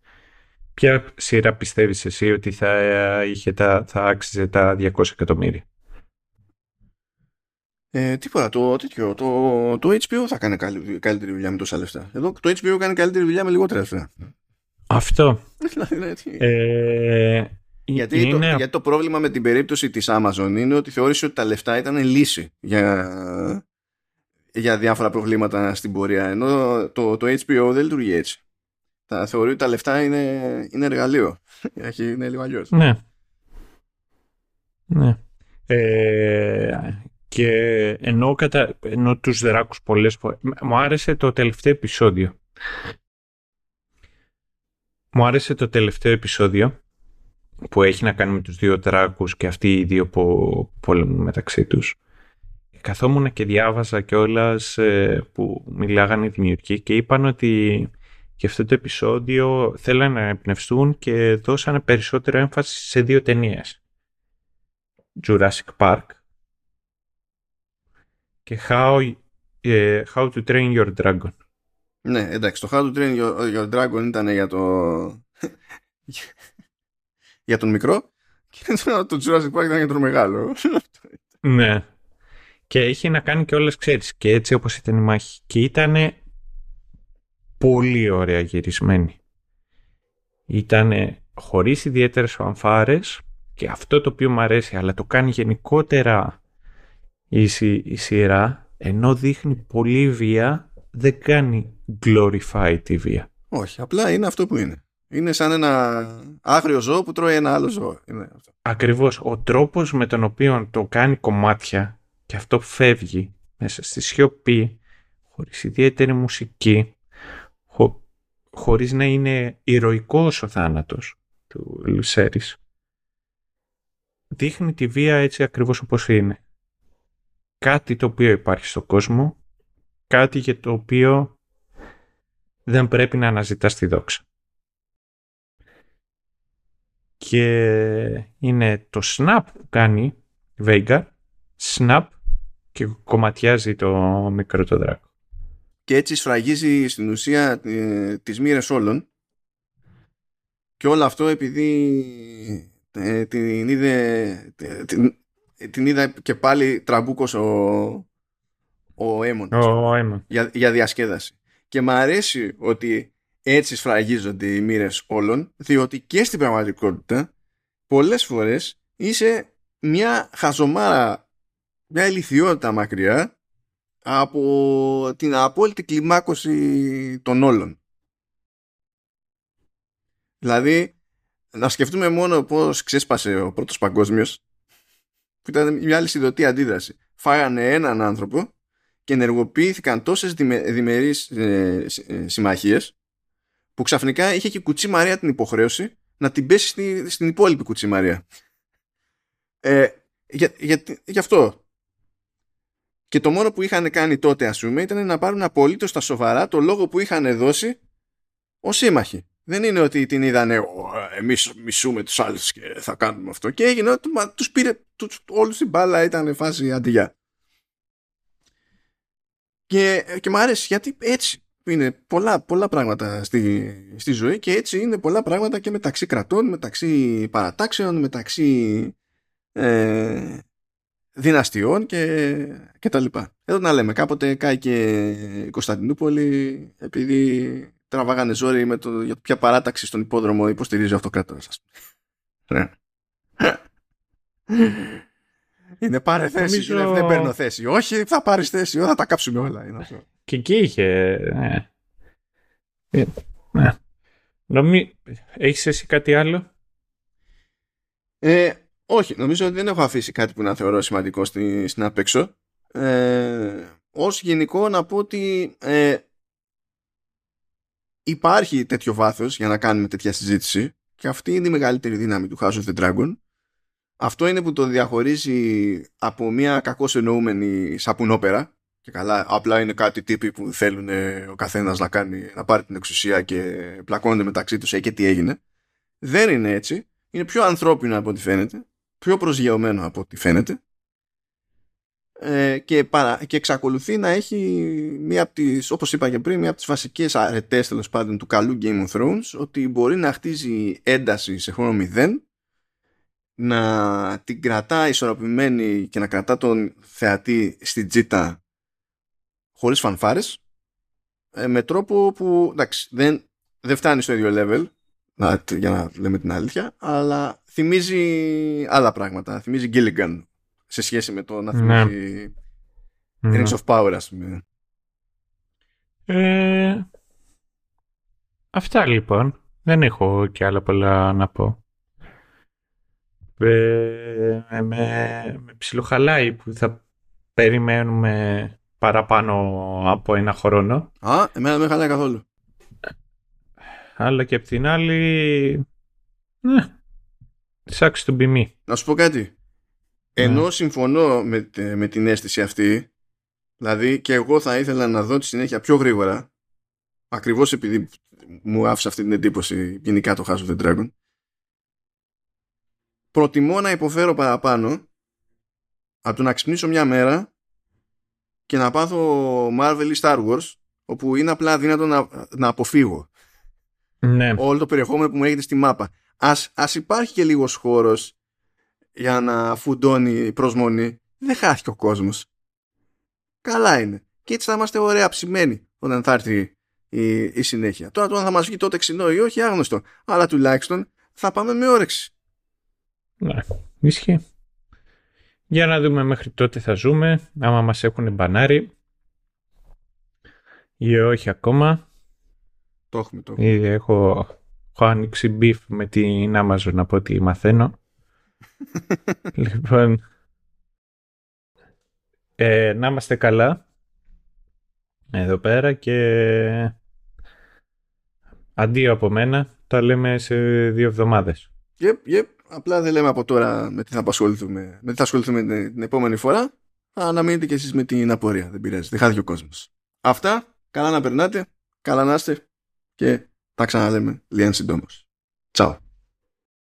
Ποια σειρά πιστεύεις εσύ ότι θα, ε, είχε τα, θα άξιζε τα 200 εκατομμύρια; Ε, τίποτα, το, τέτοιο, το, το HBO θα κάνει καλύτερη δουλειά με τόσα λεφτά. Εδώ το HBO κάνει καλύτερη δουλειά με λιγότερα λεφτά. Αυτό. Δηλαδή, ε, γιατί, το, γιατί το πρόβλημα με την περίπτωση της Amazon είναι ότι θεώρησε ότι τα λεφτά ήταν λύση για, για διάφορα προβλήματα στην πορεία. Ενώ το, το HBO δεν λειτουργεί έτσι. Τα θεωρεί ότι τα λεφτά είναι, είναι εργαλείο. είναι λίγο αλλιώς. Ναι. Ναι. Ε, και ενώ, κατα... ενώ τους δράκους πολλές φορές... Μου άρεσε το τελευταίο επεισόδιο. Μου άρεσε το τελευταίο επεισόδιο που έχει να κάνει με τους δύο δράκους και αυτοί οι δύο που πολεμούν μεταξύ τους. Καθόμουν και διάβαζα κιόλας ε, που μιλάγανε οι δημιουργοί και είπαν ότι και αυτό το επεισόδιο θέλανε να εμπνευστούν και δώσανε περισσότερο έμφαση σε δύο ταινίες. Jurassic Park και How, uh, How to Train Your Dragon. Ναι, εντάξει, το How to Train Your, Your Dragon ήταν για το για τον μικρό και το Jurassic Park ήταν για τον μεγάλο. ναι. Και είχε να κάνει και όλες, ξέρεις, και έτσι όπως ήταν η μάχη. Και ήταν πολύ ωραία γυρισμένη. Ήταν χωρίς ιδιαίτερες φανφάρες και αυτό το οποίο μου αρέσει, αλλά το κάνει γενικότερα η, η σειρά, ενώ δείχνει πολύ βία, δεν κάνει glorify τη βία. Όχι, απλά είναι αυτό που είναι. Είναι σαν ένα άγριο ζώο που τρώει ένα άλλο ζώο. Είναι αυτό. Ακριβώς. Ο τρόπος με τον οποίο το κάνει κομμάτια και αυτό φεύγει μέσα στη σιωπή, χωρίς ιδιαίτερη μουσική, χω, χωρίς να είναι ηρωικός ο θάνατος του Λουσέρης. Δείχνει τη βία έτσι ακριβώς όπως είναι. Κάτι το οποίο υπάρχει στον κόσμο, κάτι για το οποίο δεν πρέπει να αναζητάς τη δόξα και είναι το snap που κάνει Vega, snap και κομματιάζει το μικρό το δράκο. Και έτσι σφραγίζει στην ουσία ε, τις μοίρες όλων. Και όλο αυτό επειδή ε, την είδε την, την είδε και πάλι τραμπούκος ο, ο Έμοντ, ο για, για διασκέδαση. Και μου αρέσει ότι έτσι σφραγίζονται οι μοίρες όλων, διότι και στην πραγματικότητα πολλές φορές είσαι μια χαζομάρα, μια ηλιθιότητα μακριά από την απόλυτη κλιμάκωση των όλων. Δηλαδή, να σκεφτούμε μόνο πώς ξέσπασε ο πρώτος παγκόσμιος, που ήταν μια άλλη συνδοτή αντίδραση. Φάγανε έναν άνθρωπο και ενεργοποιήθηκαν τόσες διμερείς ε, ε, συμμαχίες που ξαφνικά είχε και η Κουτσή Μαρία την υποχρέωση να την πέσει στη, στην υπόλοιπη Κουτσή Μαρία. Ε, για, για, γι' αυτό. Και το μόνο που είχαν κάνει τότε, ας πούμε, ήταν να πάρουν απολύτως στα σοβαρά το λόγο που είχαν δώσει ως σύμμαχοι. Δεν είναι ότι την είδανε εμείς μισούμε τους άλλους και θα κάνουμε αυτό. Και έγινε ότι τους πήρε τους, όλους την μπάλα, ήταν φάση αντιγιά. Και, και μου άρεσε γιατί έτσι είναι πολλά, πολλά πράγματα στη, στη ζωή και έτσι είναι πολλά πράγματα και μεταξύ κρατών, μεταξύ παρατάξεων, μεταξύ ε, δυναστιών και, και τα λοιπά. Εδώ να λέμε, κάποτε κάει και η Κωνσταντινούπολη επειδή τραβάγανε ζόρι με το, για ποια παράταξη στον υπόδρομο υποστηρίζει ο αυτοκράτορας. Ναι. Είναι πάρε θέση, Νομίζω... δεν παίρνω θέση. Όχι, θα πάρεις θέση, θα τα κάψουμε όλα. Είναι αυτό. Και εκεί είχε. Ναι. Ε, ναι. Νομί... Έχεις εσύ κάτι άλλο; Ε, όχι, νομίζω ότι δεν έχω αφήσει κάτι που να θεωρώ σημαντικό στην, στην απέξω. Ε, ως γενικό να πω ότι ε, υπάρχει τέτοιο βάθος για να κάνουμε τέτοια συζήτηση και αυτή είναι η μεγαλύτερη δύναμη του House of the Dragon. Αυτό είναι που το διαχωρίζει από μια κακώς εννοούμενη σαπουνόπερα και καλά, απλά είναι κάτι τύποι που θέλουν ε, ο καθένας να, κάνει, να πάρει την εξουσία και πλακώνονται μεταξύ τους ε, και τι έγινε. Δεν είναι έτσι. Είναι πιο ανθρώπινο από ό,τι φαίνεται. Πιο προσγειωμένο από ό,τι φαίνεται. ε, και, παρα, και εξακολουθεί να έχει μία από τις, όπως είπα και πριν, μία από τις βασικές αρετές τέλος πάντων του καλού Game of Thrones ότι μπορεί να χτίζει ένταση σε χρόνο μηδέν να την κρατά ισορροπημένη και να κρατά τον θεατή στην τζίτα χωρίς φανφάρες ε, με τρόπο που εντάξει, δεν, δεν φτάνει στο ίδιο level να, για να λέμε την αλήθεια αλλά θυμίζει άλλα πράγματα θυμίζει Gilligan σε σχέση με το να ναι. θυμίζει ναι. Rings of Power ας πούμε ε, αυτά λοιπόν δεν έχω και άλλα πολλά να πω ε, με, με ψιλοχαλάει που θα περιμένουμε παραπάνω από ένα χρόνο. Α, εμένα δεν με χαλάει καθόλου. Αλλά και απ' την άλλη... Ναι. Sucks to be me. Να σου πω κάτι. Ενώ ναι. συμφωνώ με, με την αίσθηση αυτή, δηλαδή και εγώ θα ήθελα να δω τη συνέχεια πιο γρήγορα, ακριβώς επειδή μου άφησε αυτή την εντύπωση γενικά το House of the Dragon, προτιμώ να υποφέρω παραπάνω από το να ξυπνήσω μια μέρα και να πάθω Marvel ή Star Wars όπου είναι απλά δύνατο να, να αποφύγω ναι. όλο το περιεχόμενο που μου έχετε στη μάπα. Ας, ας υπάρχει και λίγος χώρος για να φουντώνει η προσμονή. Δεν χάθηκε ο κόσμος. Καλά είναι. Και έτσι θα είμαστε ωραία ψημένοι όταν θα έρθει η, η συνέχεια. Τώρα, τώρα θα μας βγει τότε ξινό ή όχι άγνωστο. Αλλά τουλάχιστον θα πάμε με όρεξη. Ναι, ισχύει. Για να δούμε μέχρι τότε θα ζούμε, άμα μας έχουν μπανάρει ή όχι ακόμα. Το έχουμε, το έχουμε. Έχω, έχω ανοίξει beef με την Amazon από ό,τι μαθαίνω. λοιπόν, ε, να είμαστε καλά εδώ πέρα και αντίο από μένα, τα λέμε σε δύο εβδομάδες. Yep, yep. Απλά δεν λέμε από τώρα με τι θα ασχοληθούμε, με τι θα ασχοληθούμε την, την επόμενη φορά. Αλλά να μείνετε κι εσείς με την απορία. Δεν πειράζει. Δεν χάθηκε ο κόσμος. Αυτά. Καλά να περνάτε. Καλά να είστε. Και τα ξαναλέμε λίγαν συντόμως. Τσάου.